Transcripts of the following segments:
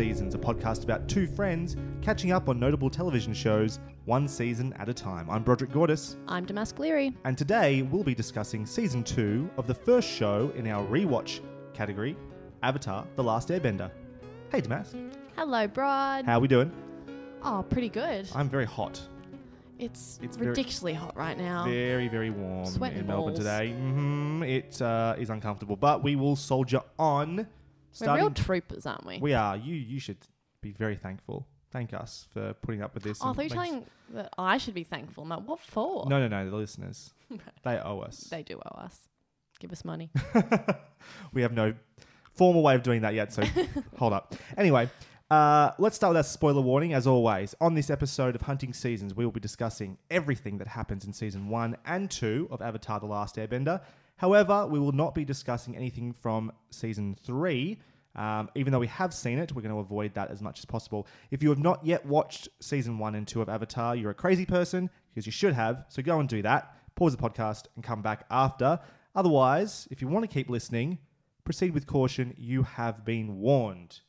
Seasons, a podcast about two friends catching up on notable television shows, one season at a time. I'm Broderick Gordis, I'm Damask Leary. and today we'll be discussing season two of the first show in our rewatch category, Avatar: The Last Airbender. Hey, Damask, Hello, Brod. how are we doing? oh, pretty good. I'm very hot, it's it's very- ridiculously hot right now. very, very warm Sweating in Melbourne balls. today. hmm It uh, is uncomfortable, but we will soldier on. We're real troopers, aren't we? we are. You, you should be very thankful. Thank us for putting up with this. oh, I and thought you were makes- telling that I should be thankful. Matt. What for? No, no, no. The listeners, they owe us. They do owe us. Give us money. we have no formal way of doing that yet, so hold up. Anyway, uh, let's start with our spoiler warning. As always, on this episode of Hunting Seasons, we will be discussing everything that happens in season one and two of Avatar: The Last Airbender. However, we will not be discussing anything from season three. Um, even though we have seen it, we're going to avoid that as much as possible. If you have not yet watched season one and two of Avatar, you're a crazy person because you should have. So go and do that. Pause the podcast and come back after. Otherwise, if you want to keep listening, proceed with caution. You have been warned.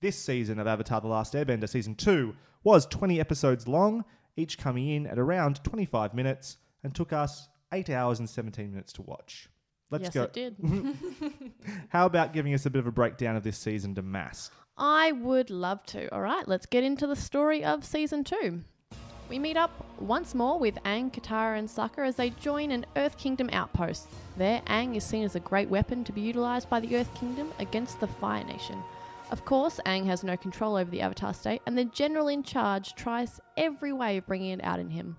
This season of Avatar The Last Airbender, season 2, was 20 episodes long, each coming in at around 25 minutes, and took us 8 hours and 17 minutes to watch. Let's yes, go. it did. How about giving us a bit of a breakdown of this season Damask? I would love to. All right, let's get into the story of season two. We meet up once more with Aang, Katara, and Sokka as they join an Earth Kingdom outpost. There, Aang is seen as a great weapon to be utilized by the Earth Kingdom against the Fire Nation. Of course, Aang has no control over the Avatar state, and the general in charge tries every way of bringing it out in him.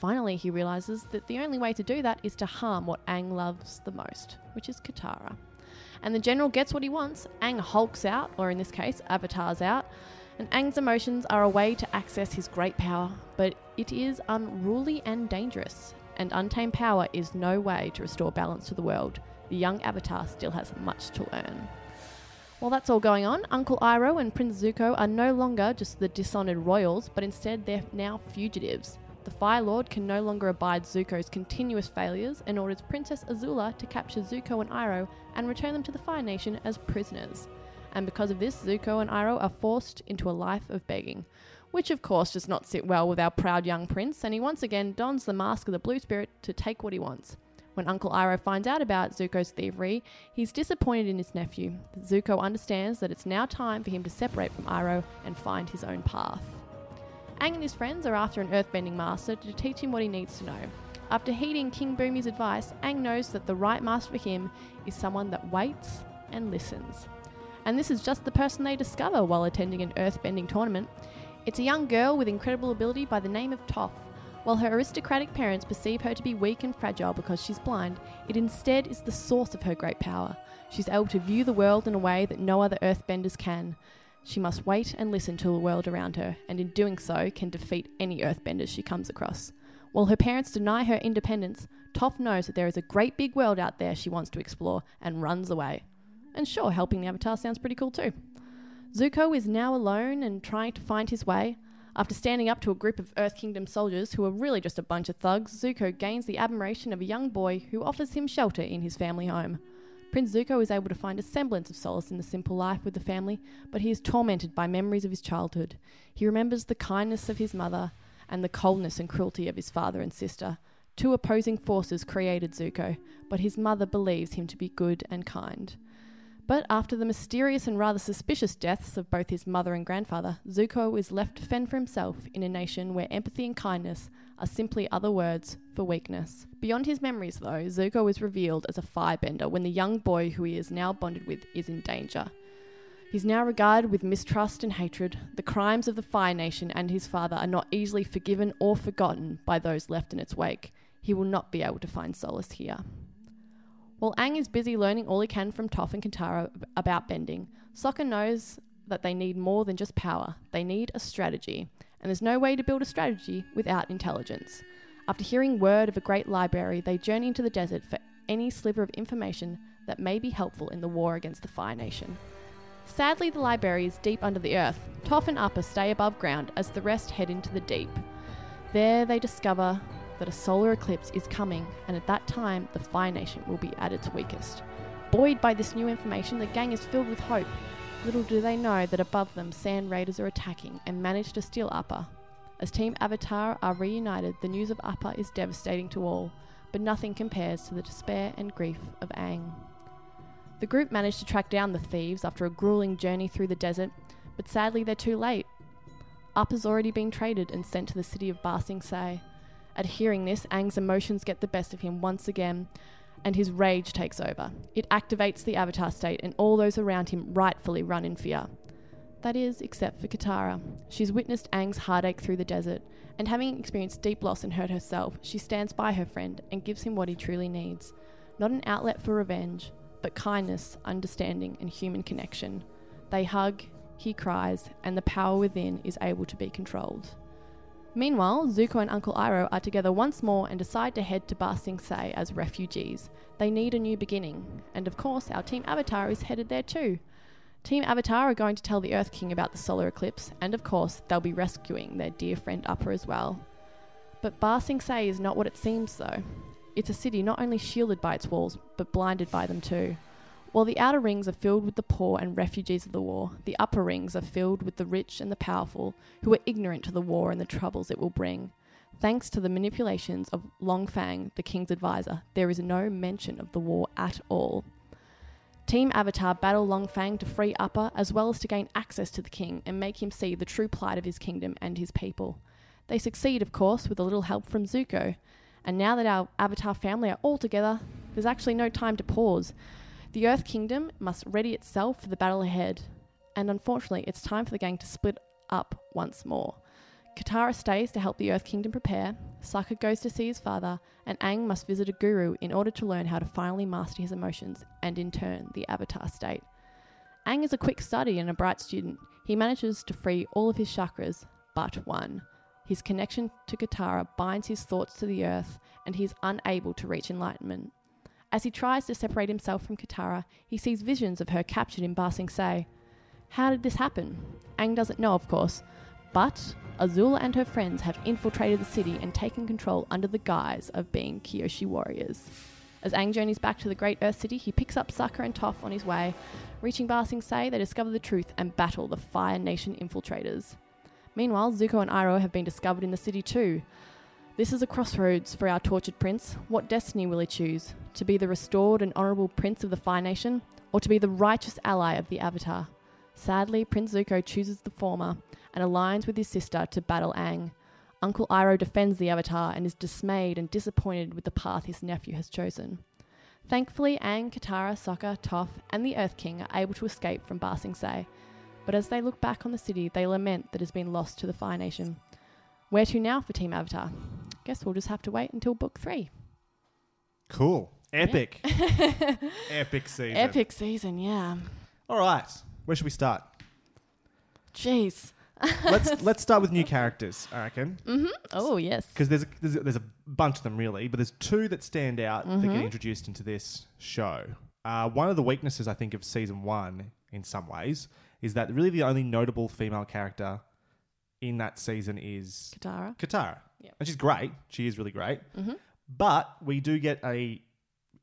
Finally, he realizes that the only way to do that is to harm what Aang loves the most, which is Katara. And the general gets what he wants. Aang hulks out, or in this case, avatars out. And Aang's emotions are a way to access his great power, but it is unruly and dangerous. And untamed power is no way to restore balance to the world. The young avatar still has much to learn. While that's all going on, Uncle Iroh and Prince Zuko are no longer just the dishonored royals, but instead they're now fugitives. The Fire Lord can no longer abide Zuko's continuous failures and orders Princess Azula to capture Zuko and Iroh and return them to the Fire Nation as prisoners. And because of this, Zuko and Iroh are forced into a life of begging, which of course does not sit well with our proud young prince, and he once again dons the mask of the Blue Spirit to take what he wants. When Uncle Iroh finds out about Zuko's thievery, he's disappointed in his nephew. Zuko understands that it's now time for him to separate from Iroh and find his own path. Aang and his friends are after an earthbending master to teach him what he needs to know. After heeding King Bumi's advice, Aang knows that the right master for him is someone that waits and listens. And this is just the person they discover while attending an earthbending tournament. It's a young girl with incredible ability by the name of Toph. While her aristocratic parents perceive her to be weak and fragile because she's blind, it instead is the source of her great power. She's able to view the world in a way that no other earthbenders can. She must wait and listen to the world around her, and in doing so, can defeat any earthbenders she comes across. While her parents deny her independence, Toph knows that there is a great big world out there she wants to explore and runs away. And sure, helping the Avatar sounds pretty cool too. Zuko is now alone and trying to find his way. After standing up to a group of Earth Kingdom soldiers who are really just a bunch of thugs, Zuko gains the admiration of a young boy who offers him shelter in his family home. Prince Zuko is able to find a semblance of solace in the simple life with the family, but he is tormented by memories of his childhood. He remembers the kindness of his mother and the coldness and cruelty of his father and sister. Two opposing forces created Zuko, but his mother believes him to be good and kind. But after the mysterious and rather suspicious deaths of both his mother and grandfather, Zuko is left to fend for himself in a nation where empathy and kindness are simply other words for weakness. Beyond his memories, though, Zuko is revealed as a firebender when the young boy who he is now bonded with is in danger. He's now regarded with mistrust and hatred. The crimes of the Fire Nation and his father are not easily forgiven or forgotten by those left in its wake. He will not be able to find solace here. While Aang is busy learning all he can from Toph and Katara about bending, Sokka knows that they need more than just power. They need a strategy, and there's no way to build a strategy without intelligence. After hearing word of a great library, they journey into the desert for any sliver of information that may be helpful in the war against the Fire Nation. Sadly, the library is deep under the earth. Toph and Appa stay above ground as the rest head into the deep. There they discover that a solar eclipse is coming, and at that time, the Fire Nation will be at its weakest. Buoyed by this new information, the gang is filled with hope. Little do they know that above them, Sand Raiders are attacking and manage to steal Appa. As Team Avatar are reunited, the news of Appa is devastating to all, but nothing compares to the despair and grief of Aang. The group manage to track down the thieves after a grueling journey through the desert, but sadly they're too late. Appa's already been traded and sent to the city of Ba Sing Se. At hearing this, Aang's emotions get the best of him once again, and his rage takes over. It activates the Avatar state, and all those around him rightfully run in fear. That is, except for Katara. She's witnessed Aang's heartache through the desert, and having experienced deep loss and hurt herself, she stands by her friend and gives him what he truly needs. Not an outlet for revenge, but kindness, understanding, and human connection. They hug, he cries, and the power within is able to be controlled. Meanwhile, Zuko and Uncle Iroh are together once more and decide to head to Ba Sing Se as refugees. They need a new beginning, and of course, our Team Avatar is headed there too. Team Avatar are going to tell the Earth King about the solar eclipse, and of course, they'll be rescuing their dear friend Appa as well. But Ba Sing Se is not what it seems, though. It's a city not only shielded by its walls, but blinded by them too. While the outer rings are filled with the poor and refugees of the war, the upper rings are filled with the rich and the powerful who are ignorant to the war and the troubles it will bring. Thanks to the manipulations of Long Feng, the king's advisor, there is no mention of the war at all. Team Avatar battle Long Feng to free Appa as well as to gain access to the king and make him see the true plight of his kingdom and his people. They succeed, of course, with a little help from Zuko. And now that our Avatar family are all together, there's actually no time to pause. The Earth Kingdom must ready itself for the battle ahead, and unfortunately, it's time for the gang to split up once more. Katara stays to help the Earth Kingdom prepare, Sokka goes to see his father, and Aang must visit a guru in order to learn how to finally master his emotions and, in turn, the Avatar state. Aang is a quick study and a bright student. He manages to free all of his chakras, but one. His connection to Katara binds his thoughts to the earth, and he is unable to reach enlightenment. As he tries to separate himself from Katara, he sees visions of her captured in Ba Sing Se. How did this happen? Aang doesn't know, of course, but Azula and her friends have infiltrated the city and taken control under the guise of being Kyoshi warriors. As Aang journeys back to the Great Earth City, he picks up Sokka and Toph on his way. Reaching Ba Sing Se, they discover the truth and battle the Fire Nation infiltrators. Meanwhile, Zuko and Iroh have been discovered in the city too. This is a crossroads for our tortured prince. What destiny will he choose? To be the restored and honourable prince of the Fire Nation, or to be the righteous ally of the Avatar? Sadly, Prince Zuko chooses the former and aligns with his sister to battle Aang. Uncle Iroh defends the Avatar and is dismayed and disappointed with the path his nephew has chosen. Thankfully, Aang, Katara, Sokka, Toph, and the Earth King are able to escape from Ba Sing Se. But as they look back on the city, they lament that it has been lost to the Fire Nation. Where to now for Team Avatar? Guess we'll just have to wait until book three. Cool. Epic. Epic season. Epic season, yeah. All right. Where should we start? Jeez. let's let's start with new characters. I reckon Mm-hmm. Oh, yes. because there's a, there's a, there's a bunch of them really, but there's two that stand out that Mm-hmm. get introduced into this show. Uh, one of the weaknesses I think of season one, in some ways, is that really the only notable female character in that season is Katara. Katara, Yep. and she's great. She is really great. Mm-hmm. But we do get a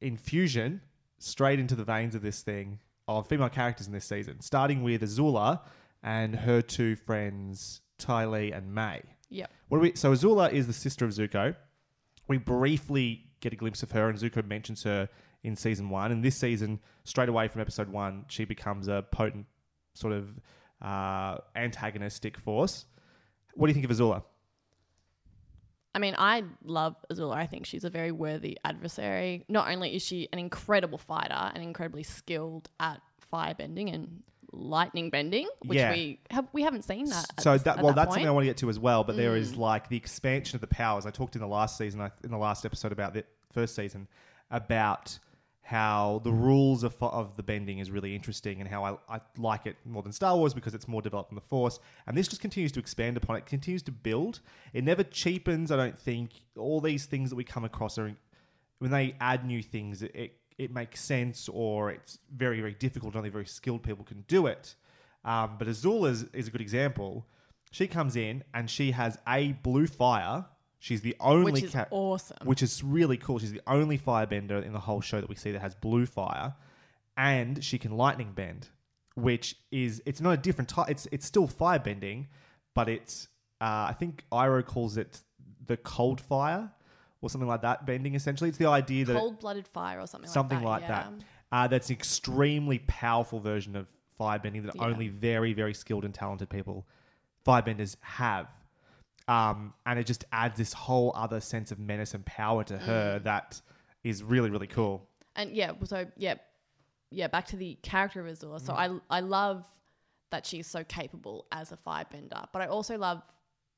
infusion straight into the veins of this thing of female characters in this season, starting with Azula and her two friends Ty Lee and Mai. Yep. What do we? So Azula is the sister of Zuko. We briefly get a glimpse of her, and Zuko mentions her in season one. And this season, straight away from episode one, she becomes a potent sort of uh, antagonistic force. What do you think of Azula? I mean, I love Azula. I think she's a very worthy adversary. Not only is she an incredible fighter and incredibly skilled at fire bending and lightning bending, which Yeah. we have we haven't seen that. so this- that at well, that that's something I. Mm. want to get to as well. But there is like the expansion of the powers. I talked in the last season, in the last episode about the first season, about how the rules of, of the bending is really interesting and how I, I like it more than Star Wars because it's more developed in the Force. And this just continues to expand upon it, continues to build. It never cheapens. I don't think all these things that we come across are when they add new things, it, it, it makes sense or it's very, very difficult. Only very skilled people can do it. Um, but Azula is, is a good example. She comes in and she has a blue fire. She's the only Which is ca- awesome. which is really cool. She's the only firebender in the whole show that we see that has blue fire, and she can lightning bend, which is it's not a different type. It's it's still firebending, but it's uh, I think Iroh calls it the cold fire or something like that. Bending essentially, it's the idea that Cold blooded fire or something, something like like that. that. Uh, that's an extremely powerful version of firebending that Yeah. only very, very skilled and talented people, firebenders, have. Um, and it just adds this whole other sense of menace and power to Mm. her that is really, really cool. And yeah, so yeah, yeah. Back to the character of Azula. Mm. So I I love that she's so capable as a firebender, but I also love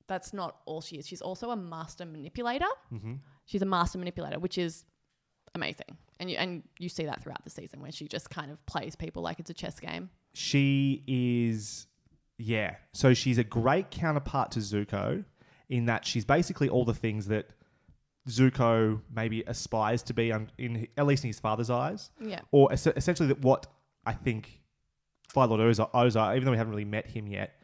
that's not all she is. She's also a master manipulator. Mm-hmm. She's a master manipulator, which is amazing, and you and you see that throughout the season where she just kind of plays people like it's a chess game. She is, yeah. So she's a great counterpart to Zuko in that she's basically all the things that Zuko maybe aspires to be, in at least in his father's eyes. Yeah. or es- essentially that what I think Fire Lord Ozai, Ozai, even though we haven't really met him yet,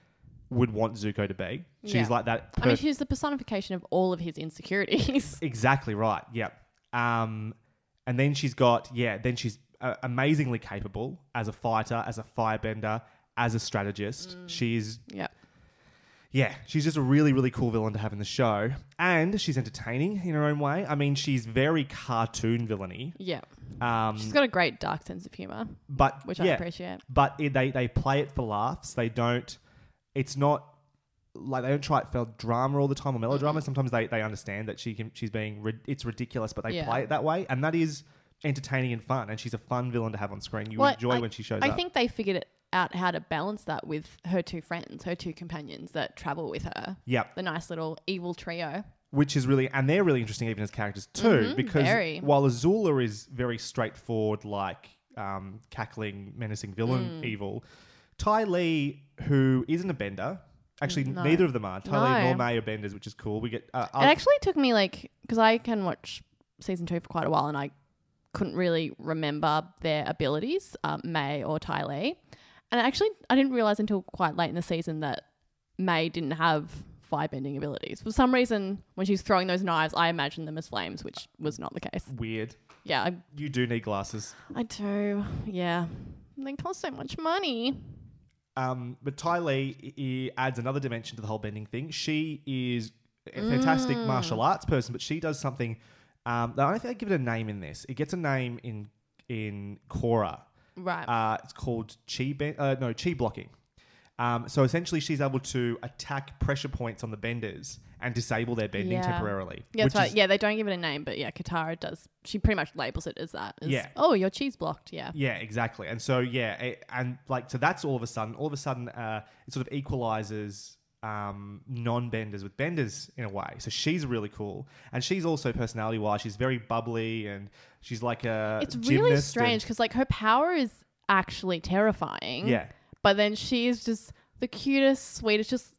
would want Zuko to be. She's Yeah. like that. I mean, she's the personification of all of his insecurities. exactly right. Yep. Um, and then she's got yeah. Then she's uh, amazingly capable as a fighter, as a firebender, as a strategist. Mm. She's yeah. Yeah, she's just a really, really cool villain to have in the show. And she's entertaining in her own way. I mean, she's very cartoon villainy. Yeah. Um, She's got a great dark sense of humor. but which I yeah, appreciate. But it, they they play it for laughs. They don't. It's not like they don't try it for drama all the time or melodrama. Sometimes they, they understand that she can she's being rid- it's ridiculous, but they Yeah. play it that way, and that is entertaining and fun. And she's a fun villain to have on screen. You Well, enjoy I- when she shows up. I up. think they figured it out how to balance that with her two friends, her two companions that travel with her. Yep. The nice little evil trio. which is really and they're really interesting even as characters too because Mm-hmm. very. while Azula is very straightforward like um, cackling menacing villain Mm. evil Ty Lee who isn't a bender actually No. neither of them are Ty Lee No. nor Mai are benders which is cool we get uh, it actually took me like, because I can watch season two for quite a while and I couldn't really remember their abilities, um, Mai or Ty Lee. And actually, I didn't realize until quite late in the season that Mai didn't have firebending abilities. For some reason, when she's throwing those knives, I imagined them as flames, which was not the case. weird Yeah, I you do need glasses I do. Yeah. They cost so much money. Um, but Ty Lee adds another dimension to the whole bending thing. She is a fantastic Mm. martial arts person, but she does something. Um, I don't think they give it a name in this. It gets a name in in Korra. Right. Uh, it's called chi ben- uh, no chi blocking. Um, so essentially, she's able to attack pressure points on the benders and disable their bending Yeah. temporarily. yeah, which that's right. is- yeah, they don't give it a name, but yeah, Katara does. She pretty much labels it as that. as, Yeah. Oh, your chi's blocked. Yeah. Yeah, exactly. And so yeah, it, and like so that's all of a sudden, all of a sudden, uh, it sort of equalizes um, non-benders with benders in a way. So she's really cool, and she's also personality-wise, she's very bubbly, and she's like a It's really strange because like her power is actually terrifying. Yeah. But then she is just the cutest, sweetest, just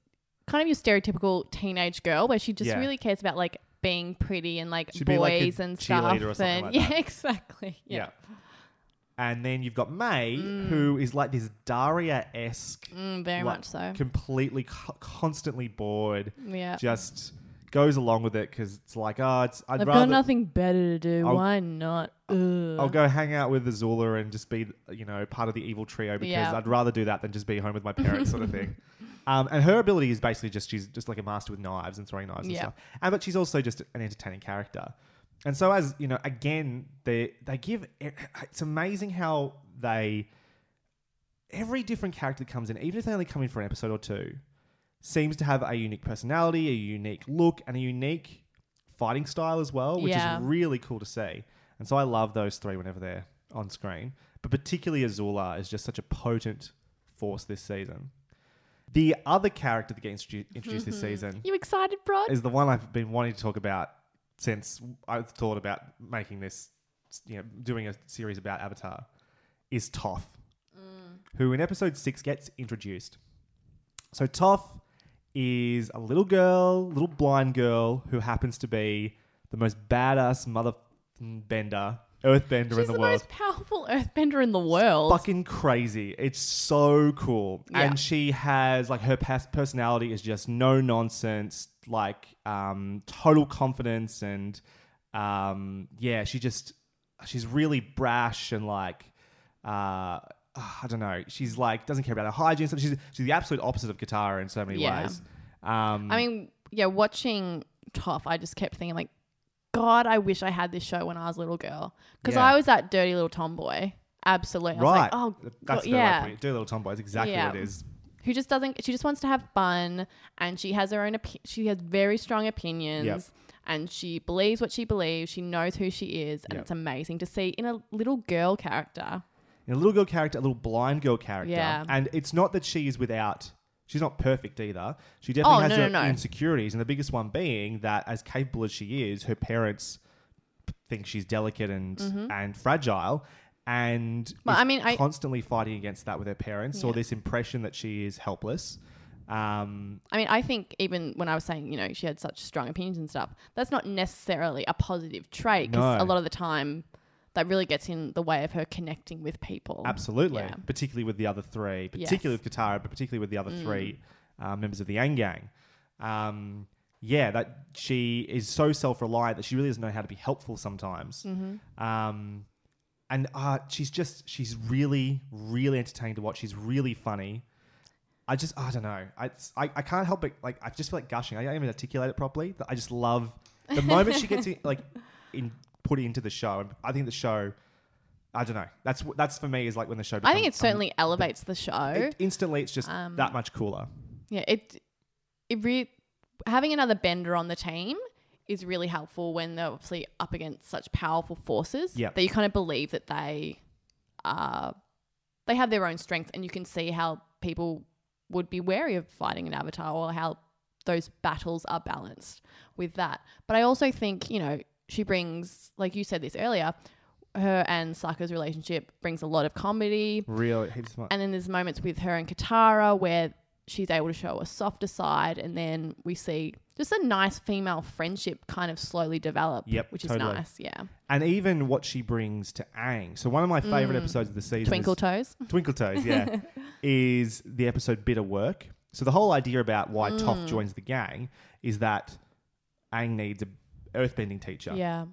kind of your stereotypical teenage girl where she just Yeah. really cares about like being pretty and like She'd be like boys and stuff. and like yeah, that. exactly. yeah. Yeah. And then you've got Mai, who is like this Daria-esque, Mm, very like, much so. completely, co- constantly bored. Yeah. Just goes along with it because it's like, oh, it's. I'd I've rather got nothing better to do. I'll- Why not? Ugh. I'll go hang out with Azula and just be, you know, part of the evil trio because Yeah. I'd rather do that than just be home with my parents, sort of thing. Um, and her ability is basically just she's just like a master with knives and throwing knives and stuff. And but she's also just an entertaining character. And so as you know, again, they they give. It's amazing how they every different character that comes in, even if they only come in for an episode or two, seems to have a unique personality, a unique look, and a unique fighting style as well, which Yeah. is really cool to see. And so I love those three whenever they're on screen. But particularly Azula is just such a potent force this season. The other character that gets introdu- introduced this mm-hmm. season You excited, Brod? is the one I've been wanting to talk about since I've thought about making this, you know, doing a series about Avatar, is Toph, mm. who in episode six gets introduced. So Toph is a little girl, little blind girl who happens to be the most badass mother bender, earthbender She's in the, the, world most powerful earthbender in the world. fucking crazy. It's so cool. Yeah. And she has like her past personality is just no nonsense, like um total confidence and um yeah, she just she's really brash and like uh I don't know. She's like doesn't care about her hygiene. So she's she's the absolute opposite of Katara in so many Yeah. ways. Um I mean, yeah, watching Toph, I just kept thinking, like, God, I wish I had this show when I was a little girl. Because Yeah. I was that dirty little tomboy. Absolutely. I was right. like, oh, that's God, the way yeah. to put. Do little tomboy. It's exactly Yeah. what it is. who just doesn't she just wants to have fun and she has her own opi- she has very strong opinions and she believes what she believes she knows who she is and Yep. it's amazing to see in a little girl character In a little girl character, a little blind girl character. Yeah. And it's not that she is without, she's not perfect either. She definitely Oh, has no, her no, no. insecurities. And the biggest one being that, as capable as she is, her parents think she's delicate and, and fragile. And Well, is I mean, I- constantly fighting against that with her parents, or Yeah. this impression that she is helpless. Um, I mean, I think even when I was saying, you know, she had such strong opinions and stuff, that's not necessarily a positive trait because No. a lot of the time that really gets in the way of her connecting with people. Absolutely, Yeah. particularly with the other three, Yes. particularly with Katara, but particularly with the other three uh, members of the Aang Gang. Um, yeah, that she is so self-reliant that she really doesn't know how to be helpful sometimes. Um, and uh, she's just she's really really entertaining to watch. She's really funny. I just I don't know. I, I I can't help it. Like I just feel like gushing. I can't even articulate it properly. I just love the moment she gets in, like in put into the show. I think the show. I don't know. That's that's for me is like when the show. I think it certainly elevates the show. um, it- instantly it's just Um, that much cooler. yeah, it it re- having another bender on the team is really helpful when they're obviously up against such powerful forces Yep. that you kind of believe that they uh they have their own strengths and you can see how people would be wary of fighting an avatar or how those battles are balanced with that. But I also think, you know, she brings like you said this earlier, her and Sokka's relationship brings a lot of comedy. Real. It's smart. And then there's moments with her and Katara where she's able to show a softer side, and then we see just a nice female friendship kind of slowly develop. Yep, which totally. is nice. Yeah, and even what she brings to Aang. So one of my favorite episodes of the season, Twinkle is, Toes. Twinkle Toes, yeah, is the episode Bitter Work. So the whole idea about why Mm. Toph joins the gang is that Aang needs a earthbending teacher. Yeah,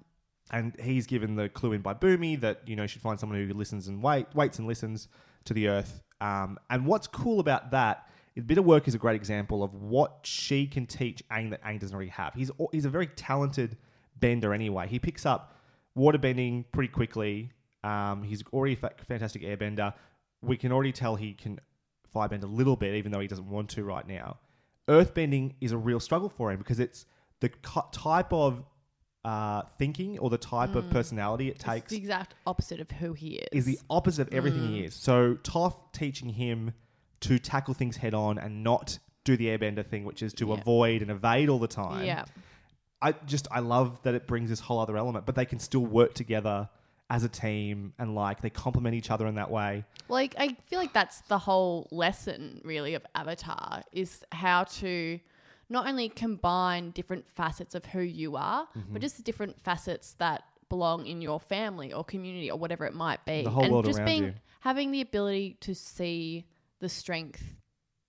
and he's given the clue in by Bumi that you know should find someone who listens and wait, waits and listens to the Earth. Um, and what's cool about that is Bitter Work is a great example of what she can teach Aang that Aang doesn't already have. He's he's a very talented bender anyway. He picks up water bending pretty quickly. Um, he's already a fa- fantastic airbender. We can already tell he can firebend a little bit, even though he doesn't want to right now. Earthbending is a real struggle for him because it's the type of uh, thinking or the type of personality it it's takes the exact opposite of who he is. is the opposite of everything Mm. he is. So Toph teaching him to tackle things head on and not do the airbender thing, which is to Yeah. avoid and evade all the time. yeah, I just I love that it brings this whole other element, but they can still work together as a team and like they complement each other in that way. like I feel like that's the whole lesson really of Avatar is how to not only combine different facets of who you are, Mm-hmm. but just the different facets that belong in your family or community or whatever it might be. The whole and world just around being you. having the ability to see the strength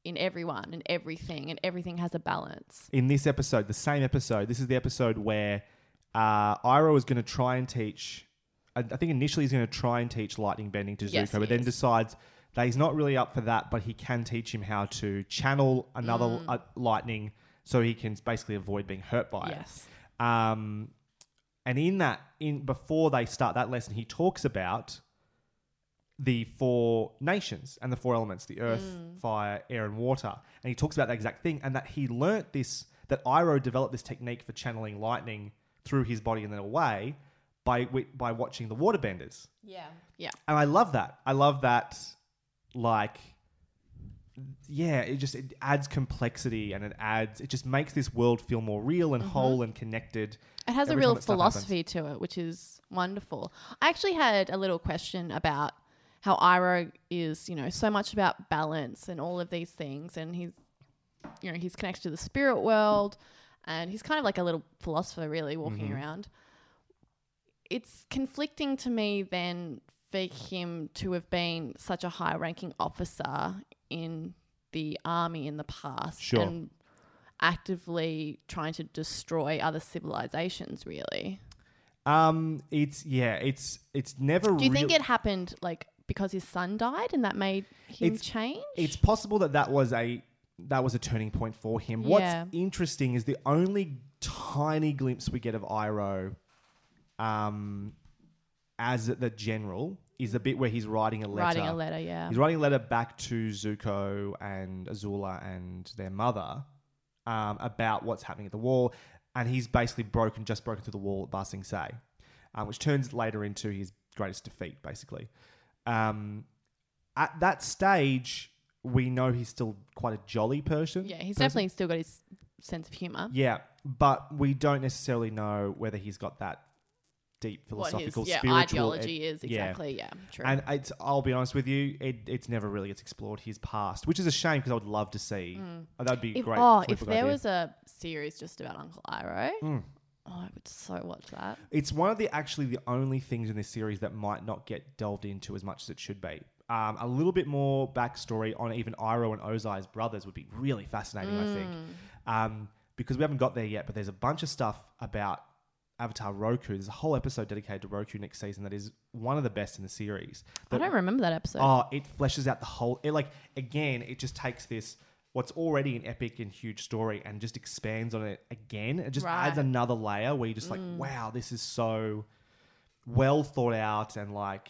in everyone and everything and everything has a balance. in this episode, the same episode, this is the episode where uh, Iroh is going to try and teach. I, I think initially he's going to try and teach lightning bending to Zuko, Yes, but then is. decides that he's not really up for that, but he can teach him how to channel another Mm. uh, lightning so he can basically avoid being hurt by Yes. it. Um, and in that, in before they start that lesson, he talks about the four nations and the four elements: the earth, fire, air, and water. And he talks about that exact thing, and that he learnt this that Iroh developed this technique for channeling lightning through his body and then away by by watching the waterbenders. Yeah. Yeah. And I love that. I love that. Like, yeah, it just it adds complexity and it adds it just makes this world feel more real and whole and connected. It has a real time that stuff happens. philosophy to it, which is wonderful. I actually had a little question about how Iroh is, you know, so much about balance and all of these things, and he's, you know, he's connected to the spirit world, and he's kind of like a little philosopher, really, walking Mm-hmm. around. It's conflicting to me then for him to have been such a high-ranking officer in the army in the past, Sure. and actively trying to destroy other civilizations really Um, it's yeah, it's it's never. do you think it happened like because his son died and that made him It's- change It's possible that that was a that was a turning point for him. Yeah. What's interesting is the only tiny glimpse we get of Iroh um, as the general is the bit where he's writing a letter. writing a letter yeah He's writing a letter back to Zuko and Azula and their mother um, about what's happening at the wall, and he's basically broken, just broken through the wall at Ba Sing Se, um, which turns later into his greatest defeat, basically. Um, at that stage, we know he's still quite a jolly person. yeah he's person. definitely still got his sense of humor yeah, but we don't necessarily know whether he's got that deep what philosophical, his yeah, spiritual ideology is exactly yeah, true And it's, I'll be honest with you, it, it's never really gets explored his past, which is a shame because I would love to see. Uh, That'd be Mm. if, great. oh if there idea. was a series just about uncle Iroh Mm. oh i would so watch that it's one of the actually the only things in this series that might not get delved into as much as it should be. Um, a little bit more backstory on even Iroh and Ozai's brothers would be really fascinating, I think, um, because we haven't got there yet. But there's a bunch of stuff about Avatar Roku. There's a whole episode dedicated to Roku next season that is one of the best in the series. i don't remember that episode Oh, it fleshes out the whole. It like again, it just takes this what's already an epic and huge story and just expands on it again. It just adds another layer where you're just like, wow, this is so well thought out and like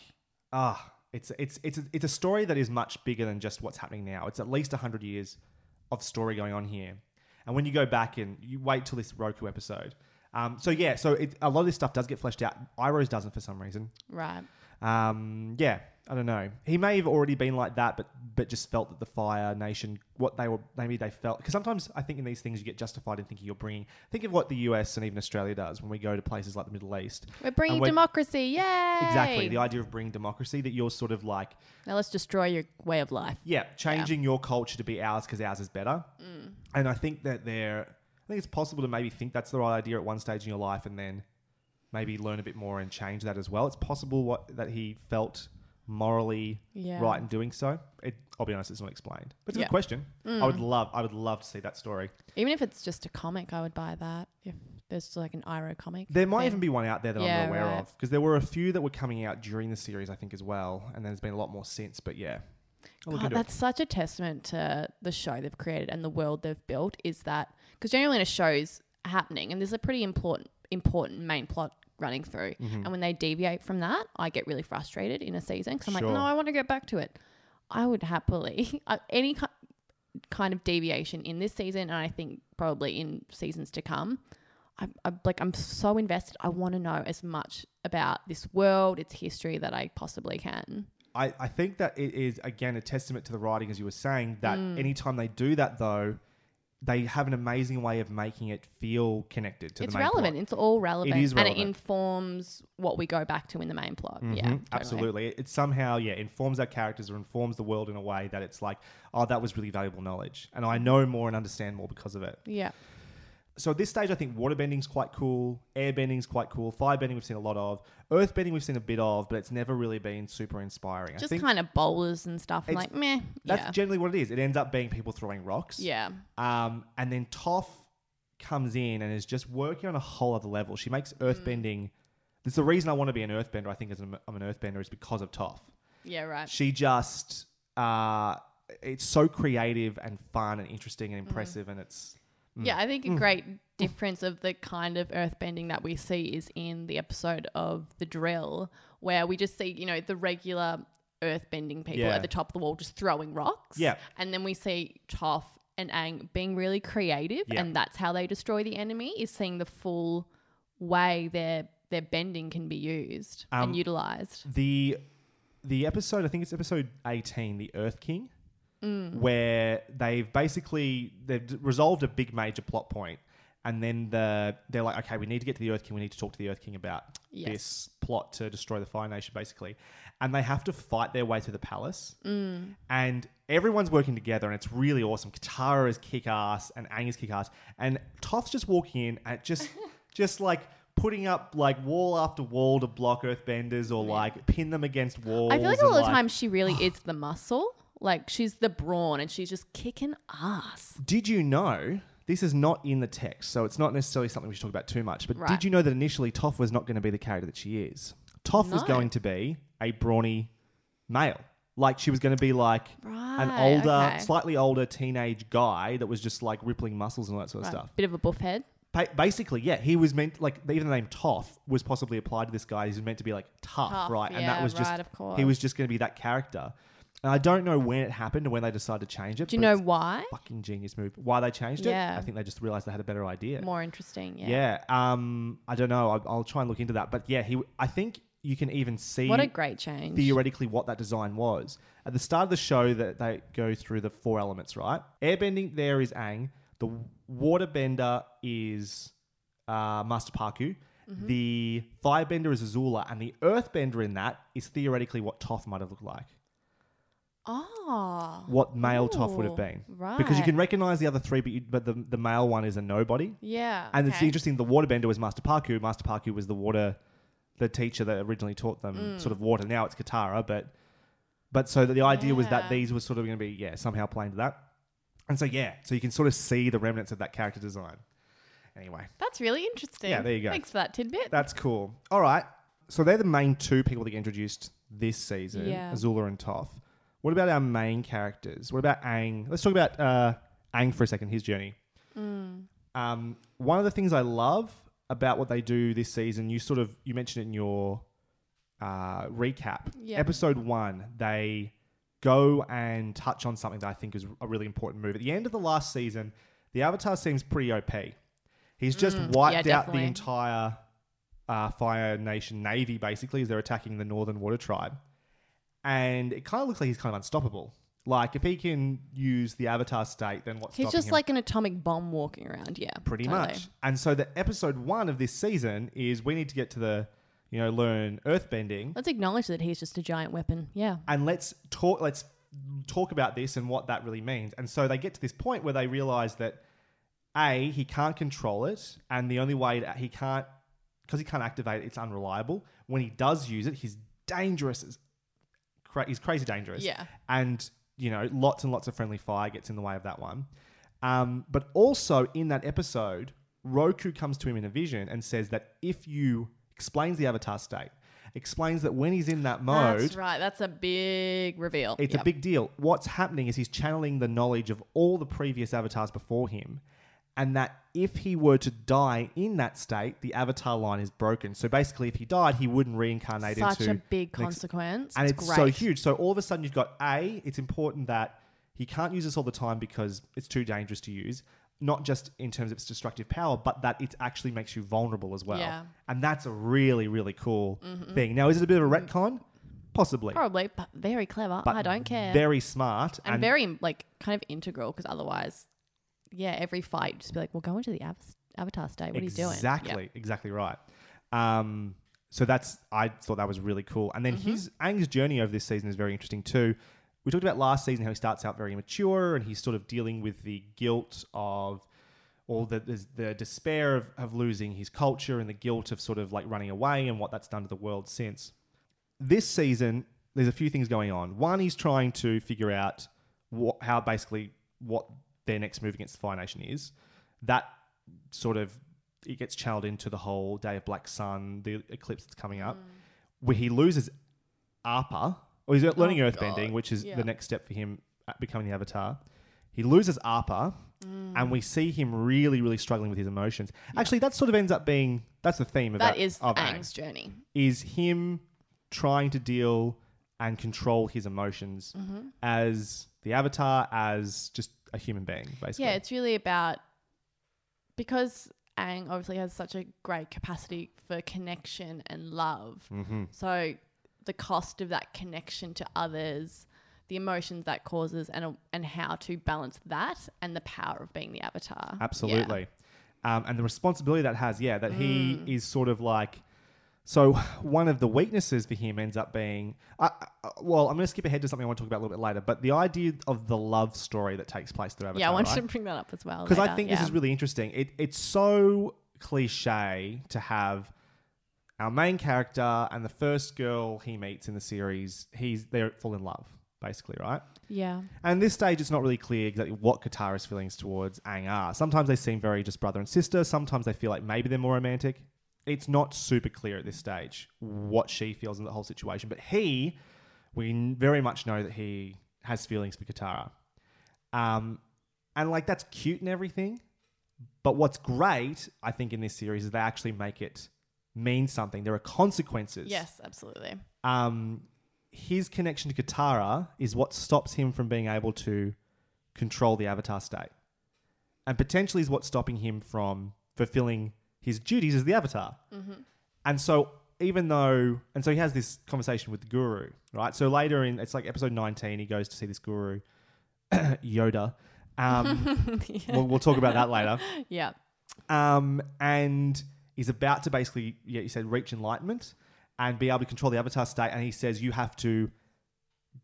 ah, it's it's it's a, it's a story that is much bigger than just what's happening now. It's at least hundred years of story going on here. And when you go back and you wait till this Roku episode. Um, so yeah, so it, a lot of this stuff does get fleshed out. Iroh's doesn't for some reason. right Um, yeah, I don't know. He may have already been like that, but but just felt that the Fire Nation, what they were, maybe they felt. Because sometimes I think in these things you get justified in thinking you're bringing. Think of what the US and even Australia does when we go to places like the Middle East. we're bringing we're- democracy yeah. Exactly, the idea of bringing democracy that you're sort of like, now let's destroy your way of life yeah, changing your culture to be ours because ours is better. And I think that they're, I think it's possible to maybe think that's the right idea at one stage in your life, and then maybe learn a bit more and change that as well. It's possible what that he felt morally Yeah. right in doing so. It, I'll be honest, it's not explained. But it's a Yeah. good question. I would mm. love, I would love to see that story. Even if it's just a comic, I would buy that. If there's like an Iroh comic, There might then- even be one out there that I'm not aware right. of because there were a few that were coming out during the series, I think, as well, and there's been a lot more since. But yeah, God, into it. that's such a testament to the show they've created and the world they've built. Is that because generally when a show's happening and there's a pretty important important main plot running through, Mm-hmm. and when they deviate from that, I get really frustrated in a season because I'm Sure. like, no, I want to get back to it. I would happily uh, any ki- kind of deviation in this season, and I think probably in seasons to come. I'm, I'm like I'm so invested. I want to know as much about this world, its history that I possibly can. I, I think that it is again a testament to the writing, as you were saying, that Mm. anytime they do that though, they have an amazing way of making it feel connected to it's the main relevant. plot. It's all relevant, is and it informs what we go back to in the main plot. Yeah, Mhm, totally. absolutely. It, it somehow yeah informs our characters or informs the world in a way that it's like, oh, that was really valuable knowledge, and I know more and understand more because of it. Yeah, So at this stage, I think waterbending's quite cool, airbending's quite cool, fire bending we've seen a lot of, earth bending we've seen a bit of, but it's never really been super inspiring. I just think kind of bowlers and stuff. Like, meh. that's yeah, generally what it is. It ends up being people throwing rocks. yeah, Um, and then Toph comes in and is just working on a whole other level. She makes Mm. earthbending. There's the reason I want to be an earthbender. I think as an, I'm an earthbender is because of Toph. yeah. Right. She just uh, it's so creative and fun and interesting Mm. and impressive, and it's Yeah, I think a great difference of the kind of earthbending that we see is in the episode of The Drill, where we just see, you know, the regular earthbending people Yeah. at the top of the wall just throwing rocks. Yeah. And then we see Toph and Aang being really creative, Yeah. and that's how they destroy the enemy, is seeing the full way their their bending can be used Um, and utilized. the the episode I think it's episode 18 the Earth King Mm. where they've basically they've resolved a big major plot point and then the they're like okay we need to get to the Earth King we need to talk to the Earth King about Yes. this plot to destroy the Fire Nation basically and they have to fight their way through the palace Mm. and everyone's working together and it's really awesome Katara is kick ass and Aang is kick ass and Toph's just walking in and just just like putting up like wall after wall to block earthbenders or like pin them against walls I feel like a lot of times she really is the muscle. Like she's the brawn and she's just kicking ass. Did you know this is not in the text, so it's not necessarily something we should talk about too much. But Right. did you know that initially Toph was not going to be the character that she is? Toph was No. going to be a brawny male. Like she was going to be like an Right, older, okay. slightly older teenage guy that was just like rippling muscles and all that sort of stuff. Bit of a buff head. Ba- basically, yeah, he was meant like even the name Toph was possibly applied to this guy. He's meant to be like tough, Tough, right? and yeah, that was just right, of course. he was just going to be that character. And I don't know when it happened and when they decided to change it. Do you know why? fucking genius move. Why they changed Yeah. it? I think they just realized they had a better idea. More interesting. Yeah. yeah. Um. I don't know. I'll, I'll try and look into that. But yeah, he. I think you can even see What a great change. theoretically what that design was at the start of the show. That they go through the four elements, right? Airbending there is Aang. The waterbender is uh, Master Pakku. Mm-hmm. The firebender is Azula, and the earthbender in that is theoretically what Toph might have looked like Oh. what male Toph would have been. Right. Because you can recognize the other three, but, you, but the, the male one is a nobody. Yeah. And it's okay. interesting, the waterbender was Master Pakku. Master Pakku was the water, the teacher that originally taught them Mm. sort of water. Now it's Katara, but but so the idea was that these were sort of going to be, yeah, somehow playing to that. And so, yeah, so you can sort of see the remnants of that character design. Anyway, That's really interesting. Yeah, there you go. Thanks for that tidbit. that's cool. All right. So they're the main two people that get introduced this season, Yeah. Azula and Toph. What about our main characters? What about Aang? Let's talk about uh, Aang for a second, his journey. Mm. Um, one of the things I love about what they do this season, you sort of you mentioned it in your uh, recap. Yeah. Episode one, they go and touch on something that I think is a really important move. At the end of the last season, the Avatar seems pretty OP. He's just Mm, wiped yeah, out the entire uh, Fire Nation navy, basically, as they're attacking the Northern Water Tribe. And it kind of looks like he's kind of unstoppable. Like, if he can use the Avatar state, then what's it? He's stopping just him? like an atomic bomb walking around. Yeah. pretty totally. much. And so the episode one of this season is we need to get to the, you know, learn earthbending, Let's acknowledge that he's just a giant weapon. Yeah. and let's talk. Let's talk about this and what that really means. And so they get to this point where they realize that a he can't control it, and the only way to, he can't because he can't activate it, it's unreliable. When he does use it, he's dangerous. as- Cra- he's crazy dangerous. Yeah. and you know, lots and lots of friendly fire gets in the way of that one. Um, but also in that episode, Roku comes to him in a vision and says that if you explains the avatar state, explains that when he's in that mode, That's right. That's a big reveal. it's Yep. a big deal. What's happening is he's channeling the knowledge of all the previous avatars before him, and that if he were to die in that state, the avatar line is broken. So basically, if he died, he wouldn't reincarnate Such into a big consequence. and it's, it's so huge. So all of a sudden, you've got a. It's important that he can't use this all the time because it's too dangerous to use. Not just in terms of its destructive power, but that it actually makes you vulnerable as well. Yeah. Mm-hmm. And that's a really, really cool thing. Now, is it a bit of a retcon? Possibly. Probably, but very clever. But I don't care. Very smart. and, very like kind of integral because otherwise, yeah, every fight just be like, well, go into the av- avatar state. What are you doing? Exactly, Yep. exactly right. Um, so that's I thought that was really cool. And then Mm-hmm. his Aang's journey over this season is very interesting too. We talked about last season how he starts out very immature and he's sort of dealing with the guilt of or the the, the despair of, of losing his culture and the guilt of sort of like running away and what that's done to the world since. This season, there's a few things going on. One, he's trying to figure out what, how basically what their next move against the Fire Nation is. That sort of it gets channeled into the whole Day of Black Sun, the eclipse that's coming Mm. up, where he loses Appa, or he's learning Oh, Earthbending, which is Yeah. the next step for him becoming the Avatar. He loses Appa, and we see him really, really struggling with his emotions. Actually, that sort of ends up being that's the theme of That that is of Aang, journey. is him trying to deal and control his emotions Mm-hmm. as the avatar, as just a human being, basically. Yeah, it's really about because Aang obviously has such a great capacity for connection and love. Mm-hmm. So the cost of that connection to others, the emotions that causes, and and how to balance that, and the power of being the avatar. Yeah. Absolutely. Um, and the responsibility that has, yeah, that he Mm. is sort of like. So one of the weaknesses for him ends up being, uh, uh, well, I'm going to skip ahead to something I want to talk about a little bit later, but the idea of the love story that takes place through Avatar. Yeah, I wanted right? to bring that up as well. because I think yeah. this is really interesting. It, it's so cliche to have our main character and the first girl he meets in the series. He's they fall in love, basically, right? yeah, And this stage, it's not really clear exactly what Katara's feelings towards Aang are. Sometimes they seem very just brother and sister. Sometimes they feel like maybe they're more romantic. It's not super clear at this stage what she feels in the whole situation. But he, we very much know that he has feelings for Katara. Um, and like that's cute and everything. But what's great, I think, in this series is they actually make it mean something. There are consequences yes, absolutely. um, his connection to Katara is what stops him from being able to control the Avatar state, and potentially is what's stopping him from fulfilling his duties as the Avatar. And so, even though, and so he has this conversation with the Guru, right? So later in, it's like episode nineteen, he goes to see this Guru, Yoda. Um, we'll, we'll talk about that later Yeah, um, and he's about to basically, yeah, he said, reach enlightenment and be able to control the avatar state. And he says you have to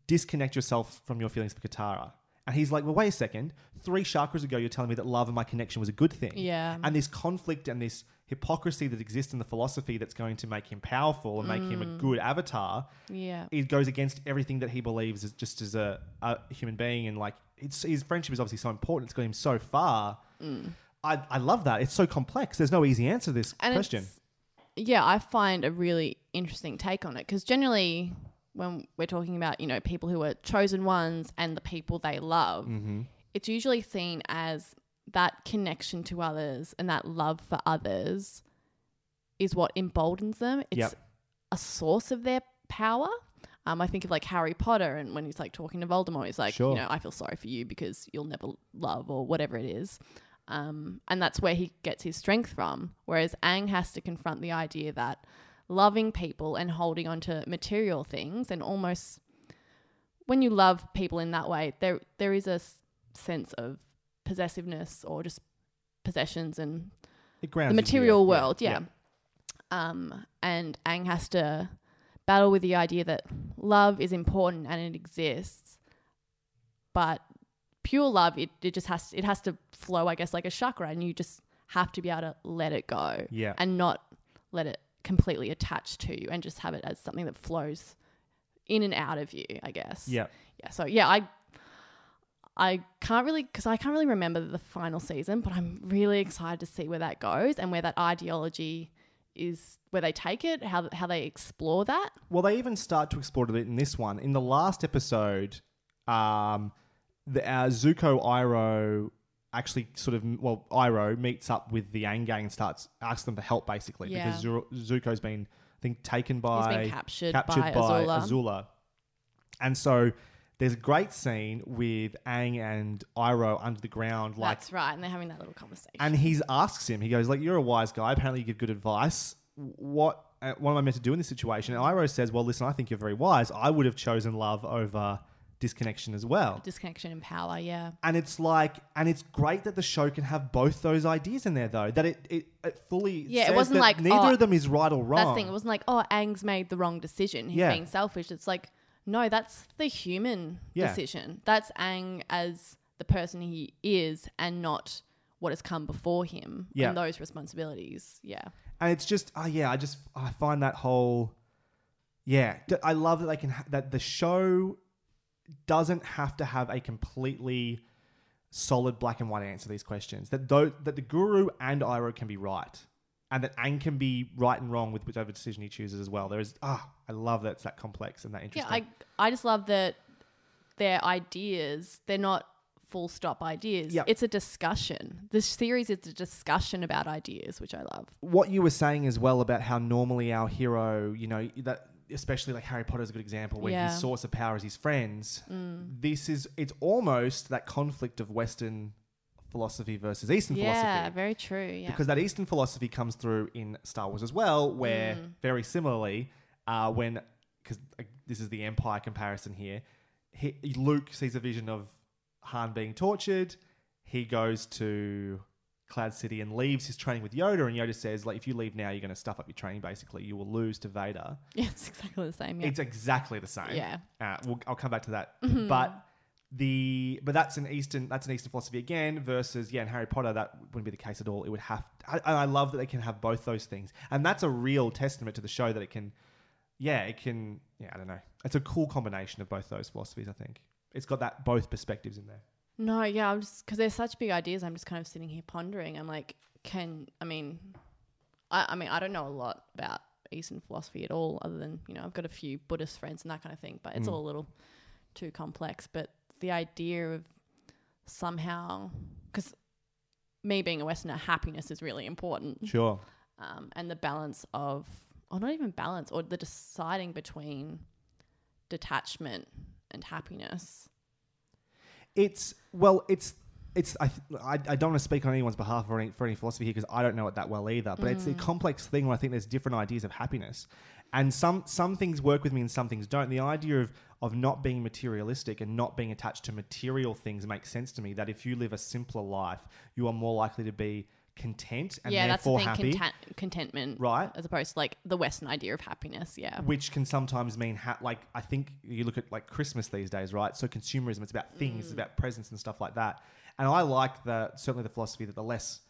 disconnect yourself from your feelings for Katara. And he's like, well, wait a second. Three chakras ago, you're telling me that love and my connection was a good thing. Yeah. And this conflict and this hypocrisy that exists in the philosophy that's going to make him powerful and make him a mm. good avatar yeah, it goes against everything that he believes is just as a, a human being. And like it's, his friendship is obviously so important. It's got him so far. Mm. I, I love that. It's so complex. There's no easy answer to this And question. Yeah, I find a really interesting take on it because generally, when we're talking about you know people who are chosen ones and the people they love, Mm-hmm. it's usually seen as that connection to others and that love for others is what emboldens them. It's Yep. a source of their power. Um, I think of like Harry Potter, and when he's like talking to Voldemort, he's like, Sure. you know, I feel sorry for you because you'll never love or whatever it is. Um, and that's where he gets his strength from. Whereas Aang has to confront the idea that loving people and holding on to material things and almost when you love people in that way, there there is a s- sense of possessiveness or just possessions and the material world, yeah. Um, and Aang has to battle with the idea that love is important and it exists, but pure love, it, it just has it has to flow, I guess, like a chakra, and you just have to be able to let it go, Yeah. and not let it completely attached to you, and just have it as something that flows in and out of you, I guess. yeah Yeah. So yeah, I I can't really because I can't really remember the final season, but I'm really excited to see where that goes and where that ideology is, where they take it, how how they explore that. Well, they even start to explore it a bit in this one. In the last episode, um, the uh, Zuko Iroh actually sort of well, Iroh meets up with the Aang Gang and starts asks them for help basically Yeah. because Zuko's been I think taken by captured captured by Azula. Azula. and so there's a great scene with Aang and Iroh under the ground, like That's right, and they're having that little conversation. and he asks him, he goes, like, you're a wise guy. Apparently you give good advice. What uh, what am I meant to do in this situation? And Iroh says, well, listen, I think you're very wise. I would have chosen love over disconnection as well. Disconnection and power, yeah. And it's like, and it's great that the show can have both those ideas in there, though. That it it, it fully Yeah, it wasn't like, neither oh, of them is right or wrong. That's the thing. It wasn't like, oh, Aang's made the wrong decision. He's Yeah. being selfish. It's like, no, that's the human Yeah. decision. That's Aang as the person he is and not what has come before him Yeah. and those responsibilities. Yeah. and it's just oh yeah i just i find that whole yeah I love that they can ha- that the show doesn't have to have a completely solid black and white answer to these questions that though that the guru and Iroh can be right and that Aang can be right and wrong with whichever decision he chooses as well there is ah i love that it's that complex and that interesting. Yeah, I I just love that their ideas, they're not full stop ideas. Yep. It's a discussion. This series is a discussion about ideas, which I love. what you were saying as well about how normally our hero, you know, that especially like Harry Potter is a good example where Yeah. his source of power is his friends. This is it's almost that conflict of Western philosophy versus Eastern yeah, philosophy. Yeah, very true. Yeah. Because that Eastern philosophy comes through in Star Wars as well, where Mm. very similarly, uh, when because this is the Empire comparison here, he, Luke sees a vision of Han being tortured. He goes to Cloud City and leaves his training with Yoda, and Yoda says, "Like, if you leave now, you're going to stuff up your training. Basically, you will lose to Vader." yeah, it's exactly the same. Yeah. It's exactly the same. Yeah. Uh, we'll, I'll come back to that. But the but that's an Eastern that's an Eastern philosophy again versus yeah in Harry Potter that wouldn't be the case at all. It would have I, and I love that they can have both those things, and that's a real testament to the show that it can. Yeah, it can. Yeah, I don't know. It's a cool combination of both those philosophies. I think it's got that both perspectives in there. No, yeah, I'm just because they're such big ideas. I'm just kind of sitting here pondering. I'm like, can I mean, I, I mean, I don't know a lot about Eastern philosophy at all, other than you know, I've got a few Buddhist friends and that kind of thing. But it's all a little too complex. But the idea of somehow, because me being a Westerner, happiness is really important, Sure. um, and the balance of, or not even balance, or the deciding between detachment and happiness. It's well, it's it's. I I, I don't want to speak on anyone's behalf for any for any philosophy here because I don't know it that well either. But it's a mm. complex thing where I think there's different ideas of happiness, and some some things work with me and some things don't. The idea of of not being materialistic and not being attached to material things makes sense to me. That if you live a simpler life, you are more likely to be content and yeah, that's the therefore thing. happy. Content, contentment, Right. As opposed to like the Western idea of happiness. Yeah, which can sometimes mean ha- like I think you look at like Christmas these days, right? So consumerism, it's about things, it's mm. about presents and stuff like that. And I like the certainly the philosophy that the less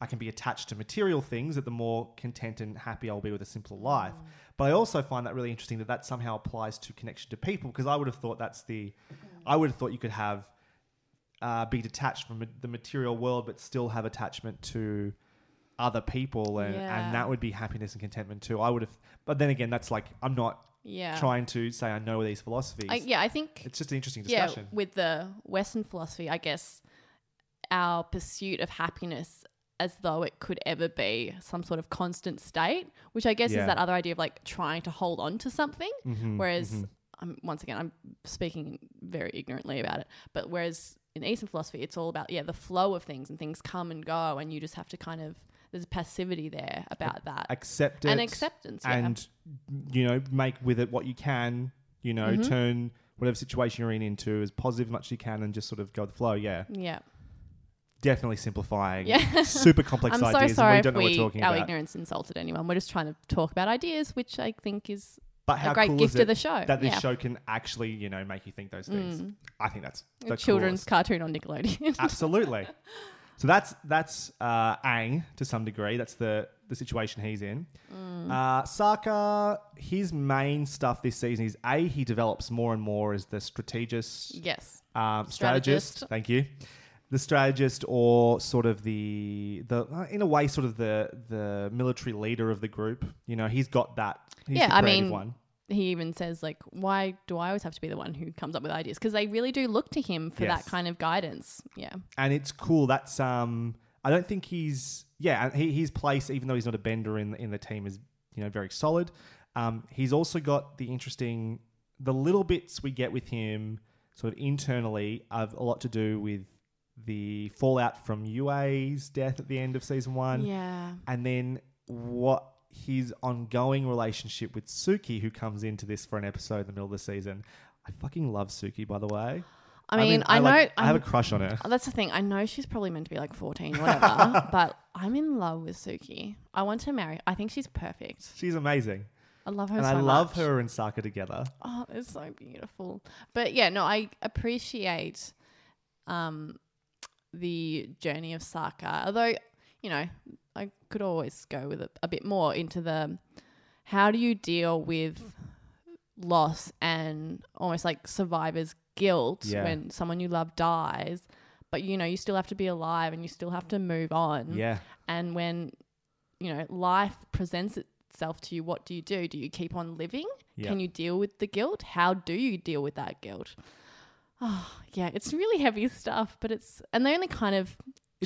I can be attached to material things, that the more content and happy I'll be with a simpler life. Mm. But I also find that really interesting that that somehow applies to connection to people because I would have thought that's the, mm. I would have thought you could have, uh, be detached from the material world but still have attachment to other people and, Yeah. and that would be happiness and contentment too. I would have, but then again, that's like I'm not yeah. trying to say I know these philosophies. I, yeah, I think It's just an interesting yeah, discussion. with the Western philosophy, I guess our pursuit of happiness as though it could ever be some sort of constant state, which I guess Yeah. is that other idea of like trying to hold on to something. Mhm, Whereas, mhm. I'm, once again, I'm speaking very ignorantly about it, but whereas in Eastern philosophy, it's all about, yeah, the flow of things and things come and go, and you just have to kind of, there's a passivity there about that. accept it and acceptance, yeah. and you know make with it what you can. You know, Mhm. turn whatever situation you're in into as positive as much as you can, and just sort of go with the flow. Yeah, yeah. definitely simplifying. Yeah. super complex I'm so ideas, sorry and we don't know what we, we're talking our about. Our ignorance insulted anyone. We're just trying to talk about ideas, which I think is But how a great cool gift is it of the show. that this yeah. show can actually, you know, make you think those things? Mm. I think that's the children's coolest. cartoon on Nickelodeon. Absolutely. So that's that's uh, Aang to some degree. That's the the situation he's in. Mm. Uh, Sokka, his main stuff this season is a he develops more and more as the strategist, yes. um, Strategist. strategist. Thank you, the strategist, or sort of the the uh, in a way sort of the the military leader of the group. You know, he's got that. He's Yeah, I mean, one. He even says like, "Why do I always have to be the one who comes up with ideas?" Because they really do look to him for Yes. that kind of guidance. Yeah. and it's cool. That's um, I don't think he's yeah. and He, his place, even though he's not a bender in the, in the team, is you know very solid. Um, he's also got the interesting, the little bits we get with him, sort of internally, have a lot to do with the fallout from Yue's death at the end of season one, Yeah. and then what his ongoing relationship with Suki, who comes into this for an episode in the middle of the season. I fucking love Suki, by the way. I mean, I, know. like- I have a crush on her. That's the thing. I know she's probably meant to be like 14 whatever, but I'm in love with Suki. I want to marry. I think she's perfect. She's amazing. I love her and so I love much. her and Sokka together. Oh, it's so beautiful. But yeah, no, I appreciate um the journey of Sokka. Although, you know, I could always go with a, a bit more into the how do you deal with loss and almost like survivor's guilt Yeah. when someone you love dies, but you know, you still have to be alive and you still have to move on. Yeah. And when, you know, life presents itself to you, what do you do? Do you keep on living? Yeah. Can you deal with the guilt? How do you deal with that guilt? Oh, yeah, it's really heavy stuff, but it's and they only kind of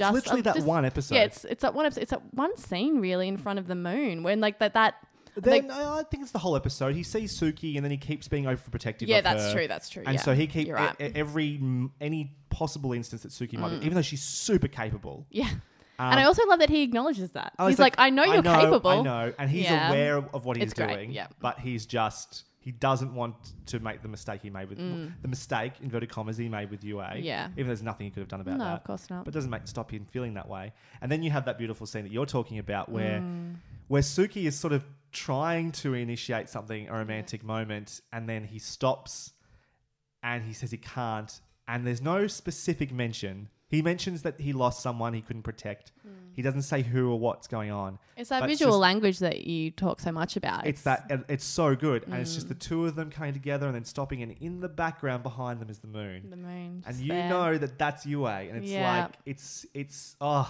It's just literally uh, that just- one episode. Yeah, it's it's that one episode. It's that one scene really in front of the moon when like that that. Then like- I think it's the whole episode. He sees Suki and then he keeps being overprotective. yeah, that's her. true. That's true. And yeah. so he keeps right. every mm, any possible instance that Suki might be, even though she's super capable. yeah. Um, and I also love that he acknowledges that. He's like, I know you're capable. I know, and he's Yeah. aware of what he's It's doing. yeah. But he's just he doesn't want to make the mistake he made with the mistake inverted commas he made with Yue. Mm. Yeah. Even though there's nothing he could have done about No, that. of course not. But it doesn't make stop him feeling that way. And then you have that beautiful scene that you're talking about where Mm. where Suki is sort of trying to initiate something, a romantic moment, and then he stops and he says he can't. And there's no specific mention. He mentions that he lost someone he couldn't protect. He doesn't say who or what's going on. It's that visual just- language that you talk so much about. It's that it's so good, and it's Mm. just the two of them coming together and then stopping, and in the background behind them is the moon, the moon. and you there. know that that's Yue, and it's Yeah. like it's it's oh,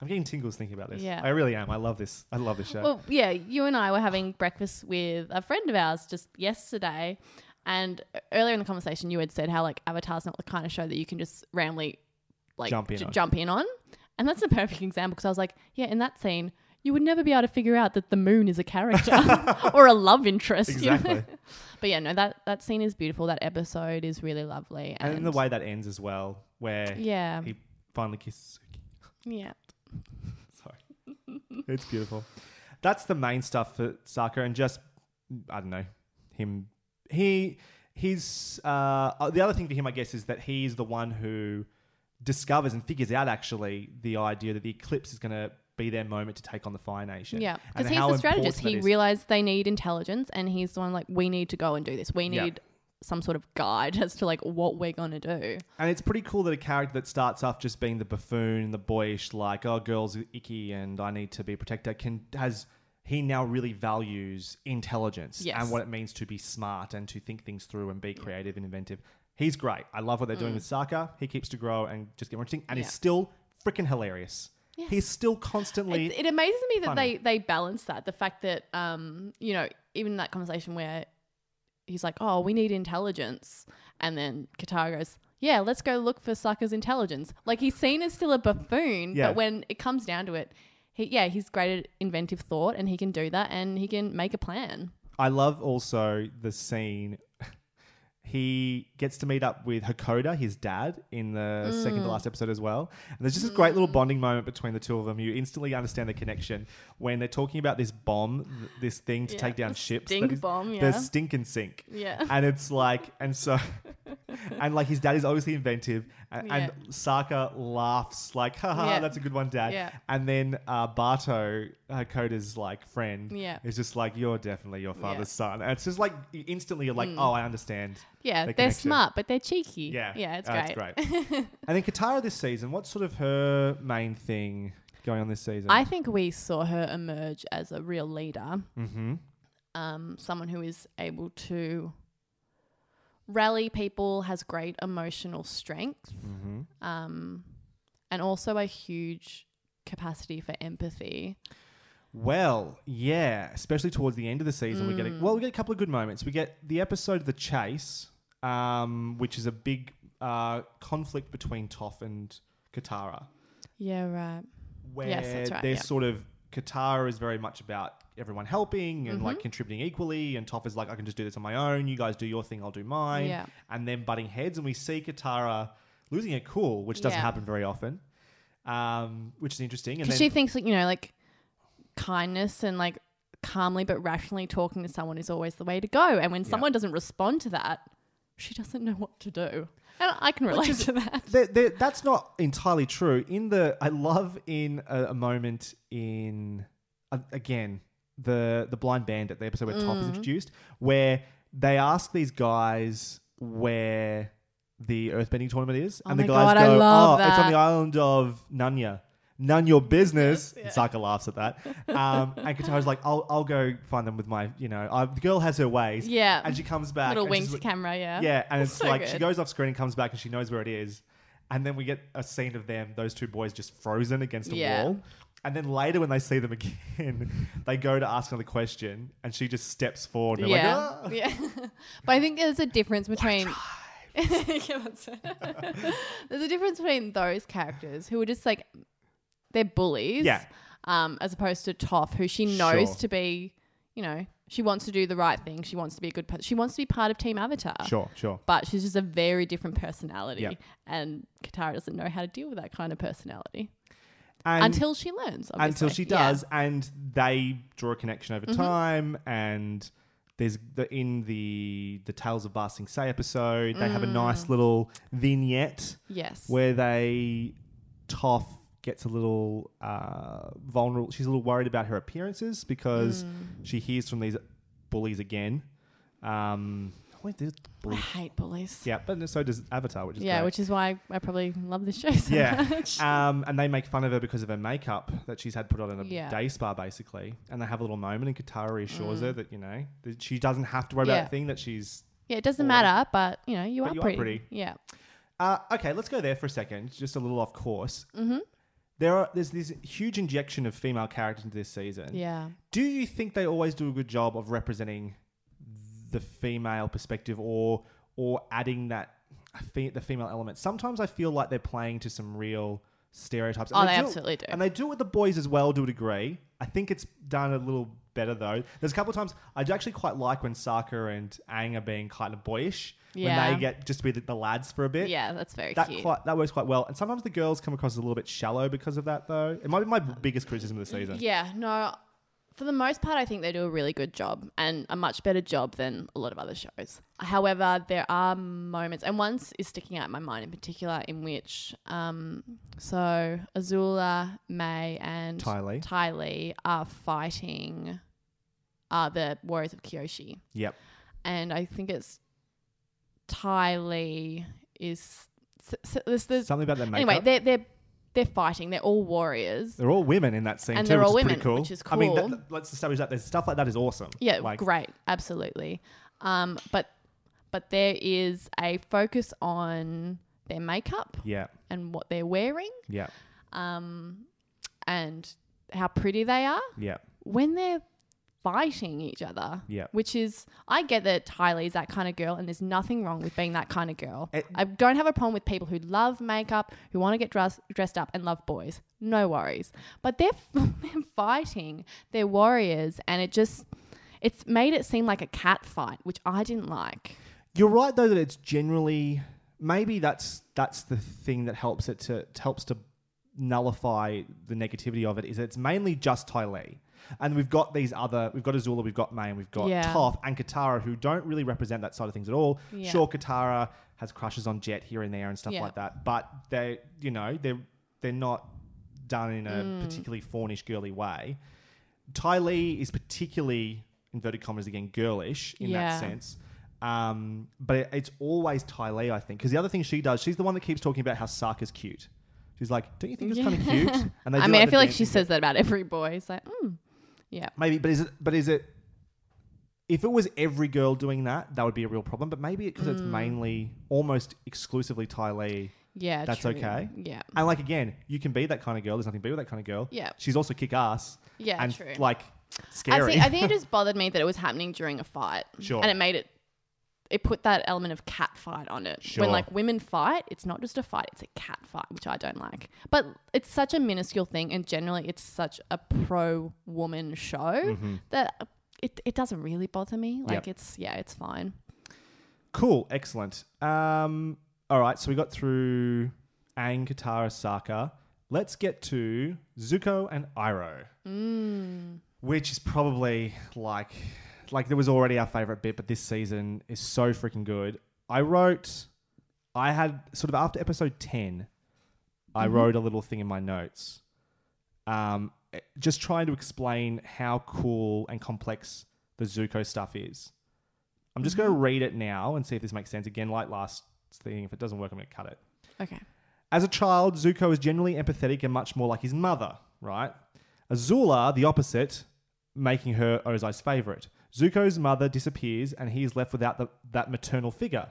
I'm getting tingles thinking about this. Yeah. I really am. I love this. I love this show. Well, yeah, you and I were having breakfast with a friend of ours just yesterday, and earlier in the conversation, you had said how like Avatar's not the kind of show that you can just randomly like Jump in j- on. jump in on, and that's a perfect example because I was like, yeah, in that scene. You would never be able to figure out that the moon is a character or a love interest. you know? Exactly. but yeah, no, that, that scene is beautiful. That episode is really lovely. and And, the way that ends as well, where Yeah. he finally kisses Suki. Yeah. Sorry. it's beautiful. That's the main stuff for Sokka, and just I don't know him. He he's uh, uh, the other thing for him, I guess, is that he's the one who discovers and figures out actually the idea that the eclipse is going to be their moment to take on the Fire Nation. Yeah, because he's the strategist. He realized they need intelligence, and he's the one like, we need to go and do this. We Yeah. need some sort of guide as to like what we're gonna do. And it's pretty cool that a character that starts off just being the buffoon, the boyish, like oh, girls are icky and I need to be protected, can has he now really values intelligence Yes. and what it means to be smart and to think things through and be creative and inventive. He's great. I love what they're doing with Sokka. He keeps to grow and just get more interesting, and Mm. Yeah. he's still freaking hilarious. Yes. He's still constantly. It, it amazes me that funny. they they balance that. The fact that um you know even that conversation where he's like, oh, we need intelligence, and then Katara goes. Yeah, let's go look for Sokka's intelligence. Like he's seen as still a buffoon, Yeah. but when it comes down to it, he yeah, he's great at inventive thought and he can do that and he can make a plan. I love also the scene. He gets to meet up with Hakoda, his dad, in the second Mm. to last episode as well. And there's just a great little bonding moment between the two of them. You instantly understand the connection when they're talking about this bomb, th- this thing to Yeah, take down the ships. stink is- bomb, yeah. The stink and sink. Yeah. And it's like, and so, and like his dad is obviously inventive. And, and Sokka laughs like, haha, Yeah. that's a good one, dad. Yeah. And then uh, Bato, Hakoda's like friend, Yeah. is just like, you're definitely your father's son. And it's just like instantly you're like, oh, I understand. Mm. Yeah, the they're smart, but they're cheeky. Yeah, yeah, it's uh, great. and then Katara this season, what's sort of her main thing going on this season? I think we saw her emerge as a real leader, mm-hmm. um, someone who is able to rally people, has great emotional strength, Mm-hmm. um, and also a huge capacity for empathy. Well, yeah, especially towards the end of the season, we get a, Mm. well, we get a couple of good moments. We get the episode of "The Chase," um, which is a big uh, conflict between Toph and Katara. Yeah, right. where Yes, that's right, they're yeah. sort of Katara is very much about everyone helping and Mm-hmm. like contributing equally, and Toph is like, I can just do this on my own. You guys do your thing, I'll do mine. Yeah. And then butting heads, and we see Katara losing her cool, which doesn't Yeah. happen very often, um, which is interesting. And then she thinks, like, you know, like kindness and like calmly but rationally talking to someone is always the way to go. And when someone doesn't respond to that, she doesn't know what to do. And I can relate is- to that. There- there- that's not entirely true. In the, I love in a, a moment in uh, again the the blind bandit, the episode where Toph Mm. is introduced, where they ask these guys where the earthbending tournament is, Oh and the my guys God, I go, love "Oh, it's on that." the island of Nunya." None your business. And Sokka laughs at that. Um, and Katara's like, I'll, I'll go find them with my, you know, I, the girl has her ways. Yeah. And she comes back. Little and wink she's to like- camera, yeah. yeah, and it's so like she good. goes off screen and comes back and she knows where it is. And then we get a scene of them, those two boys just frozen against a Yeah. wall. And then later when they see them again, they go to ask another question and she just steps forward and they're yeah, like, "Ah." yeah. but I think there's a difference between. yeah. There's a difference between those characters who are just like they're bullies, Yeah. um, as opposed to Toph, who she knows Sure. to be, you know, she wants to do the right thing. She wants to be a good person. She wants to be part of Team Avatar. Sure, sure. But she's just a very different personality, Yeah. and Katara doesn't know how to deal with that kind of personality And until she learns. until obviously. she Yeah. Mm-hmm. does, and they draw a connection over time. And there's the in the the Tales of Sing Se episode, they have a Mm. nice little vignette Yes. where they Toph gets a little uh, vulnerable. She's a little worried about her appearances because Mm. she hears from these bullies again. Um, there's I bullies. hate bullies. Yeah, but so does Avatar, which is yeah, great. which is why I probably love this show so Yeah. much. Um, and they make fun of her because of her makeup that she's had put on in a Yeah. day spa, basically. And they have a little moment, and Katara reassures her that you know that she doesn't have to worry about Mm. Yeah. that thing that she's. yeah, it doesn't matter, but you know, you But are you are pretty. pretty. Yeah. Uh, okay, let's go there for a second. Just a little off course. Mm-hmm. There are there's this huge injection of female characters into this season. Yeah. Do you think they always do a good job of representing the female perspective, or or adding that fe- the female element? Sometimes I feel like they're playing to some real stereotypes. Oh, And they do- absolutely do. And they do it with the boys as well to a degree. I think it's done a little better though. There's a couple of times I do actually quite like when Sokka and Aang are being kind of boyish Yeah. when they get just to be the, the lads for a bit. Yeah, that's very That cute. quite that works quite well, and sometimes the girls come across as a little bit shallow because of that. Though it might be my biggest criticism of the season. Yeah, no. For the most part, I think they do a really good job and a much better job than a lot of other shows. However, there are moments, and one is sticking out in my mind in particular, in which, um, so Azula, Mai, and Ty Lee. Ty Lee are fighting uh, the Warriors of Kyoshi. Yep. And I think it's Ty Lee is. s- s- there's- there's- Something about their makeup. anyway, they're, they're, they're fighting. They're all warriors. They're all women in that scene And too, they're which all is pretty women, cool. which is I mean, cool. that, let's establish that there's stuff like that is awesome. Yeah, like great, absolutely. Um, but but there is a focus on their makeup yeah, and what they're wearing, yeah, um, and how pretty they are yeah, when they're fighting each other. Yeah. which is I get that Ty Lee's that kind of girl, and there's nothing wrong with being that kind of girl. It- I don't have a problem with people who love makeup, who want to get dressed dressed up, and love boys. No worries. But they're they're fighting, they're warriors, and it just it's made it seem like a cat fight, which I didn't like. You're right though that it's generally maybe that's that's the thing that helps it to helps to nullify the negativity of it is it's mainly just Ty Lee. And we've got these other, we've got Azula, we've got Mai, and we've got Yeah. Toph and Katara, who don't really represent that side of things at all. Yeah. Sure, Katara has crushes on Jet here and there and stuff Yeah. like that, but they, you know, they're they're not done in a Mm. particularly fawnish, girly way. Ty Lee is particularly inverted commas again girlish in Yeah. that sense. Um, but it, it's always Ty Lee, I think, because the other thing she does, she's the one that keeps talking about how Sokka's cute. She's like, "Don't you think it's kind of cute?" And I do mean, I the feel like she says that about every boy. It's like, mm, yeah, Maybe, but is it? But is it? If it was every girl doing that, that would be a real problem. But maybe because Mm. it's mainly, almost exclusively Ty Lee. yeah, That's true. okay. Yeah, And like again, you can be that kind of girl. There's nothing to be with that kind of girl. Yeah. She's also kick ass. Yeah, and true. like I scary. think I think it just bothered me that it was happening during a fight. Sure. And it made it it put that element of cat fight on it. Sure. When like women fight, it's not just a fight, it's a cat fight, which I don't like. But it's such a minuscule thing and generally it's such a pro woman show that it, it doesn't really bother me. Like Mm-hmm. Yep. it's yeah, it's fine. Cool, excellent. Um, all right, so we got through Aang, Katara, Sokka. Let's get to Zuko and Iroh, Mm. which is probably like like there was already our favorite bit, but this season is so freaking good. I wrote, I had sort of after episode ten, I wrote a little thing in my notes, um, eh, just trying to explain how cool and complex the Zuko stuff is. I'm just going to read it now and see if this makes sense. Again, like last thing, if it doesn't work, I'm going to cut it. Okay. As a child, Zuko is generally empathetic and much more like his mother, right? Azula, the opposite, making her Ozai's favorite. Zuko's mother disappears and he is left without the, that maternal figure.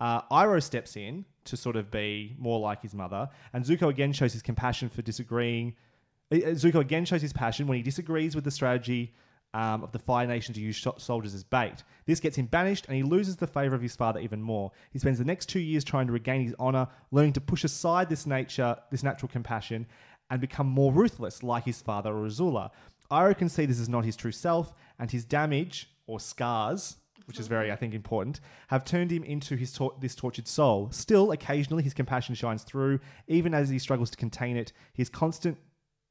Uh, Iroh steps in to sort of be more like his mother, and Zuko again shows his compassion for disagreeing. uh, uh, Zuko again shows his passion when he disagrees with the strategy um, of the Fire Nation to use soldiers as bait. This gets him banished, and he loses the favor of his father even more. He spends the next two years trying to regain his honor, learning to push aside this nature, this natural compassion, and become more ruthless, like his father or Azula. Iroh can see this is not his true self, and his damage or scars, which is very, I think, important, have turned him into his tor- this tortured soul. Still, occasionally, his compassion shines through, even as he struggles to contain it. His constant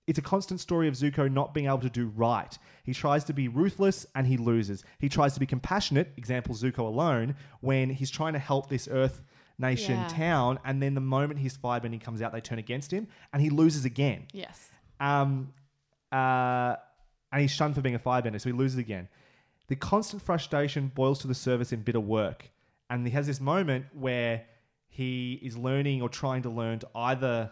it's a constant story of Zuko not being able to do right. He tries to be ruthless and he loses. He tries to be compassionate, example Zuko alone, when he's trying to help this Earth nation Yeah. town, and then the moment his firebending comes out, they turn against him, and he loses again. Yes. Um, uh, and he's shunned for being a firebender, so he loses again. The constant frustration boils to the surface in bitter work, and he has this moment where he is learning or trying to learn to either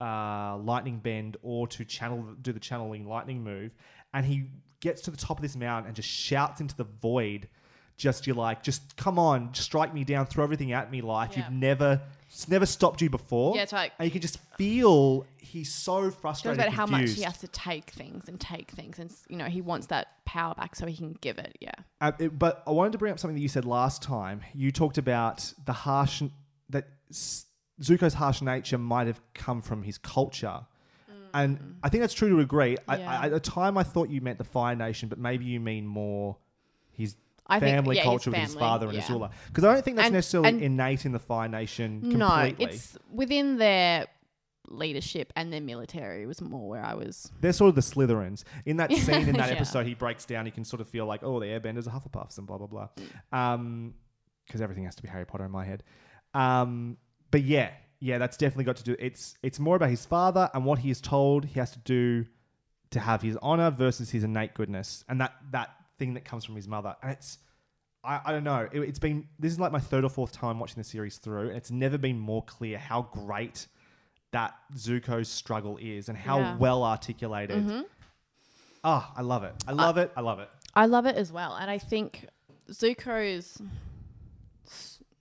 uh, lightning bend or to channel do the channeling lightning move, and he gets to the top of this mountain and just shouts into the void. Just you're like, just come on, strike me down, throw everything at me, life. Yeah. You've never, it's never stopped you before. Yeah, it's like- and you can just feel he's so Talks frustrated. about how much confused. he has to take things and take things, and you know he wants that power back so he can give it. Yeah. Uh, it- but I wanted to bring up something that you said last time. You talked about the harsh that S- Zuko's harsh nature might have come from his culture, and I think that's true to agree. I, Mm. Yeah. I, at the time, I thought you meant the Fire Nation, but maybe you mean more his I think- family yeah, his culture with his father and yeah. Azula. Because I don't think that's And- necessarily and- innate in the Fire Nation. Completely. No, it's within their leadership and their military was more where I was. They're sort of the Slytherins. In that scene, in that Yeah. episode, he breaks down. You can sort of feel like, oh, the Airbenders are Hufflepuffs and blah blah blah. Um, because everything has to be Harry Potter in my head. Um, but yeah, yeah, that's definitely got to do. It's it's more about his father and what he is told he has to do to have his honor versus his innate goodness, and that that thing that comes from his mother. And it's I, I don't know. It, it's been this is like my third or fourth time watching the series through, and it's never been more clear how great that Zuko's struggle is and how Yeah. well articulated. Ah, I love it. I love it. I love it. I love it as well, and I think Zuko's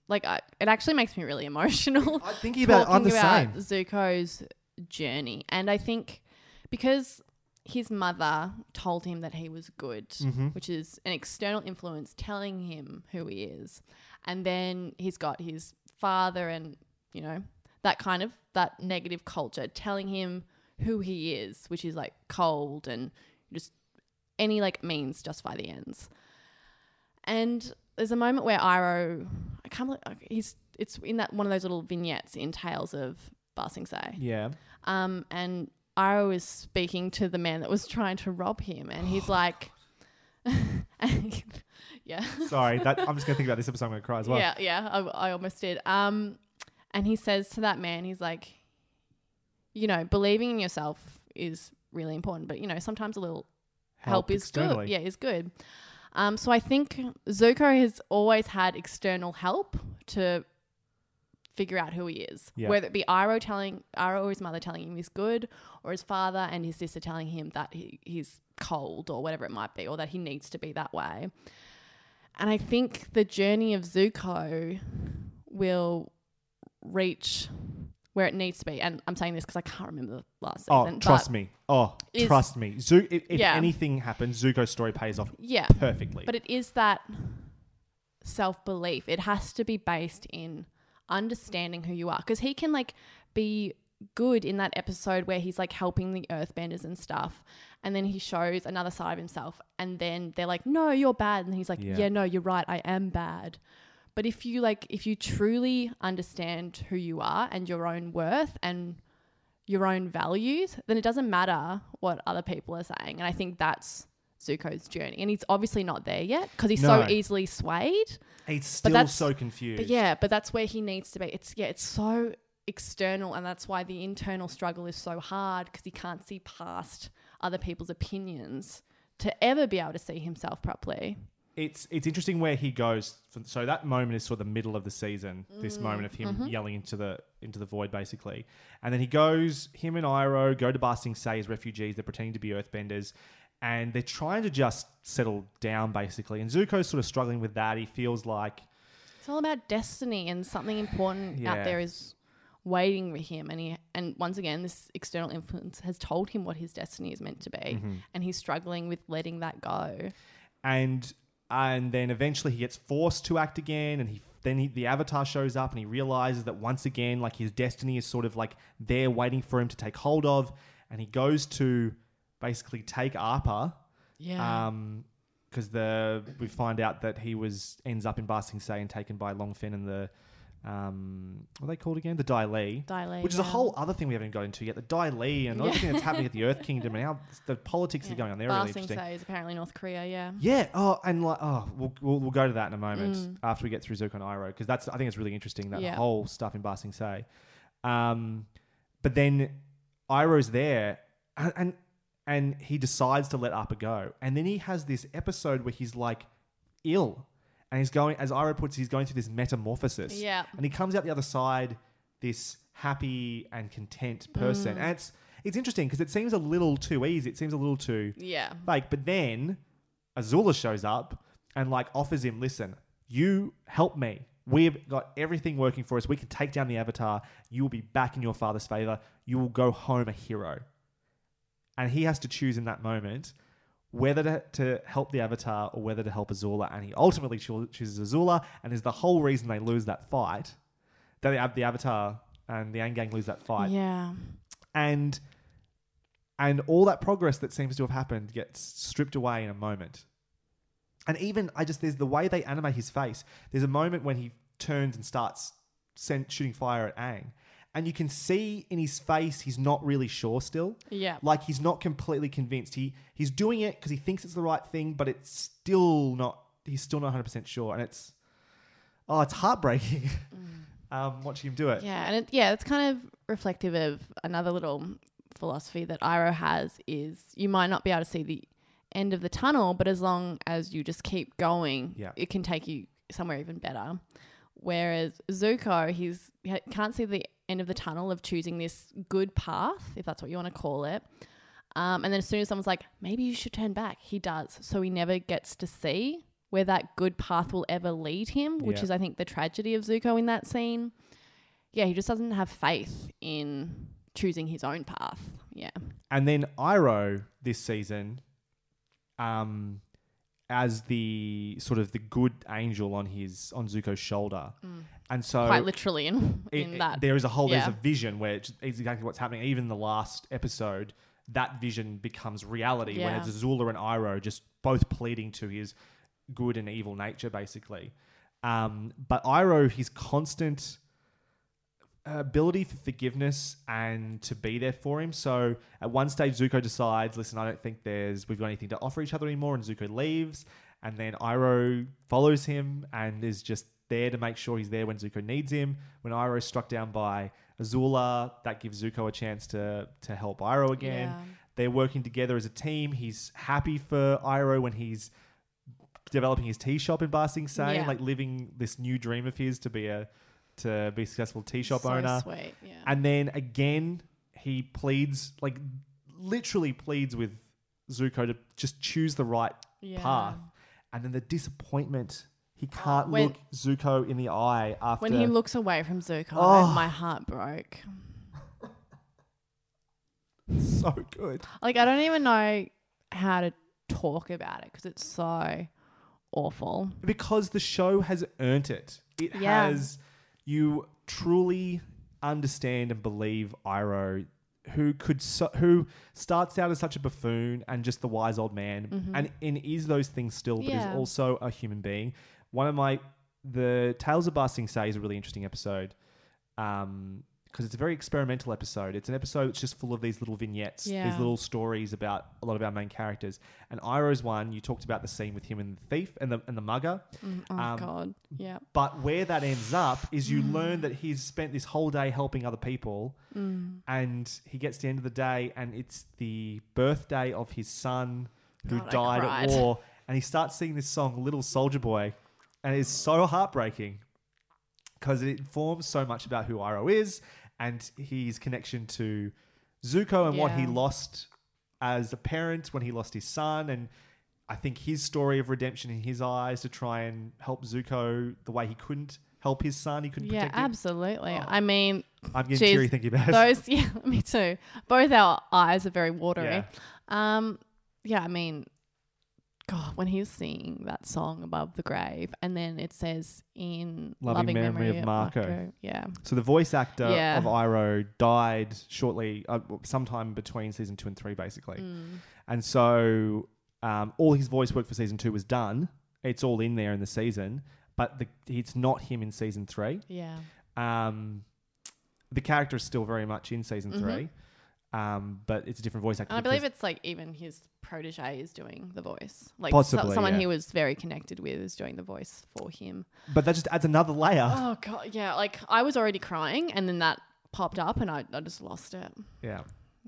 like I, it actually makes me really emotional. I'm thinking about it, I'm the about same. Zuko's journey, and I think because his mother told him that he was good, Mm-hmm. which is an external influence telling him who he is, and then he's got his father and you know that kind of that negative culture telling him who he is, which is like cold and just any like means justify the ends. And there's a moment where Iroh, I can't believe he's it's in that one of those little vignettes in Tales of Ba Sing Se. Yeah. Um, and Iroh is speaking to the man that was trying to rob him, and he's like, yeah, Sorry, that, I'm just gonna think about this episode. I'm gonna cry as well. yeah, yeah. I, I almost did. Um, and he says to that man, he's like, you know, believing in yourself is really important, but you know, sometimes a little help, is externally. good. Yeah, is good. Um, so I think Zuko has always had external help to figure out who he is. Yeah. Whether it be Iroh telling Iroh or his mother telling him he's good, or his father and his sister telling him that he, he's cold or whatever it might be, or that he needs to be that way. And I think the journey of Zuko will reach where it needs to be. And I'm saying this because I can't remember the last oh, season. Oh, trust me. Oh, is- trust me. Zu- if if Yeah. anything happens, Zuko's story pays off Yeah. perfectly. But it is that self belief. It has to be based in understanding who you are. Because he can like be good in that episode where he's like helping the earthbenders and stuff. And then he shows another side of himself. And then they're like, no, you're bad. And he's like, Yeah. yeah, no, you're right. I am bad. But if you like, if you truly understand who you are and your own worth and your own values, then it doesn't matter what other people are saying. And I think that's Zuko's journey. And he's obviously not there yet because he's No. so easily swayed. He's still that's- so confused. But yeah, but that's where he needs to be. It's yeah, it's so external and that's why the internal struggle is so hard because he can't see past other people's opinions to ever be able to see himself properly. it's it's interesting where he goes. From, so that moment is sort of the middle of the season. Mm, This moment of him mm-hmm. yelling into the into the void, basically, and then he goes. Him and Iroh go to Ba Sing Se as refugees. They're pretending to be Earthbenders, and they're trying to just settle down, basically. And Zuko's sort of struggling with that. He feels like It's all about destiny and something important Yeah. out there is waiting for him and he and once again this external influence has told him what his destiny is meant to be Mm-hmm. and he's struggling with letting that go. and and then eventually he gets forced to act again and he then he, the avatar shows up and he realizes that once again like his destiny is sort of like there waiting for him to take hold of and he goes to basically take Appa Yeah. um because the we find out that he was ends up in Ba Sing Se and taken by Long Feng and the um what are they called again the Dai Li Dai Li, which is a whole other thing we haven't got into yet the Dai Li and Yeah. everything that's happening at the Earth Kingdom and how the politics that are going on they're really Ba Sing Se is apparently North Korea, yeah. yeah. Oh, and like, oh, we'll, we'll, we'll go to that in a moment Mm. after we get through Zuko and Iroh because that's I think it's really interesting that Yeah. whole stuff in Ba Sing Se. Um, but then Iroh's there, and, and and he decides to let Appa go, and then he has this episode where he's like ill, and he's going, as Iroh puts, it, he's going through this metamorphosis. Yeah. and he comes out the other side this happy and content person, Mm. and it's it's interesting because it seems a little too easy. It seems a little too Yeah. like, but then Azula shows up and like offers him, listen, you help me. We've got everything working for us. We can take down the Avatar. You will be back in your father's favor. You will go home a hero. And he has to choose in that moment whether to, to help the Avatar or whether to help Azula. And he ultimately cho- chooses Azula, and is the whole reason they lose that fight. That the, the Avatar and the Aang Gang lose that fight Yeah. and and all that progress that seems to have happened gets stripped away in a moment. And even I just there's the way they animate his face. There's a moment when he turns and starts send, shooting fire at Aang, and you can see in his face he's not really sure still. Yeah. Like he's not completely convinced. He he's doing it because he thinks it's the right thing, but it's still not. He's still not 100 percent sure, and it's oh, it's heartbreaking. um, watching him do it. Yeah, and it, yeah, it's kind of reflective of another little philosophy that Iroh has is you might not be able to see the end of the tunnel, but as long as you just keep going, Yeah. it can take you somewhere even better. Whereas Zuko, he's he can't see the end of the tunnel of choosing this good path, if that's what you want to call it. Um, and then as soon as someone's like, maybe you should turn back, he does. So he never gets to see where that good path will ever lead him, which Yeah. is, I think, the tragedy of Zuko in that scene yeah, he just doesn't have faith in choosing his own path. Yeah. And then Iroh this season, um, as the sort of the good angel on his on Zuko's shoulder, and so Quite literally in, in it- that. there is a whole there's a vision where it's, it's exactly what's happening. Even in the last episode, that vision becomes reality when it's Azula and Iroh just both pleading to his good and evil nature, basically. Um, but Iroh, his constant ability for forgiveness and to be there for him. So at one stage, Zuko decides, "Listen, I don't think there's we've got anything to offer each other anymore," and Zuko leaves. And then Iroh follows him and is just there to make sure he's there when Zuko needs him. When Iroh is struck down by Azula, that gives Zuko a chance to to help Iroh again. Yeah. They're working together as a team. He's happy for Iroh when he's developing his tea shop in Ba Sing Se, Yeah. like living this new dream of his to be a to be a successful tea shop so owner. sweet. Yeah. And then again, he pleads, like literally pleads with Zuko to just choose the right Yeah. path. And then the disappointment, he can't when- look Zuko in the eye after. when he looks away from Zuko, Oh. my heart broke. so good. Like, I don't even know how to talk about it because it's so awful. because the show has earned it. It Yeah. has you truly understand and believe Iroh, who could so, who starts out as such a buffoon and just the wise old man, and and is those things still, but Mm-hmm. Yeah. is also a human being. One of my the Tales of Ba Sing Se is a really interesting episode. Um, because it's a very experimental episode. It's an episode that's just full of these little vignettes, these little stories about a lot of our main characters. And Iroh's one, you talked about the scene with him and the thief and the and the mugger. Mm, Oh, Um, God. Yeah. But where that ends up is Mm. you learn that he's spent this whole day helping other people, Mm. and he gets to the end of the day, and it's the birthday of his son who God, died at war, and he starts singing this song, "Little Soldier Boy," and it's so heartbreaking because it informs so much about who Iroh is and his connection to Zuko and what he Yeah. lost as a parent when he lost his son and I think his story of redemption in his eyes to try and help Zuko the way he couldn't help his son, he couldn't Yeah, protect him. absolutely. Oh. I mean, I'm getting Jeez, teary thinking about it. those, yeah, me too. Both our eyes are very watery. Yeah. Um, yeah, I mean, God, when he's singing that song above the grave, and then it says in Loving memory of Mako. Yeah, So the voice actor Yeah. of Iroh died shortly, uh, sometime between season two and three, basically. Mm. And so um, all his voice work for season two was done. It's all in there in the season, but the, it's not him in season three. yeah. Um, the character is still very much in season Mhm. three, um, but it's a different voice actor. And I believe it's like even his protege is doing the voice. Like so- someone yeah. he was very connected with is doing the voice for him. but that just adds another layer. Oh god, yeah. Like I was already crying, and then that popped up, and I, I just lost it. Yeah.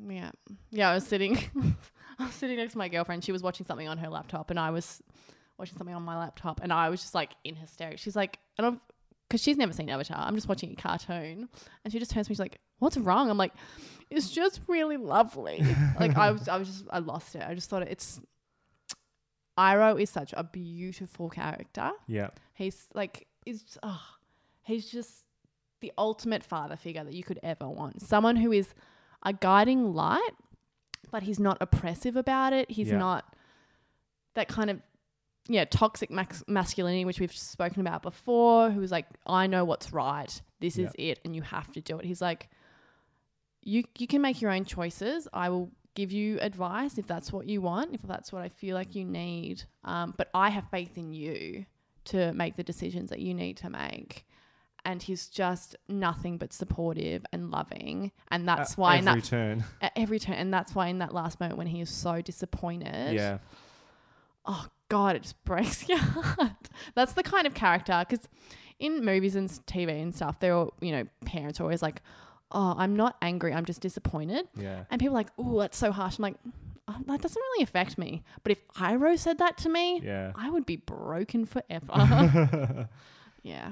Yeah, yeah. I was sitting, I was sitting next to my girlfriend. She was watching something on her laptop, and I was watching something on my laptop, and I was just like in hysterics. She's like, and I'm because she's never seen Avatar. I'm just watching a cartoon, and she just turns to me. She's like, "What's wrong?" I'm like, "It's just really lovely." like I was, I was just, I lost it. I just thought it's. Iroh is such a beautiful character. Yeah. He's like, is oh, he's just the ultimate father figure that you could ever want. Someone who is a guiding light, but he's not oppressive about it. He's Yeah. not that kind of yeah toxic max- masculinity, which we've spoken about before. Who's like, I know what's right. This is it, and you have to do it. He's like, you you can make your own choices. I will give you advice if that's what you want, if that's what I feel like you need. Um, but I have faith in you to make the decisions that you need to make. And he's just nothing but supportive and loving, and that's At why in every that turn. at every turn, and that's why in that last moment when he is so disappointed, yeah. oh god, it just breaks your heart. That's the kind of character because in movies and TV and stuff, they're all you know parents are always like, oh, I'm not angry, I'm just disappointed, Yeah. and people are like, oh, that's so harsh. I'm like, oh, that doesn't really affect me. But if Iroh said that to me, Yeah. I would be broken forever. yeah.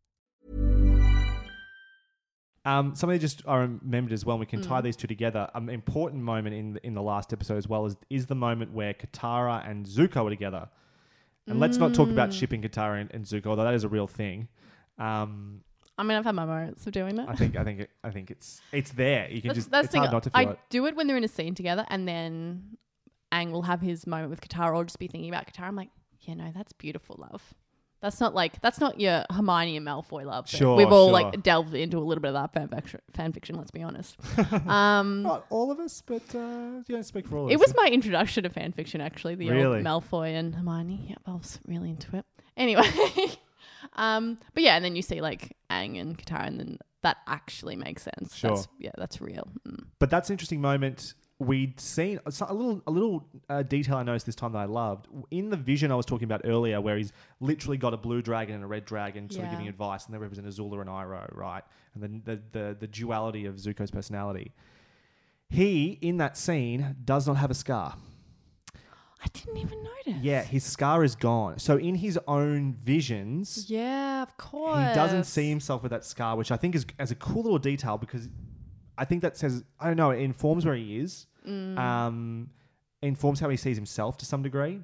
Um, something just I remembered as well, and we can Mm. tie these two together. An important moment in the, in the last episode as well is is the moment where Katara and Zuko are together. And let's not talk Mm. about shipping Katara and, and Zuko, although that is a real thing. Um, I mean, I've had my moments of doing that. I think I think it, I think it's it's there. You can that's, just that's it's hard not to feel I it. do it when they're in a scene together, and then Aang will have his moment with Katara. I'll just be thinking about Katara. I'm like, yeah, no, that's beautiful love. That's not like that's not your Hermione and Malfoy love. that Sure, we've all sure. like delved into a little bit of that fan fiction. Fan fiction let's be honest. um, Not all of us, but uh, you don't speak for all of it us. was my introduction to fan fiction actually. The Really? old Malfoy and Hermione. Yep, I was really into it. Anyway, um, but yeah, and then you see like Aang and Katara, and then that actually makes sense. Sure. That's, yeah, that's real. Mm. But that's an interesting moment. We'd seen a little a little uh, detail I noticed this time that I loved in the vision I was talking about earlier, where he's literally got a blue dragon and a red dragon, sort of giving advice, and they represent Azula and Iroh, right? And the, the the the duality of Zuko's personality. He in that scene does not have a scar. I didn't even notice. Yeah, his scar is gone. So in his own visions, Yeah, of course. he doesn't see himself with that scar, which I think is as a cool little detail because I think that says I don't know, it informs where he is, Mm. um, informs how he sees himself to some degree,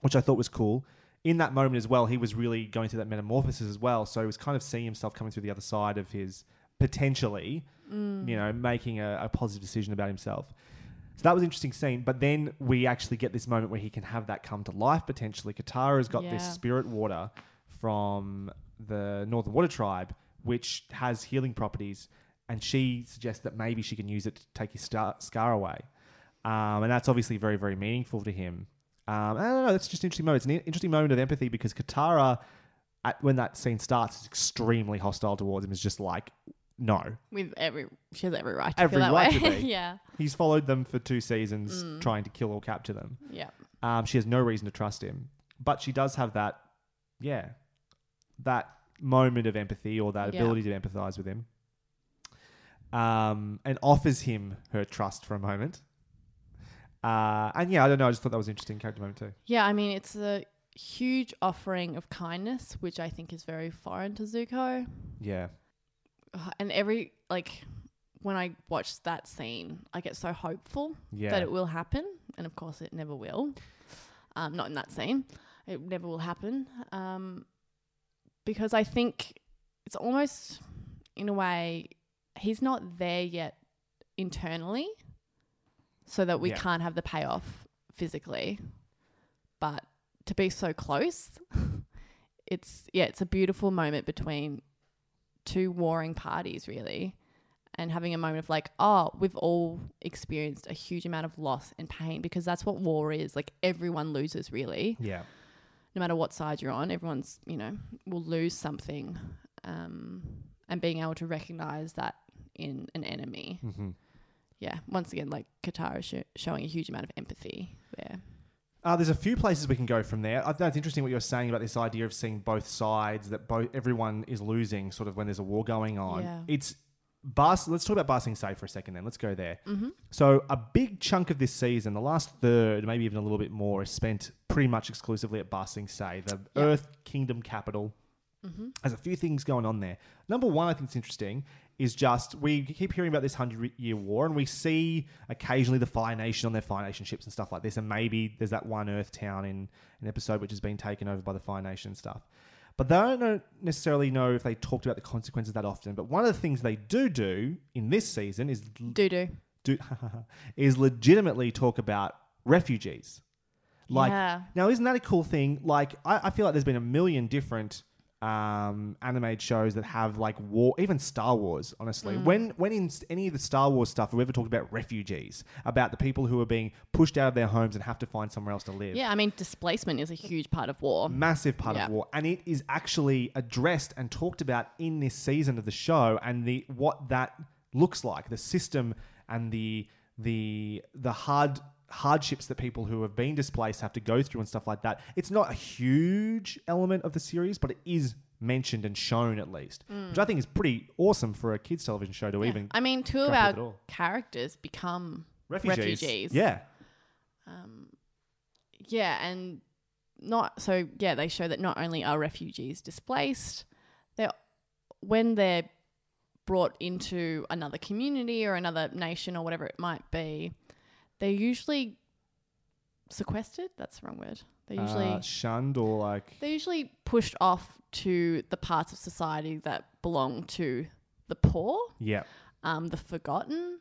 which I thought was cool. In that moment as well, he was really going through that metamorphosis as well, so he was kind of seeing himself coming through the other side of his potentially, Mm. you know, making a, a positive decision about himself. So that was an interesting scene. But then we actually get this moment where he can have that come to life potentially. Katara has got this spirit water from the Northern Water Tribe, which has healing properties, and she suggests that maybe she can use it to take his star- scar away, um, and that's obviously very very meaningful to him. Um, I don't know. That's just an interesting moment. It's an interesting moment of empathy because Katara, at, when that scene starts, is extremely hostile towards him. Is just like, no, With every, she has every right to Every feel that right way. to be. yeah, he's followed them for two seasons, Mm. trying to kill or capture them. yeah, Um, she has no reason to trust him, but she does have that, yeah, that moment of empathy or that Yeah. ability to empathize with him, um, and offers him her trust for a moment. Uh, and yeah, I don't know. I just thought that was an interesting character moment too. yeah. I mean, it's a huge offering of kindness, which I think is very foreign to Zuko. Yeah, And every like when I watch that scene, I get so hopeful yeah, that it will happen, and of course, it never will. Um, not in that scene. It never will happen. Um, because I think it's almost, in a way, he's not there yet internally, so that we Yeah. can't have the payoff physically. But to be so close, it's yeah, it's a beautiful moment between two warring parties, really and having a moment of like, oh, we've all experienced a huge amount of loss and pain because that's what war is. Like everyone loses really, yeah, no matter what side you're on. Everyone's, you know, will lose something. Um, and being able to recognize that in an enemy. hmm Yeah. Once again, like Katara is sh- showing a huge amount of empathy there. Uh, there's a few places we can go from there. I think it's interesting what you're saying about this idea of seeing both sides, that both everyone is losing, sort of when there's a war going on. Yeah. It's Bas. Let's talk about Ba Sing Se for a second. Then let's go there. Mm-hmm. So a big chunk of this season, the last third, maybe even a little bit more, is spent pretty much exclusively at Ba Sing Se, the Yeah. Earth Kingdom capital. Mm-hmm. There's a few things going on there. Number one, I think it's interesting, is just we keep hearing about this hundred year war, and we see occasionally the Fire Nation on their Fire Nation ships and stuff like this, and maybe there's that one Earth town in an episode which has been taken over by the Fire Nation and stuff. But they don't necessarily know if they talked about the consequences that often. But one of the things they do do in this season is Do do. do is legitimately talk about refugees. Like Yeah. now, isn't that a cool thing? Like I, I feel like there's been a million different um, animated shows that have like war, even Star Wars. Honestly, Mm. when when in any of the Star Wars stuff, we ever talked about refugees, about the people who are being pushed out of their homes and have to find somewhere else to live. Yeah. I mean, displacement is a huge part of war. Massive part Yeah. of war, and it is actually addressed and talked about in this season of the show, and the what that looks like, the system and the the the hard hardships that people who have been displaced have to go through and stuff like that. It's not a huge element of the series, but it is mentioned and shown at least, which I think is pretty awesome for a kids television show to Mm. Yeah. even I mean, two of grapple with it our characters become refugees. refugees. Yeah, Um, yeah, and not so. Yeah, they show that not only are refugees displaced, they are when they're brought into another community or another nation or whatever it might be, they're usually sequestered. That's the wrong word. They're usually uh, shunned or like they're usually pushed off to the parts of society that belong to the poor yeah, um, the forgotten,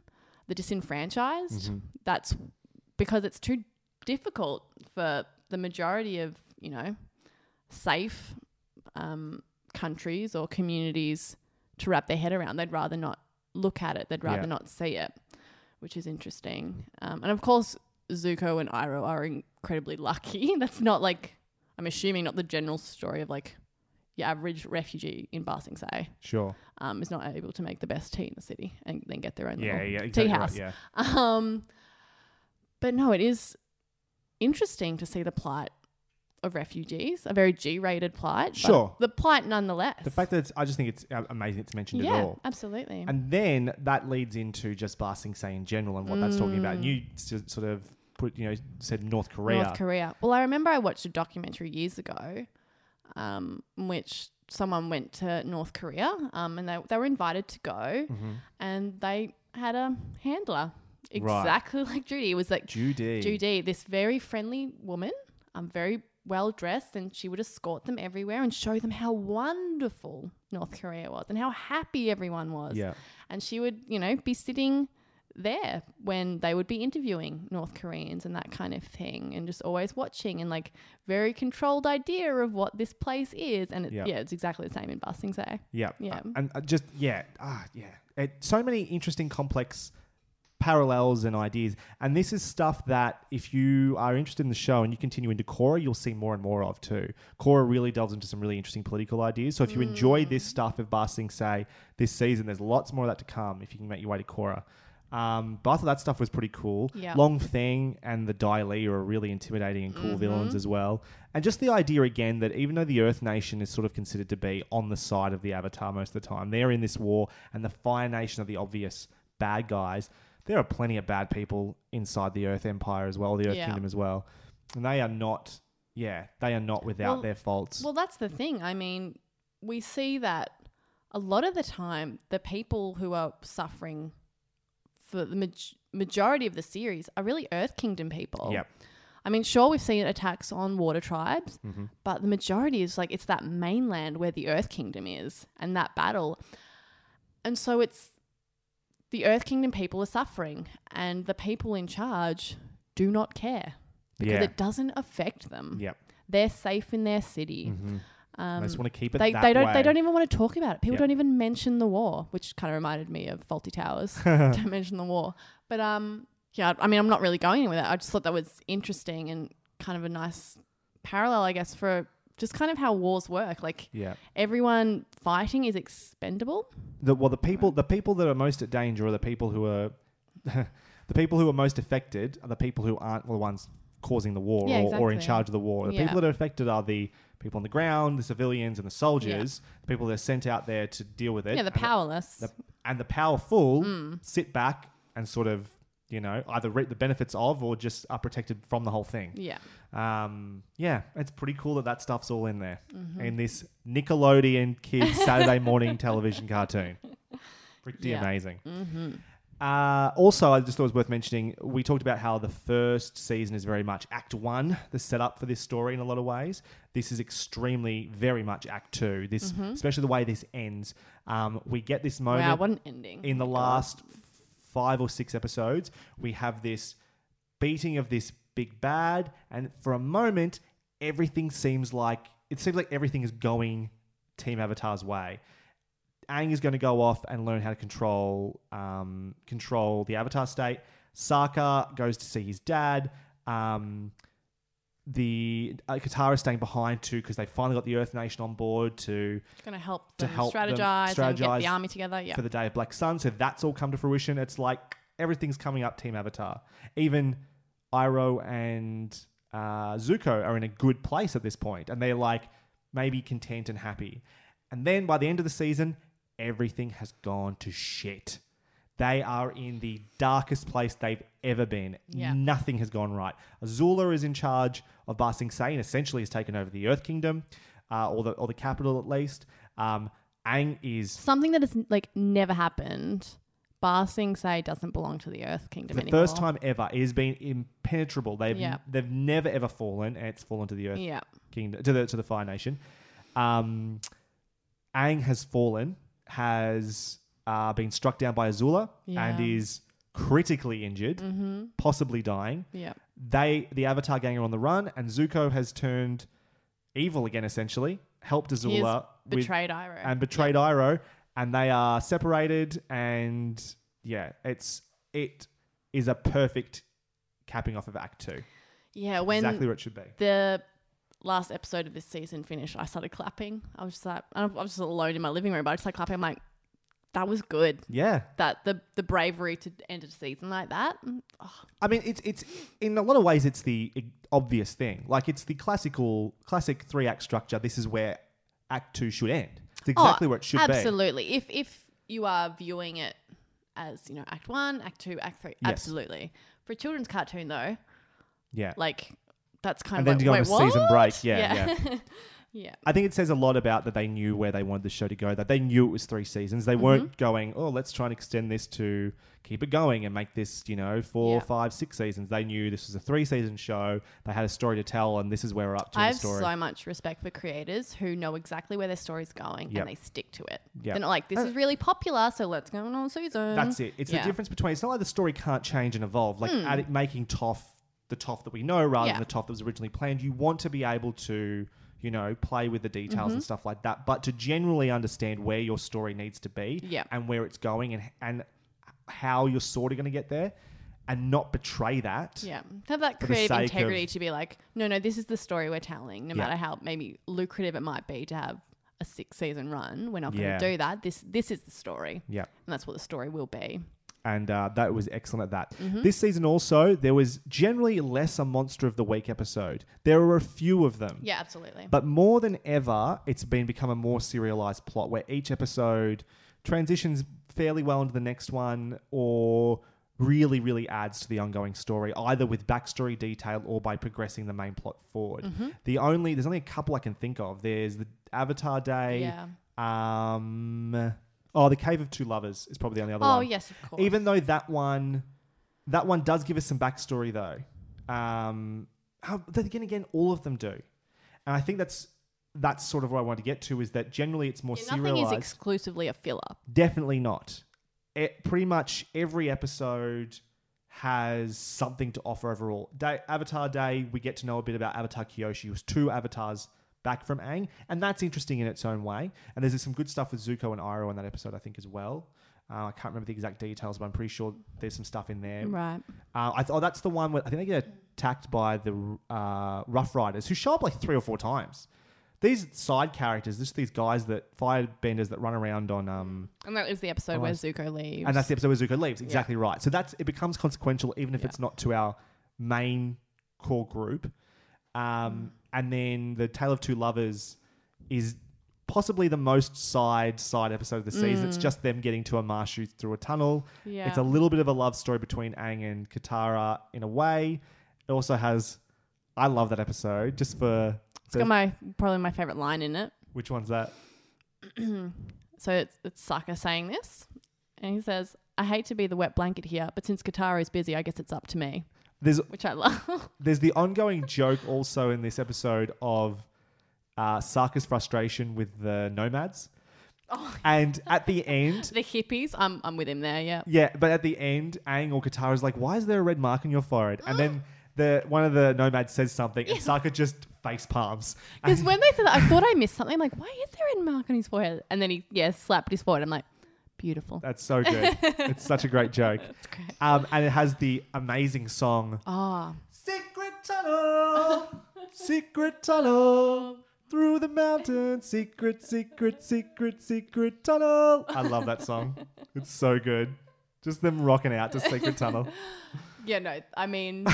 the disenfranchised. Mhm. That's because it's too difficult for the majority of you know safe um, countries or communities to wrap their head around. They'd rather not look at it. They'd rather Yeah. not see it, which is interesting. Um, and of course, Zuko and Iroh are incredibly lucky. That's not like I'm assuming not the general story of like your average refugee in Ba Sing Se sure, um, is not able to make the best tea in the city and then get their own yeah, yeah, tea exactly right, house. yeah. Um, but no, it is interesting to see the plight of refugees, a very G-rated plight. but Sure. the plight nonetheless. The fact that it's, I just think it's uh, amazing it's mentioned yeah, at all. absolutely. And then that leads into just Ba Sing Se in general and what that's talking about. And Mm. you s- sort of put, you know, said North Korea. North Korea. Well, I remember I watched a documentary years ago, um, in which someone went to North Korea, um, and they they were invited to go, Mhm. and they had a handler Right. exactly like Judy. It was like Judy. Judy, this very friendly woman, um, very well dressed, and she would escort them everywhere and show them how wonderful North Korea was and how happy everyone was. Yeah. And she would, you know, be sitting there when they would be interviewing North Koreans and that kind of thing, and just always watching and like very controlled idea of what this place is. And it, Yeah. yeah, it's exactly the same in Ba Sing Se. Yeah. Yeah. Uh, and uh, just yeah, ah, yeah. It, so many interesting, complex parallels and ideas. And this is stuff that if you are interested in the show and you continue into Korra, you'll see more and more of too. Korra really delves into some really interesting political ideas. So if you enjoy this stuff of Ba Sing Se this season, there's lots more of that to come if you can make your way to Korra. Um, but I thought that stuff was pretty cool. Yeah. Long Feng and the Dai Li are really intimidating and cool villains as well. And just the idea again that even though the Earth Nation is sort of considered to be on the side of the Avatar most of the time, they're in this war, and the Fire Nation are the obvious bad guys. There are plenty of bad people inside the Earth Empire as well, the Earth Yeah. Kingdom as well, and they are not. Yeah, they are not without Well- their faults. Well, that's the thing. I mean, we see that a lot of the time, the people who are suffering for the maj- majority of the series are really Earth Kingdom people. Yep. I mean, sure, we've seen attacks on water tribes, Mm-hmm. but the majority is like it's that mainland where the Earth Kingdom is and that battle. And so it's the Earth Kingdom people are suffering, and the people in charge do not care because Yeah. it doesn't affect them. Yep. They're safe in their city. Mhm. Um, they just want to keep it they, that they don't way. they don't even want to talk about it. People Yeah. don't even mention the war, which kind of reminded me of Fawlty Towers. don't mention the war, but um, yeah. I mean, I'm not really going in with it. I just thought that was interesting and kind of a nice parallel, I guess, for just kind of how wars work. Like Yeah. everyone fighting is expendable. the well the people the people that are most at danger are the people who are the people who are most affected are the people who aren't the ones causing the war Yeah, or, or in charge of the war. The Yeah. people that are affected are the people on the ground, the civilians and the soldiers, the people that are sent out there to deal with it. yeah, the and powerless. the, and the powerful Mm. sit back and sort of you know either reap the benefits of or just are protected from the whole thing. yeah, Um, yeah, it's pretty cool that that stuff's all in there Mm-hmm. in this Nickelodeon kids Saturday morning television cartoon. Pretty Yeah. amazing. Mm-hmm. Uh, also, I just thought it was worth mentioning. We talked about how the first season is very much Act One, the setup for this story in a lot of ways. This is extremely, very much Act Two. This, especially the way this ends. Um, we get this moment Mm-hmm. wow, what an ending! in the God. Five or six episodes, we have this beating of this big bad, and for a moment, everything seems like it seems like everything is going Team Avatar's way. Aang is going to go off and learn how to control um, control the Avatar state. Sokka goes to see his dad. Um, the uh, Katara is staying behind too because they finally got the Earth Nation on board to going to help to help strategize, and get the army together. Yeah, for the Day of Black Sun. So that's all come to fruition. It's like everything's coming up Team Avatar. Even Iroh and uh, Zuko are in a good place at this point, and they're like maybe content and happy. And then by the end of the season, everything has gone to shit. They are in the darkest place they've ever been. Yeah. Nothing has gone right. Azula is in charge of Ba Sing Se and essentially has taken over the Earth Kingdom, uh, or the or the capital at least. Um, Aang is something that has like never happened. Ba Sing Se doesn't belong to the Earth Kingdom the anymore. first time ever. It has been impenetrable. They've Yeah. they've never ever fallen, and it's fallen to the Earth Yeah. Kingdom to the to the Fire Nation. Um, Aang has fallen, has uh, been struck down by Azula, and Yeah. Mm-hmm. is critically injured, possibly dying. Yeah. They the Avatar gang are on the run, and Zuko has turned evil again. Essentially, helped Azula with- betrayed Iroh. and betrayed Iroh, and they are separated. And yeah, it's it is a perfect capping off of Act Two. Yeah, when exactly where it should be. the last episode of this season finished, I started clapping. I was just like, I was just alone in my living room, but I just like clapping. I'm like, that was good. Yeah, That the the bravery to end a season like that. oh, I mean, it's it's in a lot of ways it's the obvious thing. Like it's the classical classic three act structure. This is where Act Two should end. It's exactly oh, where it should be. absolutely. If if you are viewing it as you know, Act One, Act Two, Act Three, Yes. absolutely. For a children's cartoon though, Yeah, like that's kind and of then like to go on a season break. Yeah, yeah. Yeah. I think it says a lot about that they knew where they wanted the show to go, that they knew it was three seasons. They Mm-hmm. weren't going, oh, let's try and extend this to keep it going and make this, you know, four, Yeah. five, six seasons. They knew this was a three season show. They had a story to tell, and this is where we're up to I have the story. so much respect for creators who know exactly where their story's going Yep. and they stick to it. Yep. They're not like, this is really popular, so let's go on season. That's it. It's Yeah. the difference between, it's not like the story can't change and evolve. Like adding, making Toph the Toph that we know rather Yeah. than the Toph that was originally planned. You want to be able to, you know, play with the details Mm-hmm. and stuff like that, but to generally understand where your story needs to be Yeah. and where it's going and and how you're sort of going to get there and not betray that. Yeah. Have that creative integrity of- to be like, no, no, this is the story we're telling. No Yeah. matter how maybe lucrative it might be to have a six season run, we're not going to Yeah. do that. This this is the story. Yeah. And that's what the story will be. And uh, that was excellent at that. Mm-hmm. This season also, there was generally less a Monster of the Week episode. There were a few of them. Yeah, absolutely. But more than ever, it's been become a more serialized plot where each episode transitions fairly well into the next one or really, really adds to the ongoing story, either with backstory detail or by progressing the main plot forward. Mm-hmm. The only there's only a couple I can think of. There's the Avatar Day. Yeah. Um Oh, the Cave of Two Lovers is probably the only other oh, one. yes, of course. Even though that one, that one does give us some backstory though. Um, how, then again, again, all of them do, and I think that's that's sort of what I want to get to is that generally it's more Yeah, nothing is serialized. exclusively a filler. Definitely not. It, pretty much every episode has something to offer overall. Day, Avatar Day, we get to know a bit about Avatar Kyoshi, who's two avatars back from Aang, and that's interesting in its own way. And there's some good stuff with Zuko and Iroh in that episode, I think, as well. Uh, I can't remember the exact details, but I'm pretty sure there's some stuff in there. Right. Uh, I thought that's the one where I think they get attacked by the uh, Rough Riders, who show up like three or four times. These side characters, just these guys that firebenders that run around on um, And that is the episode where Zuko leaves. and that's the episode where Zuko leaves. Exactly right. So that's it becomes consequential, even if Yeah. it's not to our main core group. Um, and then the Tale of Two Lovers is possibly the most side side episode of the season. It's just them getting to Omashu through a tunnel. Mm. Yeah. It's a little bit of a love story between Aang and Katara in a way. It also has. I love that episode just for. it's got my probably my favorite line in it. which one's that? So it's it's Sokka saying this, and he says, "I hate to be the wet blanket here, but since Katara is busy, I guess it's up to me," There's which I love. there's the ongoing joke also in this episode of uh, Sokka's frustration with the nomads. And at the end, the hippies, I'm I'm with him there. Yeah. yeah, but at the end, Aang or Katara is like, "Why is there a red mark on your forehead?" And then the one of the nomads says something, and Sokka just face palms. Because when they said that, I thought I missed something. I'm like, why is there a red mark on his forehead? And then he, yeah, slapped his forehead. I'm like, beautiful. That's so good. it's such a great joke. That's great. Um, and it has the amazing song Ah, Secret tunnel, secret tunnel through the mountain. Secret, secret, secret, secret tunnel. I love that song. It's so good. Just them rocking out to Secret Tunnel. yeah, no, I mean,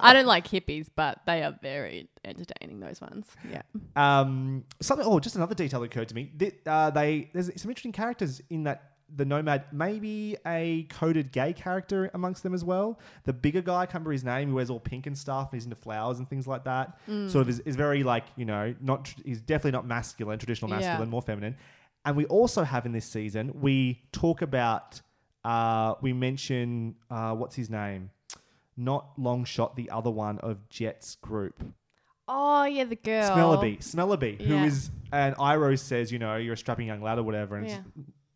I don't like hippies, but they are very entertaining. Those ones, yeah. Um, something. Oh, just another detail that occurred to me. Th- Uh, they there's some interesting characters in that. The nomad, maybe a coded gay character amongst them as well. The bigger guy, I can't remember his name, he wears all pink and stuff, and he's into flowers and things like that. Sort of is, is very like you know not tr- he's definitely not masculine, traditional Yeah. masculine, more feminine. And we also have in this season we talk about uh, we mention uh, what's his name, not Longshot, the other one of Jet's group. Oh yeah, the girl. Smellerbee, Smellerbee, who Yeah. is, and Iroh says, you know, you're a strapping young lad or whatever, and Yeah.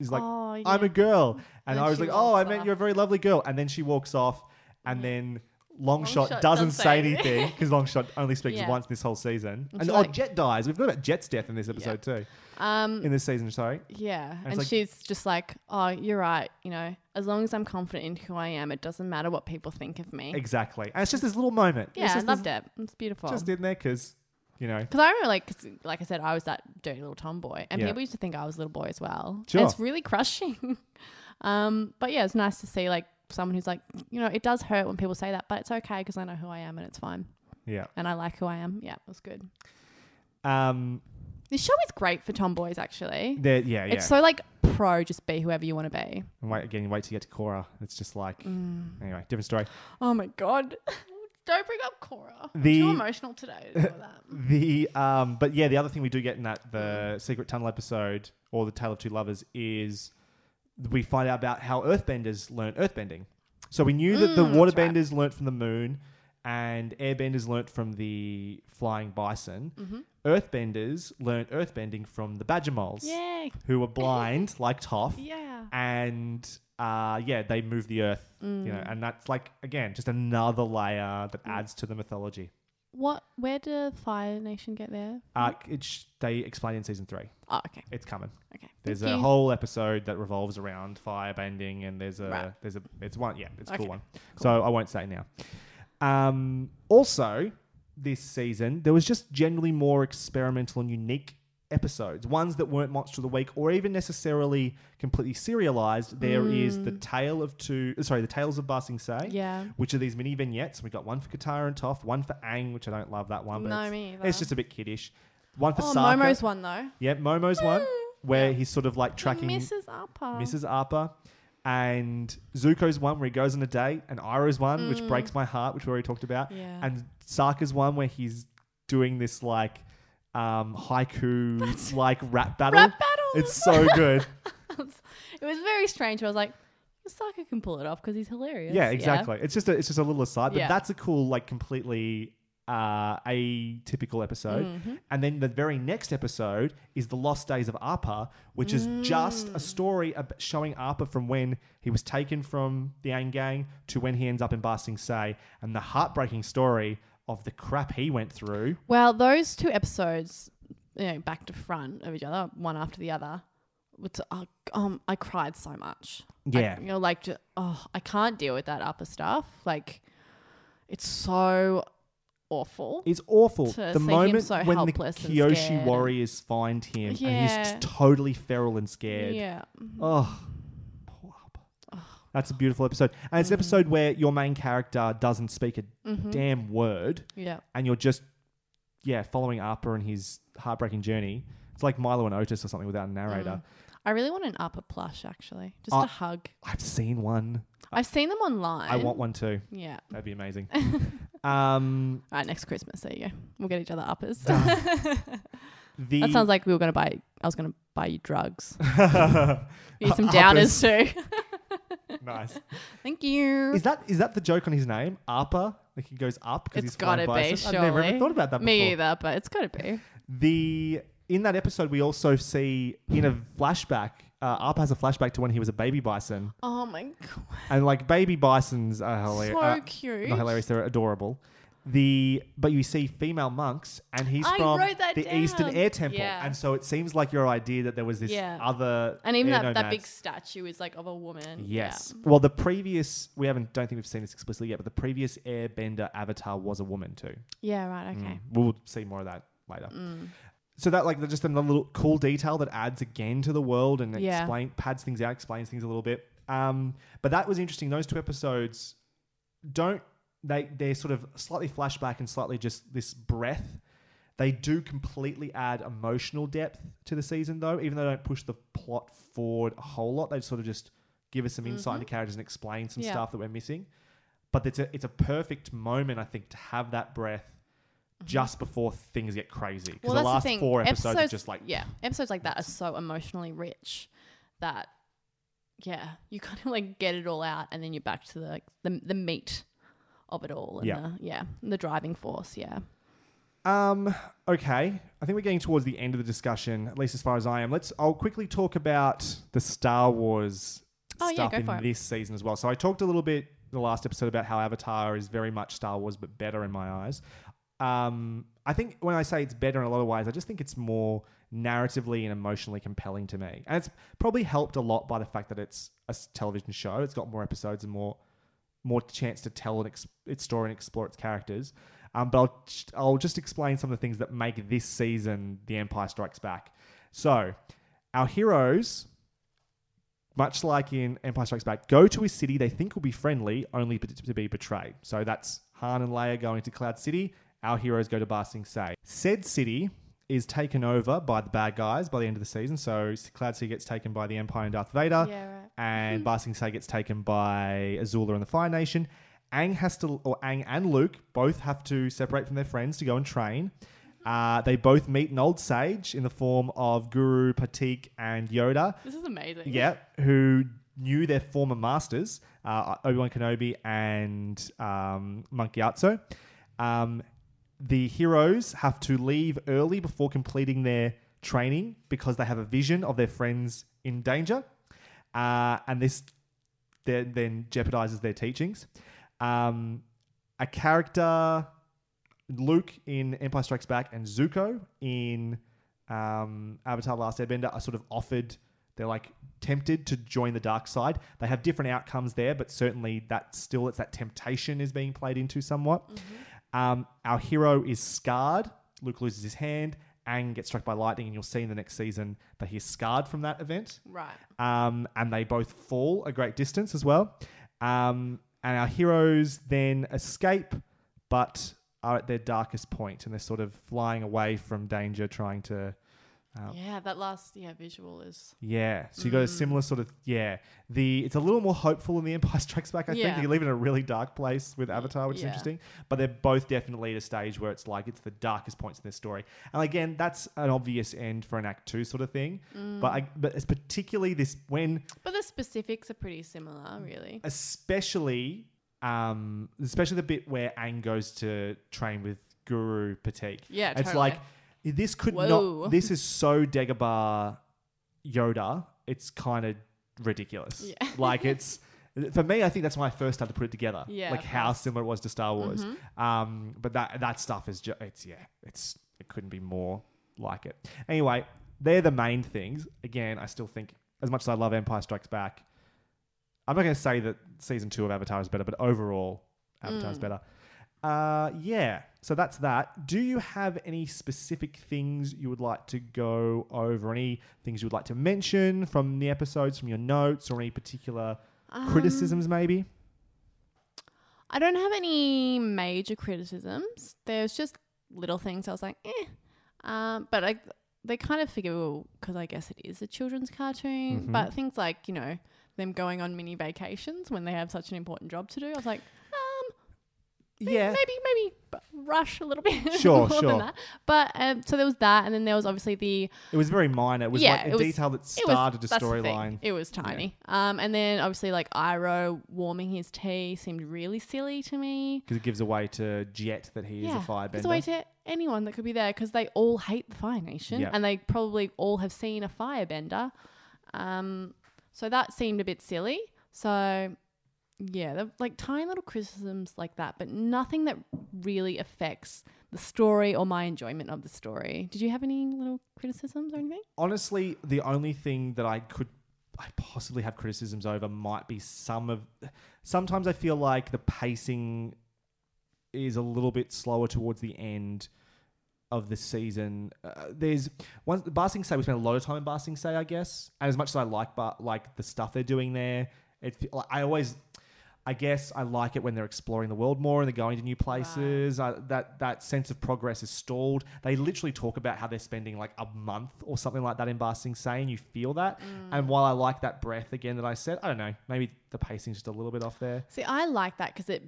He's like, Oh, I'm a girl, and And I was she like, oh, I walks meant off. you're a very lovely girl, and then she walks off, and then Longshot Longshot doesn't doesn't say say anything because Longshot only speaks Yeah. once this whole season, and she's oh, like- Jet dies. We've got about Jet's death in this episode too, Um, in this season. Sorry, yeah, it's and like- she's just like, oh, you're right. You know, as long as I'm confident in who I am, it doesn't matter what people think of me. exactly, and it's just this little moment. It's Yeah, I just loved this- it. It's beautiful. Just in there because you know, Because I remember, like, 'cause like I said, I was that dirty little tomboy, and Yeah. people used to think I was a little boy as well. And it's really crushing. um, but yeah, it's nice to see like someone who's like, you know, it does hurt when people say that, but it's okay because I know who I am and it's fine, yeah. and I like who I am. Yeah, it was good. Um, This show is great for tomboys, actually. there, yeah, yeah. It's so like pro, just be whoever you want to be. and wait again, wait to get to Korra. It's just like Mm. anyway, different story. Oh my god, Don't bring up Korra. The- Too emotional today. To that. The um, but yeah, the other thing we do get in that the secret tunnel episode or the Tale of Two Lovers is we find out about how Earthbenders learn Earthbending. So we knew that the Mm, that's right. Waterbenders learnt from the moon, and Airbenders learnt from the flying bison. Mm-hmm. Earthbenders learnt Earthbending from the Badger moles, Yay. who were blind like Toph, Yeah. and uh, yeah, they move the Earth. You know, Mm. and that's like again just another layer that adds to the mythology. What? Where did Fire Nation get there? Uh, sh- they explain in season three. Oh, okay. It's coming. Okay. There's Thank a you. whole episode that revolves around firebending, and there's a Right. there's a it's one yeah it's a cool Okay. one. So I won't say now. Um, also, this season there was just generally more experimental and unique episodes, ones that weren't Monster of the Week or even necessarily completely serialized. There is the tale of two, sorry, the tales of Say, Yeah. which are these mini vignettes. We got one for Katara and Toph, one for Aang, which I don't love that one, but No, it's, me either. it's just a bit kiddish. One for Oh, Sokka. Momo's one though. Yeah, Momo's one where he's sort of like tracking Mrs. Appa. Mrs. Appa. And Zuko's one where he goes on a date, and Iroh's one, which breaks my heart, which we already talked about. Mm. Yeah. And Sokka's one where he's doing this like um, haiku like rap battle. Rap battle. It's so good. it was very strange. I was like, Sokka can pull it off because he's hilarious. yeah, exactly. It's just a, it's just a little aside, but Yeah. that's a cool like completely uh, atypical episode. Mm-hmm. And then the very next episode is the Lost Days of Appa, which is just Mm. a story ab- showing Appa from when he was taken from the Aang Gang to when he ends up in Ba Sing Se, and the heartbreaking story of the crap he went through. Well, those two episodes, you know, back to front of each other, one after the other. It's, uh, um, I cried so much. I- Yeah. you know, like, oh, I can't deal with that Appa stuff. Like, it's so awful. It's awful. To the moment so when the Kyoshi warriors find him and he's just totally feral and scared. Yeah. Oh. That's a beautiful episode. And it's an Mm-hmm. episode where your main character doesn't speak a damn word Yeah. and you're just, yeah, following Appa and his heartbreaking journey. It's like Milo and Otis or something without a narrator. I really want an Appa plush, actually. Just Uh, a hug. I've seen one. I've seen them online. I want one too. Yeah. That'd be amazing. um, All right, next Christmas. There you go. We'll get each other uppers. the that sounds like we were going to buy, I was going to buy you drugs. You need some Uppers. downers too. nice. Thank you. Is that is that the joke on his name? Appa? Like he goes up because It's he's flying gotta be, bison? I've never surely. even thought about that before. Me either, but it's got to be. The in that episode, we also see in a flashback. Uh, Appa has a flashback to when he was a baby bison, Oh my god. and like baby bisons are hilarious. So uh, cute. Not hilarious; they're adorable. The but you see female monks, and he's I from the Eastern. Air Temple, Yeah. and so it seems like your idea that there was this Yeah. other And even that, that big statue is like of a woman. Yes. Yeah. Well, the previous we haven't don't think we've seen this explicitly yet, but the previous Airbender avatar was a woman too. Yeah, right. Okay. We'll see more of that later. So that like just another little cool detail that adds again to the world and Yeah. explain pads things out, explains things a little bit. Um, but that was interesting. Those two episodes don't they they're sort of slightly flashback and slightly just this breath. They do completely add emotional depth to the season though, even though they don't push the plot forward a whole lot. They sort of just give us some insight into characters and explain some Mm-hmm. Yeah. stuff that we're missing. But it's a it's a perfect moment, I think, to have that breath just before things get crazy. Because Mm-hmm. Well, the last the four episodes, are just like yeah, episodes like that are so emotionally rich that yeah, you kind of like get it all out, and then you're back to the like, the, the meat of it all, and Yeah. the, yeah, the driving force. Yeah. Um. Okay. I think we're getting towards the end of the discussion, at least as far as I am. Let's. I'll quickly talk about the Star Wars Oh, stuff go in it. this season as well. So I talked a little bit the last episode about how Avatar is very much Star Wars, but better in my eyes. Um. I think when I say it's better in a lot of ways, I just think it's more narratively and emotionally compelling to me, and it's probably helped a lot by the fact that it's a television show. It's got more episodes and more more chance to tell ex- its story and explore its characters. Um, but I'll, I'll just explain some of the things that make this season The Empire Strikes Back. So, our heroes, much like in Empire Strikes Back, go to a city they think will be friendly, only to to be betrayed. So that's Han and Leia going to Cloud City. Our heroes go to Ba Sing Se. Said city is taken over by the bad guys by the end of the season. So Cloud City gets taken by the Empire and Darth Vader Yeah, right. and Ba Sing Se gets taken by Azula and the Fire Nation. Aang has to, or Aang and Luke both have to separate from their friends to go and train. Uh, they both meet an old sage in the form of Guru Pathik and Yoda. This is amazing. Yeah, who knew their former masters, uh, Obi Wan Kenobi and um, Monk. Um, the heroes have to leave early before completing their training because they have a vision of their friends in danger, uh, and this then, then jeopardizes their teachings. Um, a character, Luke in Empire Strikes Back, and Zuko in um, Avatar: Last Airbender are sort of offered. They're like tempted to join the dark side. They have different outcomes there, but certainly that still it's that temptation is being played into somewhat. Um, our hero is scarred. Luke loses his hand. Aang gets struck by lightning, and you'll see in the next season that he is scarred from that event. Right. Um, and they both fall a great distance as well. Um, and our heroes then escape, but are at their darkest point, and they're sort of flying away from danger, trying to. Yeah, that last yeah visual is yeah, so you got a similar sort of yeah. The it's a little more hopeful in the Empire Strikes Back. I think Yeah. they live in a really dark place with Avatar, which is Yeah. interesting. But they're both definitely at a stage where it's like it's the darkest points in their story. And again, that's an obvious end for an Act Two sort of thing. But I, but it's particularly this when But the specifics are pretty similar, really. especially um especially the bit where Aang goes to train with Guru Pathik. Yeah, it's totally. like this could Whoa. not. This is so Dagobah Yoda. It's kind of ridiculous. Yeah. like it's for me. I think that's when I first started to put it together. Yeah, like how. Mm-hmm. similar it was to Star Wars. Um, but that that stuff is just it's yeah. It's it couldn't be more like it. Anyway, they're the main things. Again, I still think as much as I love Empire Strikes Back, I'm not going to say that season two of Avatar is better, but overall, Avatar Mm. is better. Uh, yeah, so that's that. Do you have any specific things you would like to go over? Any things you would like to mention from the episodes, from your notes, or any particular Um, criticisms, maybe? I don't have any major criticisms. There's just little things I was like, eh. Um, but I, they kind of figure, well, because I guess it is a children's cartoon. Mm-hmm. But things like, you know, them going on mini vacations when they have such an important job to do, I was like, Yeah. maybe, maybe rush a little bit. Sure, more than sure. that. But um, so there was that, and then there was obviously the It was very minor. It was yeah, like a it was, detail that it was- started a that's the thing. storyline. It was tiny. Um, and then obviously like Iroh warming his tea seemed really silly to me. Because it gives away to Jet that he yeah, is a firebender. It's a way to anyone that could be there because they all hate the Fire Nation Yep. and they probably all have seen a firebender. Um, so that seemed a bit silly. So yeah, like tiny little criticisms like that, but nothing that really affects the story or my enjoyment of the story. Did you have any little criticisms or anything? honestly, the only thing that I could I possibly have criticisms over might be some of. Sometimes I feel like the pacing is a little bit slower towards the end of the season. Uh, there's one Ba Sing Se. We spent a lot of time in Ba Sing Se, I guess. And as much as I like, but like the stuff they're doing there, it like, I always. I guess I like it when they're exploring the world more and they're going to new places. I, that that sense of progress is stalled. They literally talk about how they're spending like a month or something like that in Say, and you feel that. Mm. And while I like that breath again that I said, I don't know, maybe the pacing's just a little bit off there. See, I like that because it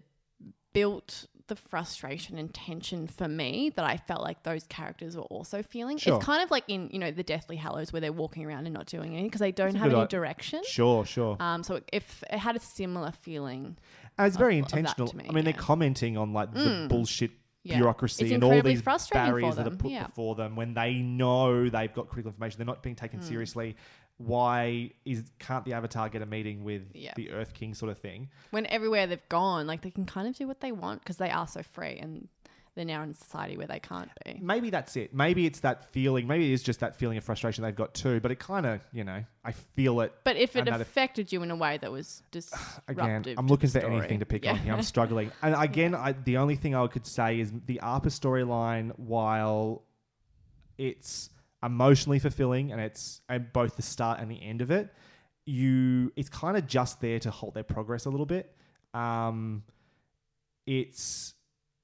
built the frustration and tension for me that I felt like those characters were also feeling. Sure. It's kind of like in, you know, the Deathly Hallows where they're walking around and not doing anything because they don't have any direction. Sure, sure. Um, so if it had a similar feeling, And it's very of- that intentional. me, I mean, they're commenting on like the bullshit Yeah. bureaucracy It's and all these barriers that are put yeah. before them when they know they've got critical information. They're not being taken Hmm. seriously. Why is can't the Avatar get a meeting with Yeah. the Earth King sort of thing? when everywhere they've gone, like they can kind of do what they want because they are so free and they're now in a society where they can't be. Maybe that's it. Maybe it's that feeling. Maybe it is just that feeling of frustration they've got too. But it kind of, you know, I feel it. But if it affected you in a way that was disruptive, Again, I'm looking for anything to pick Yeah. on here. I'm struggling. And again, I, the only thing I could say is the Appa storyline, while it's emotionally fulfilling and it's at both the start and the end of it, you it's kind of just there to halt their progress a little bit. Um, it's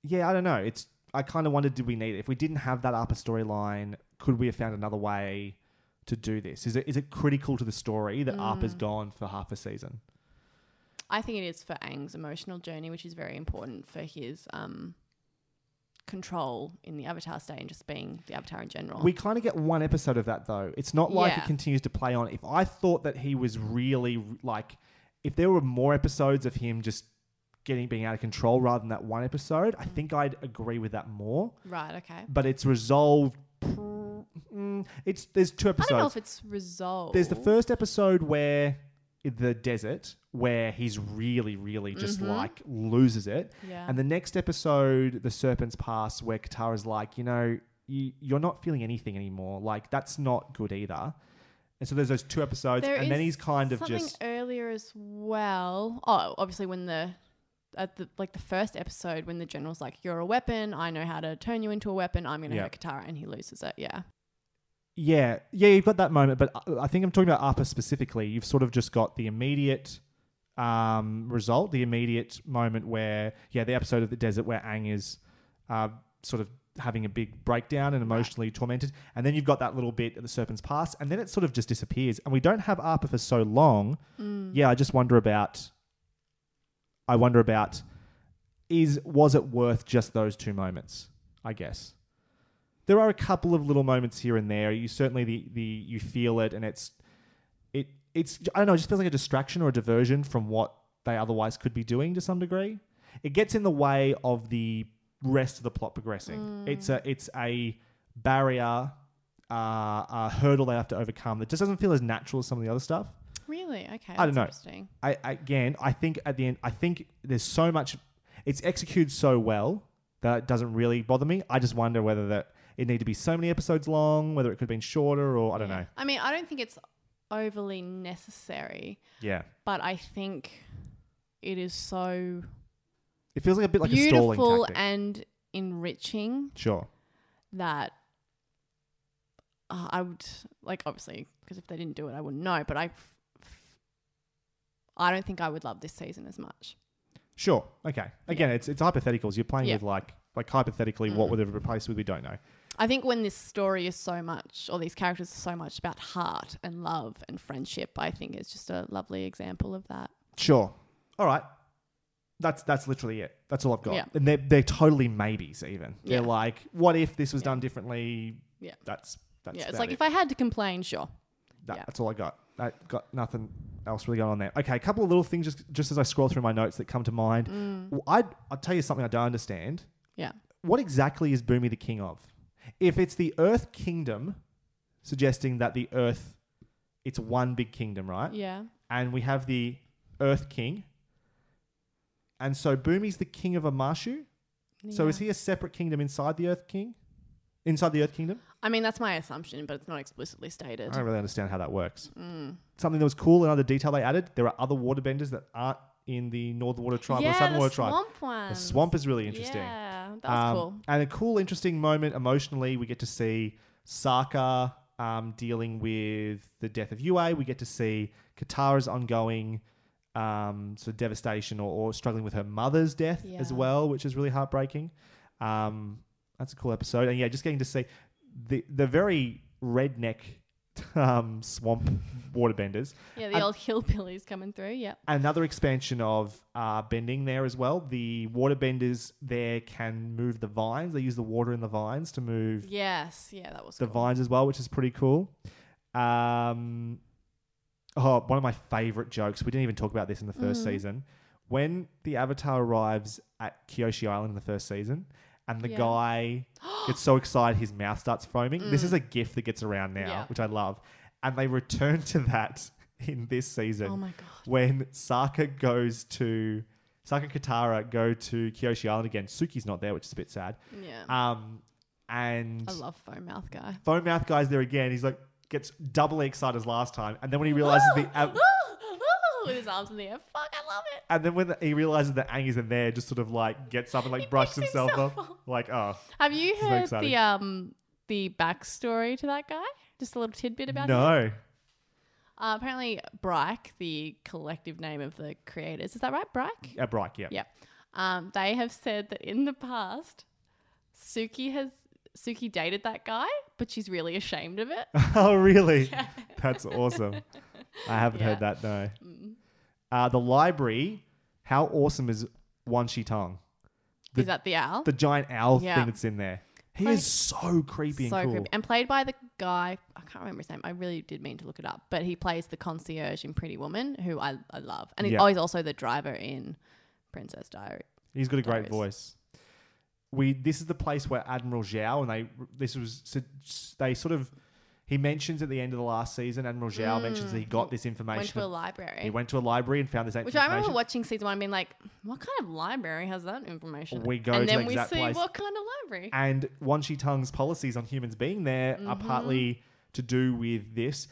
yeah, I don't know. It's I kind of wondered, did we need it? If we didn't have that Appa storyline, could we have found another way to do this? Is it is it critical to the story that Appa's gone for half a season? I think it is for Aang's emotional journey, which is very important for his um, control in the Avatar state and just being the Avatar in general. We kind of get one episode of that though. It's not like Yeah. it continues to play on. If I thought that he was really like, if there were more episodes of him just getting being out of control rather than that one episode, I think I'd agree with that more. right. Okay. But it's resolved. mm, It's there's two episodes. I don't know if it's resolved. There's the first episode where the desert where he's really, really just like loses it. Mm-hmm. Yeah. And the next episode, the Serpent's Pass, where Katara's like, you know, you, you're not feeling anything anymore. Like that's not good either. And so there's those two episodes, There and then he's kind of just earlier as well. Oh, obviously when the at the like the first episode when the general's like, "You're a weapon. I know how to turn you into a weapon. I'm going to Yeah. hurt Katara," and he loses it. Yeah. Yeah, yeah, you've got that moment, but I- I think I'm talking about Appa specifically. You've sort of just got the immediate um, result, the immediate moment where, yeah, the episode of the desert where Aang is uh, sort of having a big breakdown and emotionally tormented, and then you've got that little bit at the Serpent's Pass, and then it sort of just disappears, and we don't have Appa for so long. Yeah, I just wonder about. I wonder about is was it worth just those two moments? I guess there are a couple of little moments here and there. You certainly the the you feel it, and it's it it's I don't know. It just feels like a distraction or a diversion from what they otherwise could be doing to some degree. It gets in the way of the rest of the plot progressing. It's a it's a barrier, uh, a hurdle they have to overcome that just doesn't feel as natural as some of the other stuff. Really? Okay. I don't know. Interesting. I again, I think at the end, I think there's so much. It's executed so well that it doesn't really bother me. I just wonder whether that it need to be so many episodes long, whether it could have been shorter, or I don't know. I mean, I don't think it's overly necessary, Yeah, but I think it is so it feels like a bit like a stalling beautiful tactic. and enriching sure. that uh, I would like obviously because if they didn't do it, I wouldn't know. But I, f- f- I don't think I would love this season as much. Sure. Okay. Again, it's it's hypotheticals. You're playing Yeah. with like like hypothetically what would have replaced with we don't know. I think when this story is so much, or these characters are so much about heart and love and friendship, I think it's just a lovely example of that. Sure. All right. That's that's literally it. That's all I've got. Yeah. And they're they're totally maybes even. They're Yeah. like, what if this was Yeah. done differently? Yeah. That's that's yeah, it's like it. if I had to complain, sure. That, Yeah. That's all I got. I got nothing else really going on there. Okay, a couple of little things just just as I scroll through my notes that come to mind. Mm. Well, I'd, I'll tell you something I don't understand. Yeah. What exactly is Bumi the king of? If it's the Earth Kingdom, suggesting that the Earth, it's one big kingdom, right? Yeah. And we have the Earth King. And so Bumi's the king of Omashu. So is he a separate kingdom inside the Earth King? Inside the Earth Kingdom? I mean, that's my assumption, but it's not explicitly stated. I don't really understand how that works. Mm. Something that was cool, another detail they added, there are other waterbenders that aren't in the Northern Water Tribe or Southern the Water Tribe. swamp one. The swamp is really interesting. Yeah, that was Um, cool. And a cool, interesting moment emotionally, we get to see Sokka um, dealing with the death of Yue. We get to see Katara's ongoing um, sort of devastation or, or struggling with her mother's death as well, which is really heartbreaking. Um, that's a cool episode. And yeah, just getting to see the the very redneck um, swamp waterbenders. Yeah, the and- old hillbillies coming through. Yep. Another expansion of uh, bending there as well. The waterbenders there can move the vines. They use the water in the vines to move Yes. Yeah, that was the cool. vines as well, which is pretty cool. Um, oh, one of my favorite jokes. We didn't even talk about this in the 1st season. When the Avatar arrives at Kyoshi Island in the first season, and the Yeah. guy gets so excited his mouth starts foaming. This is a gif that gets around now, Yeah. which I love. And they return to that in this season Oh my god. when Sokka goes to Sokka and Katara go to Kyoshi Island again. Suki's not there, which is a bit sad. Yeah. Um, and I love foam mouth guy. Phone Mouth guy's there again. He's like gets doubly excited as last time, and then when he realizes the Av- with his arms in the air. Fuck, I love it. and then when the, he realizes that Aang isn't there, just sort of like gets up and like brushes picks himself, himself off. up. Like oh Have you very heard exciting. the um the backstory to that guy? Just a little tidbit about him. no, Uh, apparently, Bryke, the collective name of the creators, is that right? Bryke. uh, Bright, yeah. Yeah. Um, they have said that in the past, Suki has Suki dated that guy, but she's really ashamed of it. oh really? That's awesome. I haven't heard that. No. Uh, the library. How awesome is Wan Shi Tong? Is that the owl? The giant owl Yeah. thing that's in there. He Like- is so creepy so and cool. creepy. And played by the guy, I can't remember his name. I really did mean to look it up, but he plays the concierge in Pretty Woman, who I, I love. And he, Yeah. oh, he's also the driver in Princess Diary. He's got a great Diaries. voice. We this is the place where Admiral Zhao and they this was so they sort of he mentions at the end of the last season Admiral Zhao mentions that he got this Mm. Went information. to a library. he went to a library and found this which I remember watching season one and being like, what kind of library has that information? We go and to then the we see place. what kind of library. and Wan Shi Tong's policies on humans being there are Mm-hmm. partly to do with this.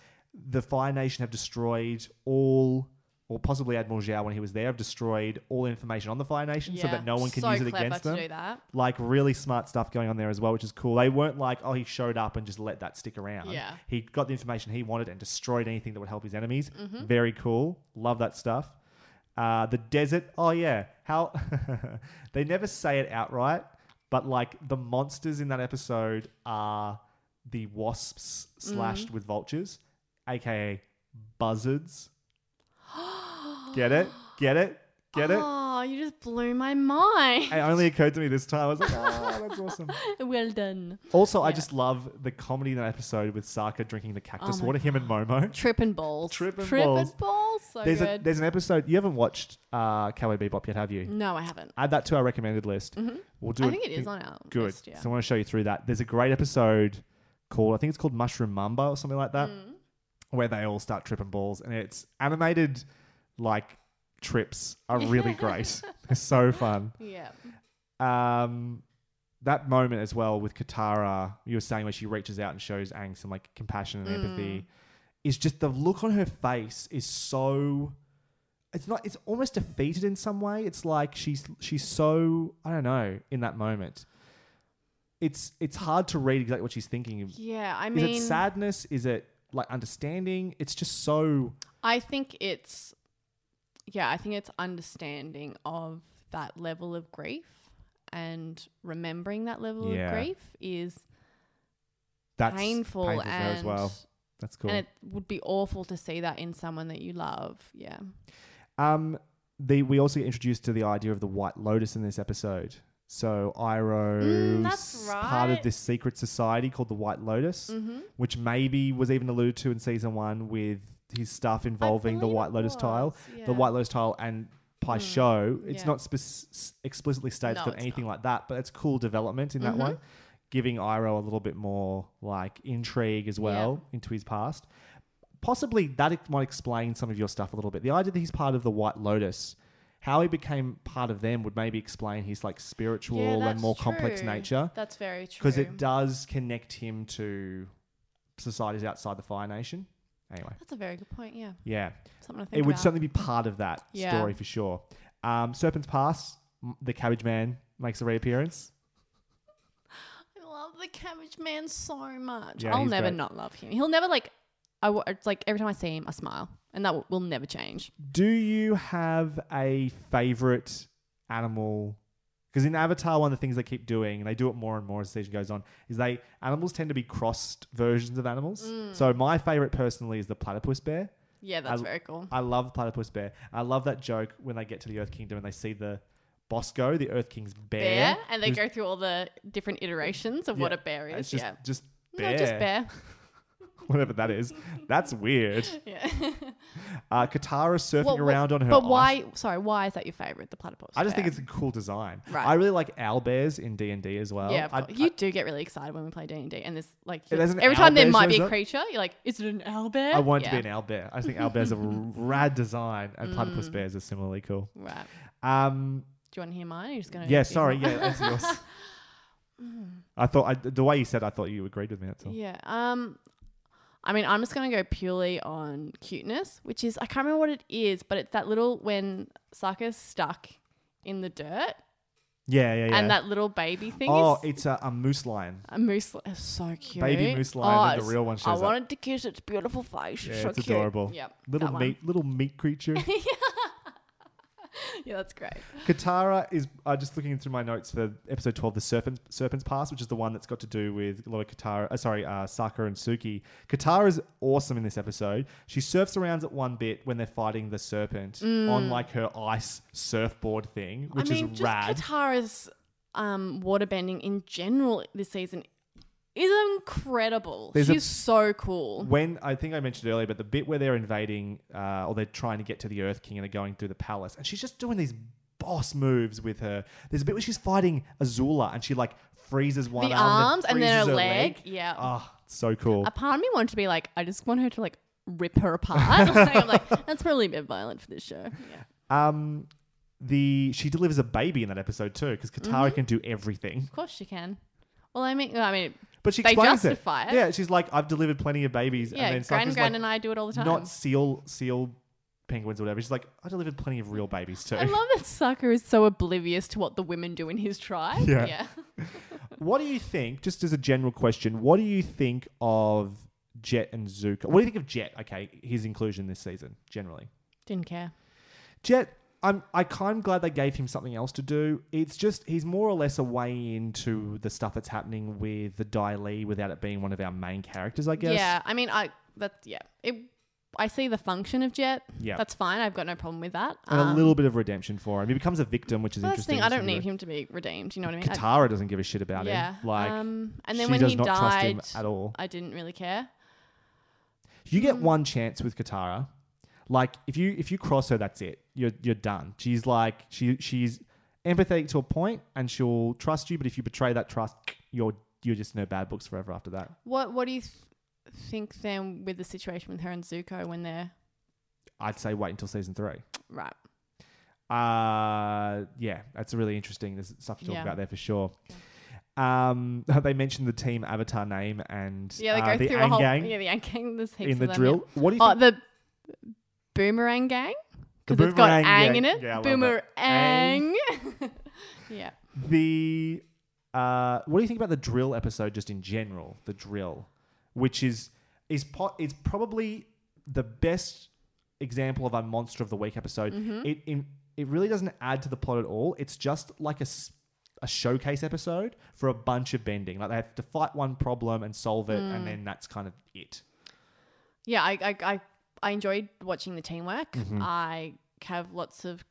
The Fire Nation have destroyed all, or possibly Admiral Zhao when he was there, have destroyed all information on the Fire Nation so Yeah. that no one can So use it clever against to them. do that. Like really smart stuff going on there as well, which is cool. They weren't like, oh, he showed up and just let that stick around. Yeah. He got the information he wanted and destroyed anything that would help his enemies. Mm-hmm. Very cool. Love that stuff. Uh, the desert. Oh yeah. How they never say it outright, but like the monsters in that episode are the wasps Mm. slashed with vultures, aka buzzards. Get it? Get it? Get it? Oh, you just blew my mind. It only occurred to me this time. I was like, oh, that's awesome. well done. Also, I Yeah. just love the comedy in that episode with Sokka drinking the cactus Oh my water, him and Momo. Tripping balls. Trippin' balls. balls. So There's a, good. there's an episode, you haven't watched uh, Cowboy Bebop yet, have you? no, I haven't. Add that to our recommended list. We'll do Mm-hmm. I think it is on our Good. list, yeah. So I want to show you through that. There's a great episode called, I think it's called Mushroom Mamba or something like that, Mm. where they all start tripping balls. And it's animated like trips are really great. They're so fun. Yeah. um, that moment as well with Katara, you were saying where she reaches out and shows Aang some like compassion and Mm. empathy, is just the look on her face is so. It's not. It's almost defeated in some way. It's like she's she's so I don't know in that moment. It's it's hard to read exactly what she's thinking. Yeah, I mean, is it sadness? Is it like understanding? It's just so. I think it's, yeah, I think it's understanding of that level of grief and remembering that level Yeah. of grief is That's painful, painful and as well. That's cool. and it would be awful to see that in someone that you love. Yeah. Um, the we also get introduced to the idea of the White Lotus in this episode. So Iroh's Mm, that's part of this secret society called the White Lotus, Mm-hmm. which maybe was even alluded to in season one with his stuff involving the White Lotus tile, was, the yeah. Mm. White Lotus tile, and Pai Sho. It's yeah. not spec- s- explicitly stated No, got anything like that, but it's cool development in that Mhm. one, giving Iroh a little bit more like intrigue as well into his past. Possibly that might explain some of your stuff a little bit. The idea that he's part of the White Lotus, how he became part of them would maybe explain his like spiritual Yeah, and more complex nature That's very true. because it does connect him to societies outside the Fire Nation. Anyway, That's a very good point. Yeah. yeah, Something to think it would about. certainly be part of that Yeah. story for sure. Um, Serpent's Pass, m- the Cabbage Man makes a reappearance. I love the Cabbage Man so much. Yeah, I'll he's never great. not love him. He'll never like. I w- it's like every time I see him, I smile, and that w- will never change. Do you have a favorite animal? Because in Avatar, one of the things they keep doing, and they do it more and more as the season goes on, is they animals tend to be crossed versions of animals. Mm. So my favorite personally is the platypus bear. Yeah, that's I- very cool. I love platypus bear. I love that joke when they get to the Earth Kingdom and they see the Bosco, the Earth King's bear, Bear, and they go through all the different iterations of what a bear is. It's just yeah, just bear, no, just bear. whatever that is. That's weird. yeah. Uh, Katara surfing Well, around on her. But ice- why? Sorry, why is that your favorite? The platypus. I just think bear? it's a cool design. Right. I really like owl bears in D and D as well. Yeah, of I- course. you do get really excited when we play D and D, and there's like there's an every time there might be shows a up. creature, you're like, is it an owl bear? I, I want it to be an owl bear. I think owl bears are a rad design, and Mm. platypus bears are similarly cool. Right. Um, Do you want to hear mine? You're just gonna yeah, sorry, yeah, answer yours. I thought I, the way you said, I thought you agreed with me. That's all. Yeah. Um, I mean, I'm just gonna go purely on cuteness, which is I can't remember what it is, but it's that little when Sokka's stuck in the dirt Yeah, yeah, yeah. and that little baby thing oh, is it's a, a moose lion. a moose. li- It's so cute. Baby moose lion, and the oh, real one I shows up. wanted to kiss its beautiful face. Yeah, it's so it's cute. adorable. Yep. Little that one. meat, little meat creature. yeah, that's great. Katara is I uh, just looking through my notes for episode twelve, the Serpent Serpent's Pass, which is the one that's got to do with a lot of Katara. Uh, sorry, uh, Sokka and Suki. Katara is awesome in this episode. She surfs around at one bit when they're fighting the serpent on like her ice surfboard thing, which Mm. I mean, is just rad. Katara's um, waterbending in general this season is incredible. There's a- She's so cool. when I think I mentioned earlier, but the bit where they're invading uh, or they're trying to get to the Earth King and they're going through the palace, and she's just doing these boss moves with her. There's a bit where she's fighting Azula and she like freezes one The arm arms and then her leg, yeah. Oh, so cool. A part of me wanted to be like, I just want her to like rip her apart. like, I'm like, that's probably a bit violent for this show. Yeah. Um, the she delivers a baby in that episode too because Mm-hmm. Katara can do everything, Of course she can. Well, I mean, I mean, but she They explains justify it. Yeah, she's like, I've delivered plenty of babies, yeah, and then Gran Sokka's Gran like, and I do it all the time. not seal seal penguins or whatever. She's like, I delivered plenty of real babies too. I love that Sokka is so oblivious to what the women do in his tribe. Yeah. yeah. What do you think, just as a general question, what do you think of Jet and Zuko? What do you think of Jet? Okay, his inclusion this season, generally. Didn't care. Jet, I'm I kind of glad they gave him something else to do. It's just he's more or less a way into the stuff that's happening with the Dai Li without it being one of our main characters, I guess. Yeah, I mean, I that's yeah. It. I see the function of Jet. Yeah. that's fine. I've got no problem with that. And Um, a little bit of redemption for him. He becomes a victim, which is that's interesting. thing. I don't need him to be redeemed. You know what I mean? I- Katara doesn't give a shit about yeah. him. Like, um, and then when he died, at all. I didn't really care. You get one chance with Katara. Like if you if you cross her, that's it. You're you're done. She's like she she's empathetic to a point, and she'll trust you. But if you betray that trust, you're you're just in her bad books forever after that. What What do you th- think then with the situation with her and Zuko when they're I'd say wait until season three. right? Uh yeah, that's really interesting. There's stuff to talk Yeah. about there for sure. Um, they mentioned the team Avatar name and Yeah, they uh, go the through a whole Aang yeah the Aang Gang. In the them, drill. yeah. What do you Oh, think? the Boomerang Gang because it's got Aang in it. Yeah, Boomerang. yeah. the uh, what do you think about the drill episode just in general? The drill, which is is po- is probably the best example of a monster of the week episode. Mm-hmm. It, it it really doesn't add to the plot at all. It's just like a a showcase episode for a bunch of bending. Like they have to fight one problem and solve it, Mm. and then that's kind of it. Yeah, I, I, I, I enjoyed watching the teamwork. Mm-hmm. I have lots of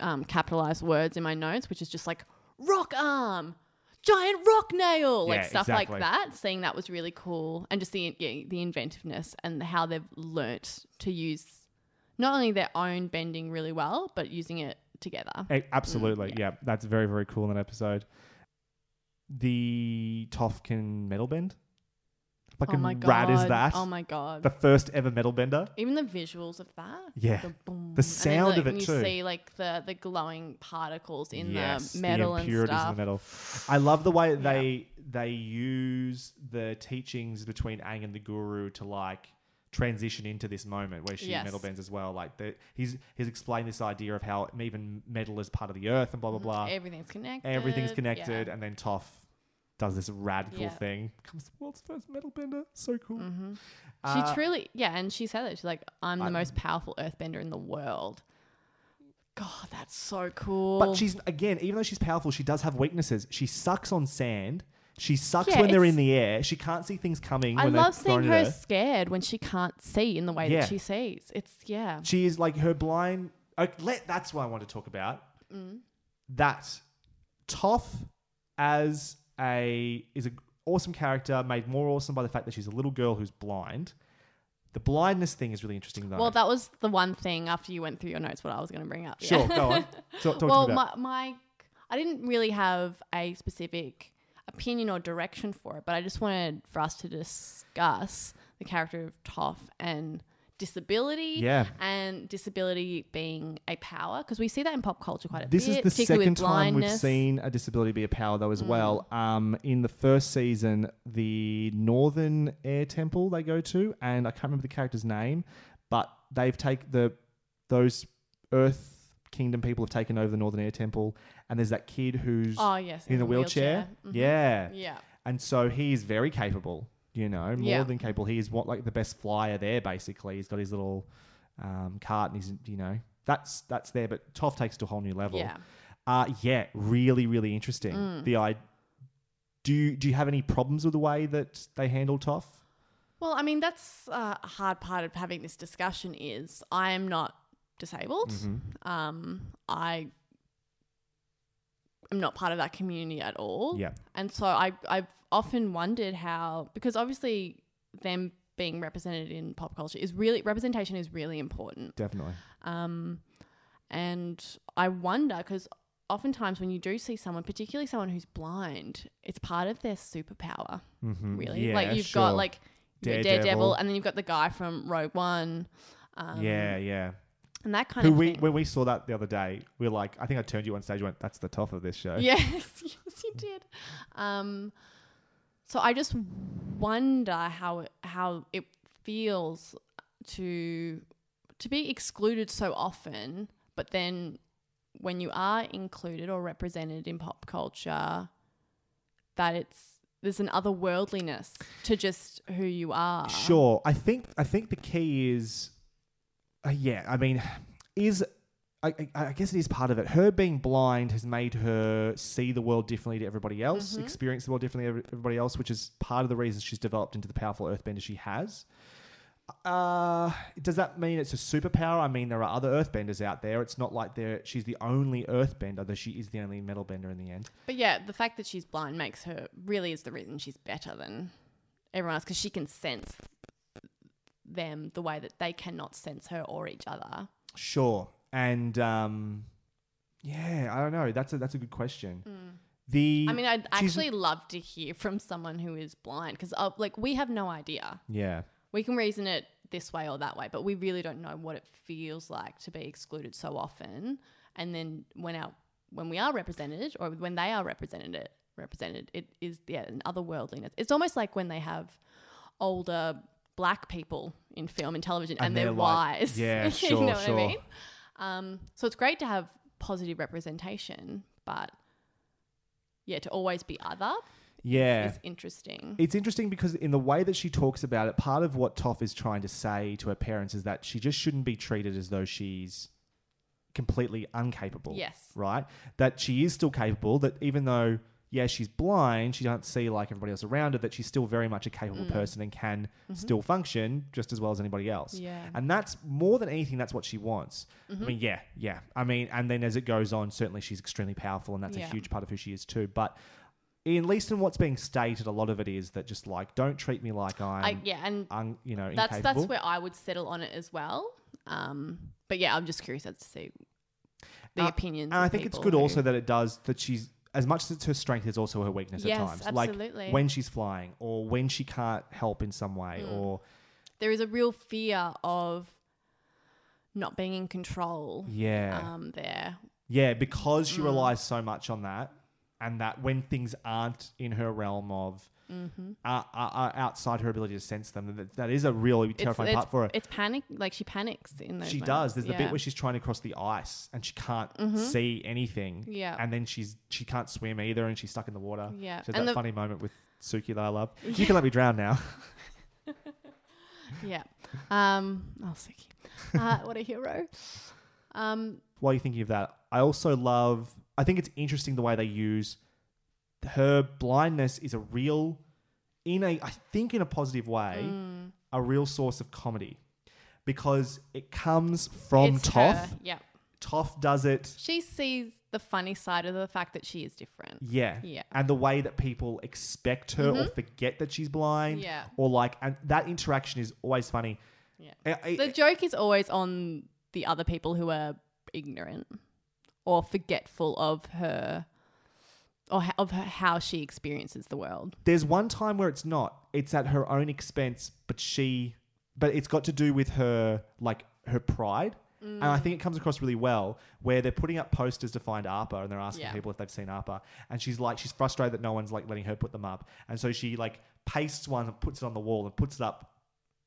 um, capitalized words in my notes, which is just like rock arm, giant rock nail, like stuff exactly. like that. Seeing that was really cool, and just the yeah, the inventiveness and how they've learnt to use not only their own bending really well, but using it together. A- absolutely, Mm, yeah. That's very very cool in that episode. The can metal bend. Fucking oh my god! rad is that? Oh my god! the first ever metal bender. Even the visuals of that. Yeah. The, boom. The sound and then, of it you too. see like the the glowing particles in yes, the metal the and impurities stuff. in the metal. I love the way they they use the teachings between Aang and the Guru to like transition into this moment where she Yes. metal bends as well. Like the, he's he's explained this idea of how even metal is part of the earth and blah blah mm-hmm. blah. Everything's connected. Everything's connected, Yeah. and then Toph does this radical Yeah. thing. Becomes the world's first metal bender. So cool. She Uh, truly, yeah, and she said it. She's like, "I'm the I- most powerful earthbender in the world." God, that's so cool. But she's again, even though she's powerful, she does have weaknesses. She sucks on sand. She sucks Yeah, when they're in the air. She can't see things coming. I when love seeing her scared when she can't see in the way Yeah. that she sees. It's yeah, She is like her blind. Oh, let that's what I want to talk about. Mm. That Toph as a is an awesome character, made more awesome by the fact that she's a little girl who's blind. The blindness thing is really interesting, though. Well, that was the one thing after you went through your notes. What I was going to bring up. sure, Yeah. go on. Talk, talk well, to me about. my, my, I didn't really have a specific opinion or direction for it, but I just wanted for us to discuss the character of Toph and disability. Yeah. And disability being a power because we see that in pop culture quite a This bit. This is the second time we've. Mm. seen a disability be a power, though, as well. Um, in the first season, the Northern Air Temple they go to, and I can't remember the character's name, but they've taken the those Earth Kingdom people have taken over the Northern Air Temple, and there's that kid who's Oh yes, in a wheelchair. Yeah, Yeah. and so he's very capable. You know, more Yeah. than capable. He is what like the best flyer there. Basically, he's got his little um, cart, and he's you know that's that's there. But Toph takes it to a whole new level. Yeah. Uh, yeah, really, really interesting. Mm. The I do. You, do you have any problems with the way that they handle Toph? Well, I mean, that's uh, a hard part of having this discussion is I am not disabled. Mm-hmm. Um, I am not part of that community at all. Yeah. And so I, I've often wondered how, because obviously them being represented in pop culture is really, representation is really important. Definitely. Um, and I wonder because oftentimes when you do see someone, particularly someone who's blind, it's part of their superpower. Mm-hmm. Really, Yeah, like you've sure. got like Daredevil. Daredevil, and then you've got the guy from Rogue One. Um, yeah, yeah. and that kind Who of we thing. when we saw that the other day, we were like, I think I turned you on stage. and Went, that's the top of this show. Yes, yes, you did. Um, so I just wonder how it, how it feels to to be excluded so often, but then when you are included or represented in pop culture, that it's there's an otherworldliness to just who you are. Sure. I think I think the key is, uh, yeah. I mean, is I, I I guess it is part of it. Her being blind has made her see the world differently to everybody else, Mm-hmm. experience the world differently to everybody else, which is part of the reason she's developed into the powerful earthbender she has. Uh, does that mean it's a superpower? I mean, there are other earthbenders out there. It's not like they're, she's the only earthbender, though she is the only metalbender in the end. But yeah, the fact that she's blind makes her really is the reason she's better than everyone else because she can sense them the way that they cannot sense her or each other. Sure. And um, yeah, I don't know. That's a that's a good question. The Hmm. I mean, I'd actually love to hear from someone who is blind because, uh, like, we have no idea. yeah. We can reason it this way or that way, but we really don't know what it feels like to be excluded so often. And then when our when we are represented, or when they are represented, it represented, it is yeah an otherworldliness. It's almost like when they have older black people in film and television, and, And they're, they're like- wise. yeah, you sure, know what. I mean? Um, so it's great to have positive representation, but yeah, to always be other Yeah. is interesting. It's interesting because in the way that she talks about it, part of what Toph is trying to say to her parents is that she just shouldn't be treated as though she's completely incapable. Yes. Right? That she is still capable, that even though, yeah, she's blind, she doesn't see like everybody else around her, that she's still very much a capable person and can still function just as well as anybody else. Mm-hmm. Yeah. And that's more than anything, that's what she wants. Mm-hmm. I mean, yeah, yeah. I mean, and then as it goes on, certainly she's extremely powerful and that's Yeah. a huge part of who she is too. But in, at least in what's being stated, a lot of it is that just like, don't treat me like I'm, I, yeah, and un, you know, that's incapable. that's where I would settle on it as well. Um, but yeah, I'm just curious as to see the Uh, opinions. And I think it's good who- also that it does that she's as much as it's her strength, it's also her weakness Yes, at times. absolutely. Like when she's flying, or when she can't help in some way, Mm. or there is a real fear of not being in control. yeah, Um, there. yeah, because Mm. she relies so much on that, and that when things aren't in her realm of. Mm-hmm. Are, are, are outside her ability to sense them. That, that is a really terrifying it's, part for her. It's panic. Like she panics in those. she moments. does. There's the Yeah. Mm-hmm. bit where she's trying to cross the ice and she can't see anything. Yeah. And then she's she can't swim either and she's stuck in the water. Yeah. She has And that the- funny moment with Suki that I love. You can let me drown now. Yeah. Um. Oh, Suki. Uh, what a hero. Um. While you're thinking of that, I also love I think it's interesting the way they use her blindness is a real in a I think in a positive way, Mm. a real source of comedy. Because it comes from it's Toph. her. Yeah. Toph does it She sees the funny side of the fact that she is different. Yeah. Yeah. And the way that people expect her or forget that she's blind. Yeah. Or like, and that interaction is always funny. Yeah. I- I- The joke is always on the other people who are ignorant or forgetful of her or of her, how she experiences the world. there's one time where it's not. It's at her own expense, but she, but it's got to do with her, like her pride. And Mm. I think it comes across really well where they're putting up posters to find Appa and they're asking Yeah. people if they've seen Appa. And she's like, she's frustrated that no one's like letting her put them up. And so she like pastes one and puts it on the wall and puts it up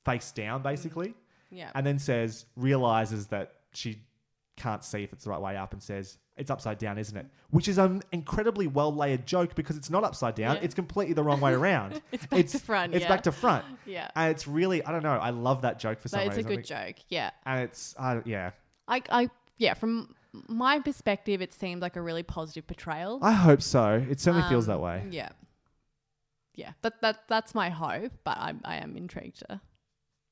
face down basically. Yeah. and then says realizes that she can't see if it's the right way up and says it's upside down isn't it which is an incredibly well layered joke because it's not upside down Yeah. it's completely the wrong way around It's back to front, it's yeah. back to front Yeah. and it's really i don't know i love that joke for some But it's a reason I good joke. Yeah. and it's uh, yeah I, I yeah, from my perspective, it seemed like a really positive portrayal. I hope so. It certainly feels that Um, way. Yeah. Yeah. That that that's my hope, but I I am intrigued to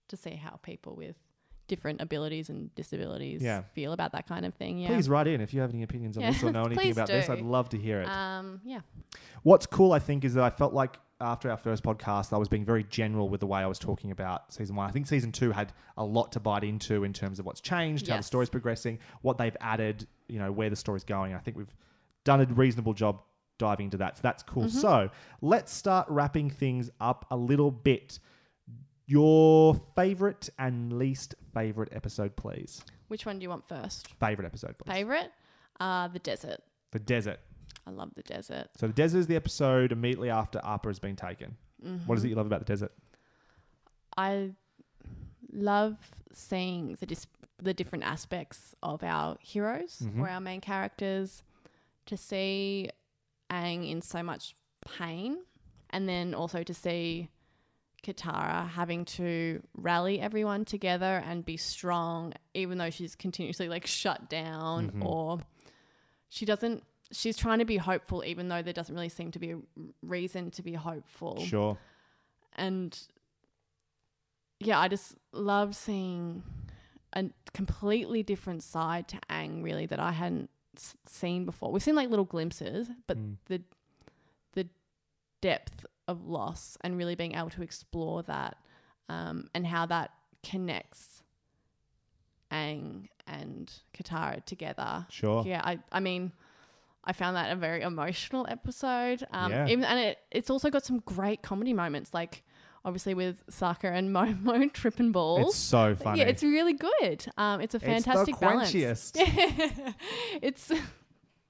to see how people with different abilities and disabilities Yeah. feel about that kind of thing. Yeah. Please write in if you have any opinions on Yeah, this or know anything about this. I'd love to hear it. Um yeah. What's cool, I think, is that I felt like after our first podcast, I was being very general with the way I was talking about season one. I think season two had a lot to bite into in terms of what's changed, how the story's progressing, what they've added, you know, where the story's going. I think we've done a reasonable job diving into that. So that's cool. Mm-hmm. So let's start wrapping things up a little bit. Your favorite and least favorite episode, please. Which one do you want first? Favorite episode, please. Favorite? Uh the desert. The desert. I love the desert. So the desert is the episode immediately after Appa has been taken. What is Mm-hmm. it you love about the desert? I love seeing the dis- the different aspects of our heroes Mhm. or our main characters. To see Aang in so much pain, and then also to see Katara having to rally everyone together and be strong, even though she's continuously like shut down Mhm. or she doesn't. She's trying to be hopeful, even though there doesn't really seem to be a reason to be hopeful Sure. and yeah, I just love seeing a completely different side to Aang, really, that I hadn't s- seen before. We've seen like little glimpses, but Mm. the the depth of loss and really being able to explore that um, and how that connects Aang and Katara together. Sure. Yeah, I, I mean, I found that a very emotional episode. Um, Yeah. even, and it, it's also got some great comedy moments, like obviously with Sokka and Momo tripping balls. It's so funny. Yeah, it's really good. Um, it's a fantastic it's the balance. it's,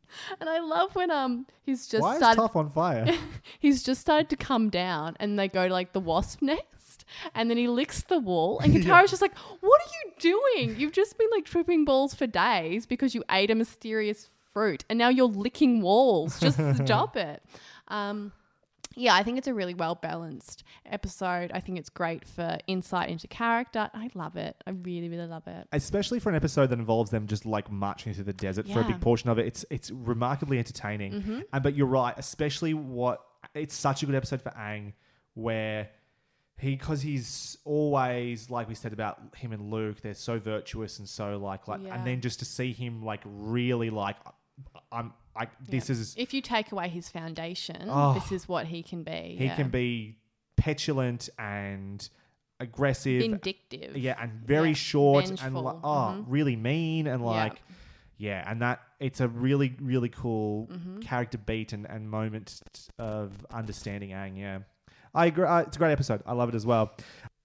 and I love when um he's just Why is started Tough on fire? he's just started to come down and they go to like the wasp nest and then he licks the wall and Katara's just like, What are you doing? You've just been like tripping balls for days because you ate a mysterious fruit and now you're licking walls. Just stop it. Um yeah, I think it's a really well balanced episode. I think it's great for insight into character. I love it. I really, really love it. Especially for an episode that involves them just like marching through the desert for a Yeah. big portion of it. It's it's remarkably entertaining. Mm-hmm. And but you're right, especially what it's such a good episode for Aang where he because he's always like we said about him and Luke, they're so virtuous and so like like Yeah. and then just to see him like really like I'm like this Yeah. is if you take away his foundation, Oh. this is what he can be. he yeah. can be petulant and aggressive vindictive. yeah and very Yeah. short and like oh Mhm. really mean and like yeah and that it's a really really cool Mm-hmm. character beat and, and moment of understanding Aang yeah I agree uh, it's a great episode I love it as well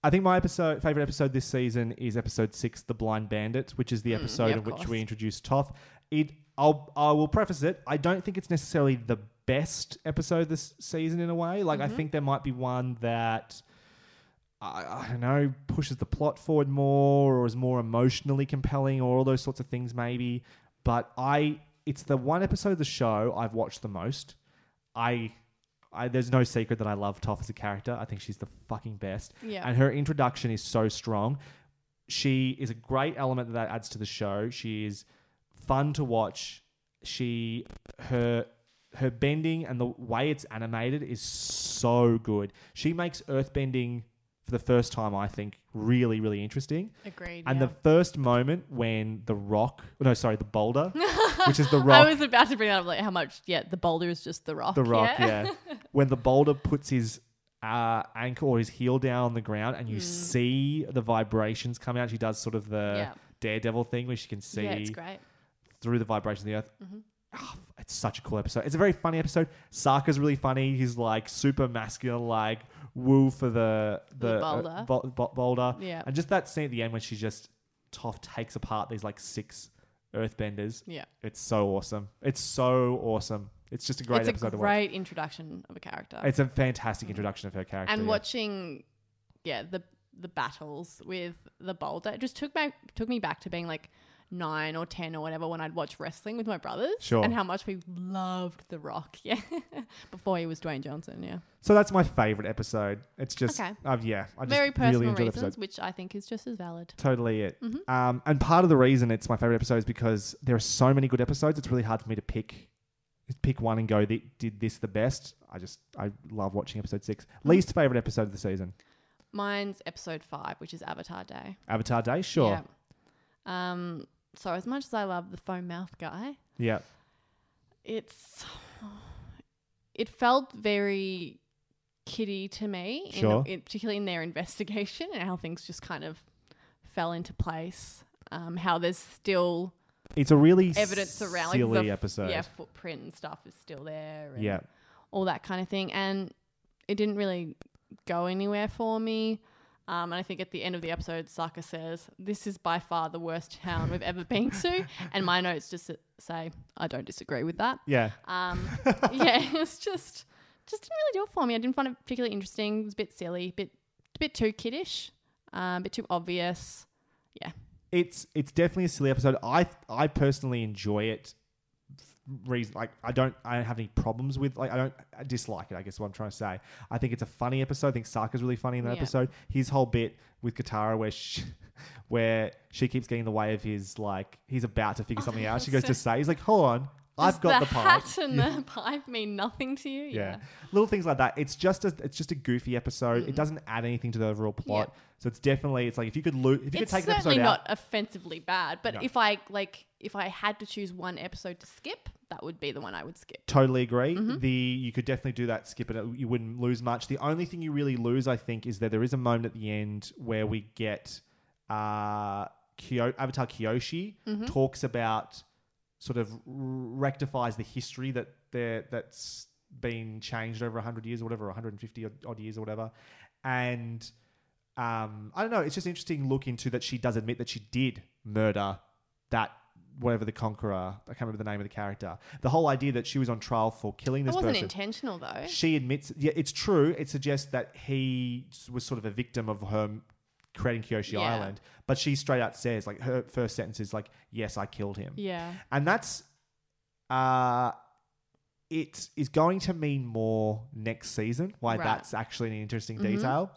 I think my episode favorite episode this season is episode six The Blind Bandit which is the episode Mm, yeah, in which course. we introduced Toph it I'll I will preface it I don't think it's necessarily the best episode this season in a way like I Mm-hmm. think there might be one that I, I don't know, pushes the plot forward more or is more emotionally compelling or all those sorts of things maybe. But I it's the one episode of the show I've watched the most. I I there's no secret that I love Toph as a character. I think she's the fucking best. Yeah. And her introduction is so strong. She is a great element that, that adds to the show. She is fun to watch. She her her bending and the way it's animated is so good. She makes earthbending for the first time, I think, really, really interesting. Agreed. And yeah. the first moment when the rock, no, sorry, the boulder, which is the rock, I was about to bring that up, like how much. Yeah, the boulder is just the rock. the rock, Yeah. yeah. when the boulder puts his uh, ankle or his heel down on the ground and you Hmm. see the vibrations come out, she does sort of the Yeah. daredevil thing where she can see yeah, it's great. Through the vibration of the earth. Mm-hmm. Ah, it's such a cool episode. It's a very funny episode. Sokka's really funny. He's like super masculine, like woo for the the, The uh, boulder. bo- bo- boulder. Yeah. and just that scene at the end when she just Toph takes apart these like six earthbenders. Yeah. It's so awesome. It's so awesome. It's just a great it's a episode to watch. great introduction of a character. It's a fantastic introduction of her character. and yeah. watching, yeah, the the battles with the boulder it just took back took me back to being like nine or ten or whatever when I'd watch wrestling with my brothers. Sure. And how much we loved The Rock. Yeah. Before he was Dwayne Johnson. Yeah. So that's my favorite episode. It's just, Okay. uh, yeah, I just Very personal really enjoyed reasons, episode. which I think is just as valid. Totally it. Mm-hmm. Um, and part of the reason it's my favorite episode is because there are so many good episodes. It's really hard for me to pick pick one and go. "Th- Did this the best? I just I love watching episode six. Mm-hmm. Least favorite episode of the season. Mine's episode five, which is Avatar Day. Avatar Day. Sure. Yeah. Um. So as much as I love the foam mouth guy, Yeah. it's it felt very kiddie to me, Sure. in, particularly in their investigation and how things just kind of fell into place. Um, how there's still It's a really evidence around like the episode. yeah footprint and stuff is still there. And Yeah. all that kind of thing. And it didn't really go anywhere for me. Um, and I think at the end of the episode, Sokka says, This is by far the worst town we've ever been to. And my notes just say, I don't disagree with that. Yeah. Um, yeah, it's just, just didn't really do it for me. I didn't find it particularly interesting. It was a bit silly, a bit, a bit too kiddish, um, a bit too obvious. Yeah. It's it's definitely a silly episode. I I personally enjoy it. Reason like I don't I don't have any problems with like I don't I dislike it. I guess what I'm trying to say. I think it's a funny episode. I think Sokka's really funny in that Yeah. episode. His whole bit with Katara where she, where she keeps getting in the way of his like he's about to figure oh, something out. She goes to say he's like, hold on, I've Does got the, the, pipe. hat and the pipe mean nothing to you? Yeah. Little things like that. It's just a it's just a goofy episode. It doesn't add anything to the overall plot. So it's definitely it's like if you could lo- if you could it's take an certainly episode not out. offensively bad, but No. if I like, if I had to choose one episode to skip, that would be the one I would skip. Totally agree. Mm-hmm. The you could definitely do that. Skip it. You wouldn't lose much. The only thing you really lose, I think, is that there is a moment at the end where we get uh, Kyo- Avatar Kyoshi Mm-hmm. talks about sort of rectifies the history that there that's been changed over 100 years or whatever 150 odd- odd years or whatever. And um, i don't know it's just interesting look into that she does admit that she did murder that whatever the conqueror i can't remember the name of the character. The whole idea that she was on trial for killing It this wasn't person intentional though. she admits yeah it's true. It suggests that he was sort of a victim of her creating kyoshi Yeah. island but she straight out says like her first sentence is like yes i killed him Yeah. and that's uh it is going to mean more next season why Right. that's actually an interesting Mhm. detail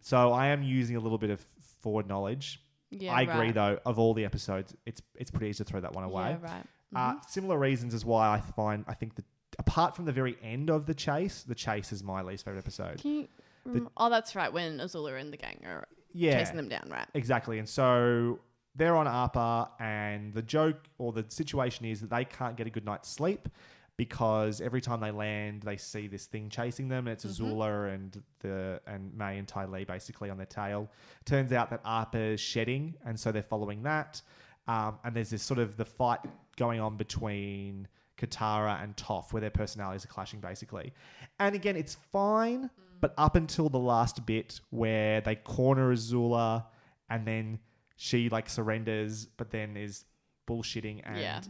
so i am using a little bit of forward knowledge Yeah. i agree right. though of all the episodes it's it's pretty easy to throw that one away Yeah, right. uh, Mhm. similar reasons is why i find i think that apart from the very end of the chase the chase is my least favorite episode you, the- oh, that's right. When Azula and the gang are yeah chasing them down, right? Exactly. And so they're on Appa, and the joke or the situation is that they can't get a good night's sleep because every time they land, they see this thing chasing them. And it's Azula and the and Mai and Ty Lee basically on their tail. Turns out that Appa is shedding, and so they're following that. Um, and there's this sort of the fight going on between Katara and Toph, where their personalities are clashing basically. And again, it's fine, but up until the last bit where they corner Azula and then she like surrenders, but then is bullshitting and Yeah.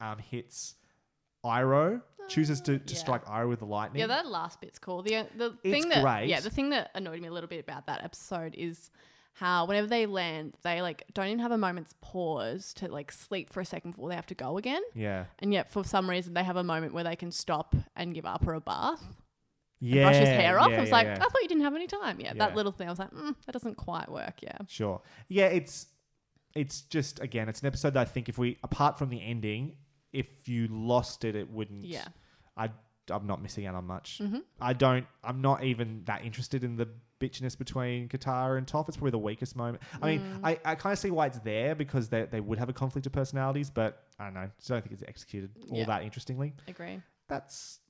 um, hits Iroh, chooses to, to yeah. strike Iroh with the lightning. Yeah, that last bit's cool. The the It's thing that great. yeah, the thing that annoyed me a little bit about that episode is how whenever they land, they like don't even have a moment's pause to like sleep for a second before they have to go again. yeah. And yet for some reason they have a moment where they can stop and give Appa a bath. Yeah. brush his hair off. yeah, I was yeah, like, yeah. I thought you didn't have any time. Yeah, that little thing. I was like, mm, that doesn't quite work. Yeah. Sure. Yeah, it's it's just again, it's an episode that I think if we apart from the ending, if you lost it, it wouldn't. Yeah. I I'm not missing out on much. Mhm. I don't. I'm not even that interested in the bitchiness between Katara and Toph. It's probably the weakest moment. I mean, Mm. I, I kind of see why it's there because they they would have a conflict of personalities, but I don't know. Just don't think it's executed all that interestingly. Agree. That's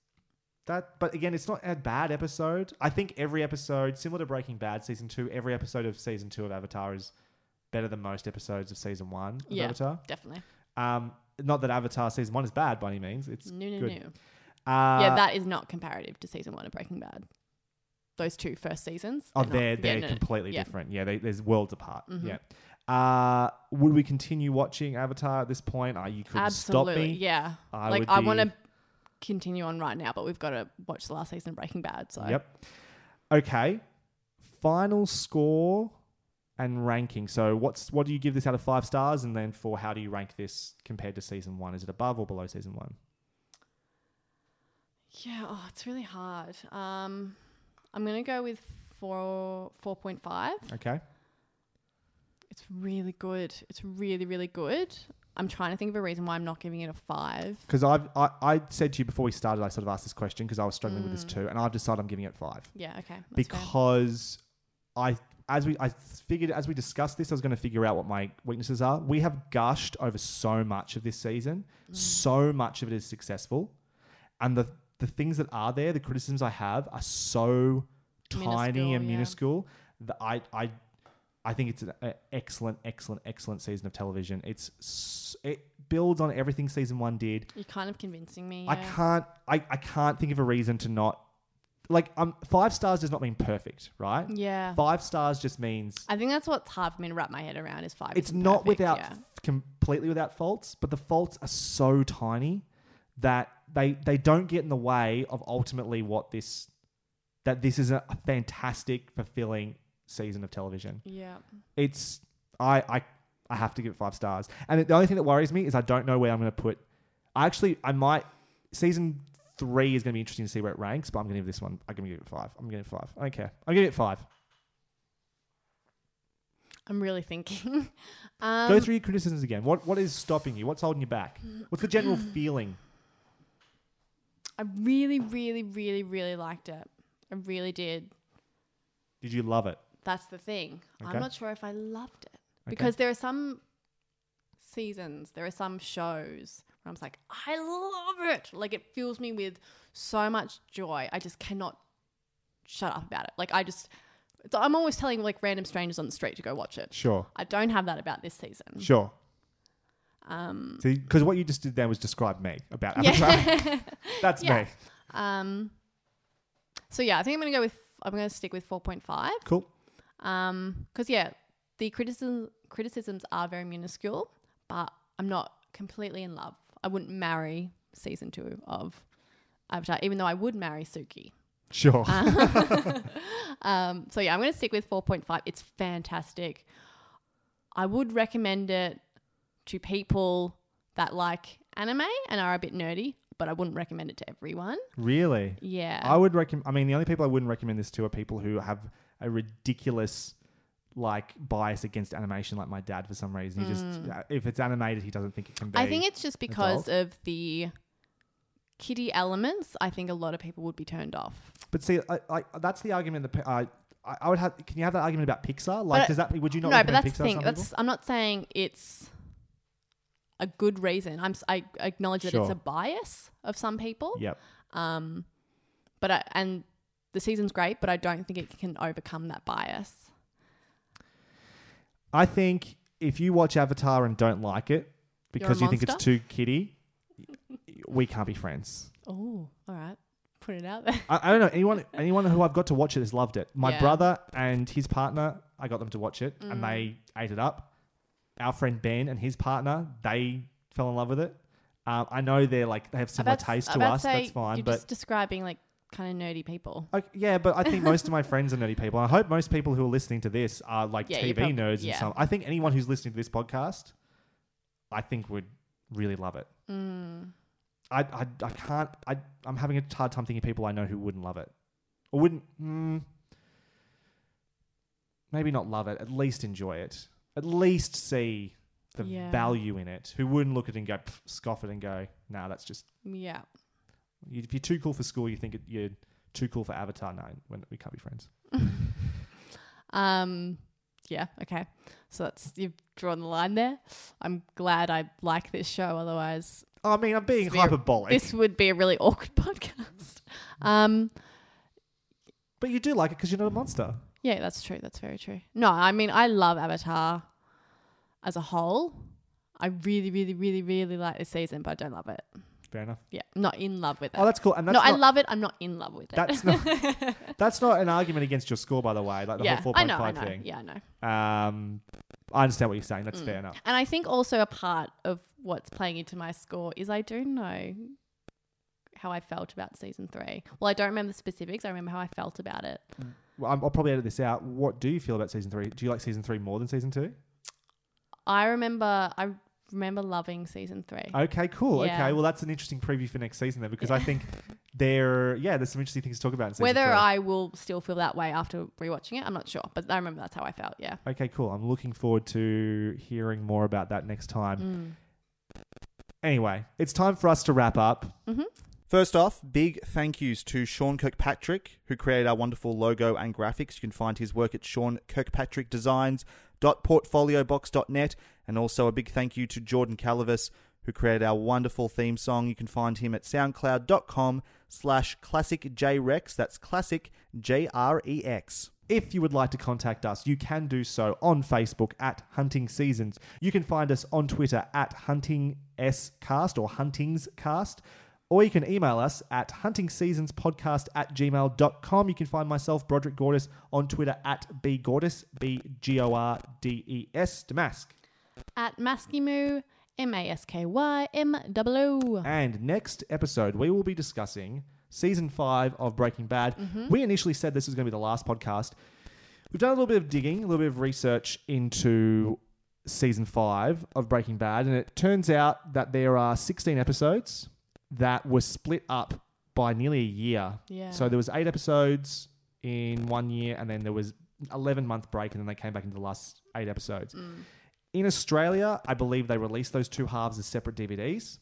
that. But again, it's not a bad episode. I think every episode, similar to Breaking Bad season two, every episode of season two of Avatar is better than most episodes of season one of Avatar. Yeah. Avatar. Definitely. Um, not that Avatar season one is bad by any means. It's No, no, good. no. Uh, yeah, that is not comparative to season one of Breaking Bad. Those two first seasons. Oh, not- they're yeah, they're no, no. completely Yeah. different. Yeah, they, there's worlds apart. Mhm. Yeah. Uh, would we continue watching Avatar at this point? Uh, you Absolutely. stop me. Yeah. I like I want to continue on right now, but we've got to watch the last season of Breaking Bad. So Yep. Okay. Final score and ranking. So what's what do you give this out of five stars? And then for how do you rank this compared to season one? Is it above or below season one? Yeah, oh, it's really hard. Um, I'm gonna go with four four point five. Okay. It's really good. It's really really good. I'm trying to think of a reason why I'm not giving it a five. Because I've I, I said to you before we started, I sort of asked this question because I was struggling with this mm. too, and I've decided I'm giving it five Yeah, okay. That's fair. because I as we I figured as we discussed this, I was going to figure out what my weaknesses are. We have gushed over so much of this season, mm. so much of it is successful, and the the things that are there, the criticisms I have, are so tiny Minuscule, and yeah. minuscule that I I I think it's an excellent, excellent, excellent season of television. It's it builds on everything season one did. You're kind of convincing me. I can't I, I can't think of a reason to not like um five stars does not mean perfect, right? Yeah. Five stars just means I think that's what's hard for me to wrap my head around is five. it's not perfect, without yeah. completely without faults, but the faults are so tiny that they they don't get in the way of ultimately what this that this is a fantastic, fulfilling season of television. Yeah. It's I I I have to give it five stars. And the only thing that worries me is I don't know where I'm going to put. I actually I might season three is going to be interesting to see where it ranks, but I'm going to give this one. I'm going to give it five. I'm going to give it five. I don't care. I'm going to give it five. I'm really thinking. um, Go through your criticisms again. What what is stopping you? What's holding you back? What's the general feeling? I really, really, really, really liked it. I really did. Did you love it? That's the thing. Okay. I'm not sure if I loved it because there are some seasons, there are some shows where I'm like, I love it. Like it fills me with so much joy. I just cannot shut up about it. Like I just, I'm always telling like random strangers on the street to go watch it. Sure. I don't have that about this season. Sure. Um, See, because what you just did there was describe me about Yeah. Avatar. That's Yeah. me. um, so yeah, I think I'm gonna go with. I'm gonna stick with 4.5. Cool. Um, because yeah, the criticism criticisms are very minuscule, but I'm not completely in love. I wouldn't marry season two of Avatar, even though I would marry Suki. Sure. Um, so yeah, I'm going to stick with 4.5. It's fantastic. I would recommend it to people that like anime and are a bit nerdy, but I wouldn't recommend it to everyone. really? Yeah. I would recommend. I mean, the only people I wouldn't recommend this to are people who have a ridiculous like bias against animation, like my dad for some reason. He just if it's animated, he doesn't think it can be. I think it's just because adult. of the kiddie elements. I think a lot of people would be turned off. But see, I, I, that's the argument that I. I I would have. Can you have that argument about Pixar? Like, But- does that? Would you not? no, but recommend that's Pixar the thing. some That's people? I'm not saying it's a good reason. I'm s- I acknowledge that it's Sure. a bias of some people. Yep. Um, but I, and the season's great, but I don't think it can overcome that bias. I think if you watch Avatar and don't like it because you think it's too kiddie, we can't be friends. Oh, all right. Put it out there. I, I don't know anyone. Anyone who I've got to watch it has loved it. My Yeah. brother and his partner, I got them to watch it, and they Mm. ate it up. Our friend Ben and his partner, they fell in love with it. Um, I know they're like they have similar taste to us. That's fine, You're but just describing like kind of nerdy people. Okay, yeah, but I think most of my friends are nerdy people. I hope most people who are listening to this are like Yeah, you TV prob- nerds yeah. and some. I think anyone who's listening to this podcast, I think would really love it. Mm. I, I, I can't. I, I'm having a hard time thinking of people I know who wouldn't love it, or wouldn't. Mm, maybe not love it. At least enjoy it. At least see the Yeah. value in it. Who wouldn't look at it and go "Pff," scoff it and go, "Nah, that's just." Yeah. You- If you're too cool for school, you think it, you're too cool for Avatar. No, when we can't be friends. Um. Yeah. Okay. So that's you've drawn the line there. I'm glad I like this show. Otherwise, I mean, I'm being Sphere- hyperbolic, this would be a really awkward podcast. Um. but you do like it because you're not a monster. Yeah, that's true. That's very true. No, I mean, I love Avatar as a whole. I really, really, really, really like this season, but I don't love it. Fair enough. Yeah, I'm not in love with it. Oh, that's cool. And that's no, I not, love it. I'm not in love with it. That's not. that's not an argument against your score, by the way. Like the yeah, whole I 4.5 know, I know. thing. Yeah, I know. Um, I understand what you're saying. That's fair enough. And I think also a part of what's playing into my score is I do know how I felt about season three. Well, I don't remember the specifics. I remember how I felt about it. well, I'm- I'll probably edit this out. What do you feel about season three? Do you like season three more than season two? I remember. I remember loving season three. Okay, cool. Yeah. Okay, well, that's an interesting preview for next season then, because I think there, yeah, there's some interesting things to talk about. In season Whether three. I will still feel that way after rewatching it, I'm not sure. But I remember that's how I felt. Yeah. Okay, cool. I'm looking forward to hearing more about that next time. Mm. Anyway, it's time for us to wrap up. First off, big thank yous to Sean Kirkpatrick, who created our wonderful logo and graphics. You can find his work at seankirkpatrickdesigns.portfoliobox.net. And also a big thank you to Jordan Calavis, who created our wonderful theme song. You can find him at soundcloud.com slash classicjrex. That's classic J-R-E-X. If you would like to contact us, you can do so on Facebook at Hunting Seasons. You can find us on Twitter at HuntingScast or HuntingsCast. Or you can email us at huntingseasonspodcast at gmail.com. You can find myself, Broderick Gordis, on Twitter at bgordis, B-G-O-R-D-E-S, Damask. At Maskymoo, M A S K Y M O O. And next episode, we will be discussing season five of Breaking Bad. Mm-hmm. We initially said this was going to be the last podcast. We've done a little bit of digging, a little bit of research into season five of Breaking Bad, and it turns out that there are 16 episodes that were split up by nearly a year. Yeah. So there was eight episodes in one year, and then there was 11 month break, and then they came back into the last eight episodes. In Australia, I believe they released those two halves as separate DVDs.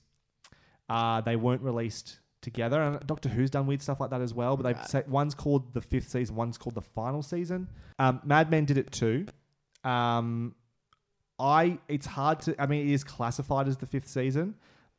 Uh, they weren't released together, and Doctor Who's done weird stuff like that as well. But they've said one's called the fifth season, one's called the final season. Um, Mad Men did it too. Um, I it's hard to. I mean, it is classified as the fifth season,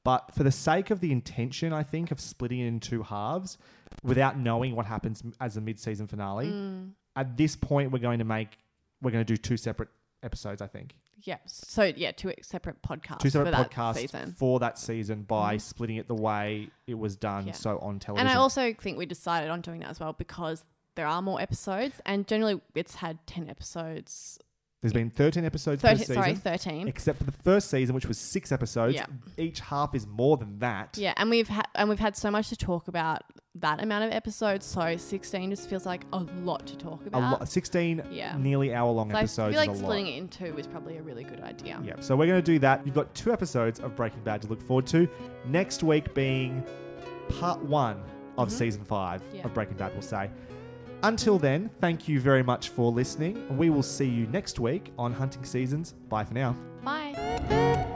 but for the sake of the intention, I think of splitting it in two halves, without knowing what happens as a mid-season finale, mm. at this point, we're going to make we're going to do two separate episodes. I think Yeah. So yeah, two separate podcasts. two separate for that podcasts season. for that season by mm-hmm. splitting it the way it was done. Yeah. So on television, And I also think we decided on doing that as well because there are more episodes, and generally it's had ten episodes. There's been 13 episodes per season, sorry, thirteen. except for the first season, which was six episodes. Yeah. Each half is more than that. Yeah, and we've had and we've had so much to talk about that amount of episodes. So sixteen just feels like a lot to talk A about. lot, 16 Yeah. nearly hour long so I episodes feel like a splitting lot. it in two is probably a really good idea. Yeah, so we're going to do that. You've got two episodes of Breaking Bad to look forward to. Next week being part one of season five Mm-hmm. Yeah. of Breaking Bad, we'll say. Until then, thank you very much for listening. We will see you next week on Hunting Seasons. Bye for now. Bye.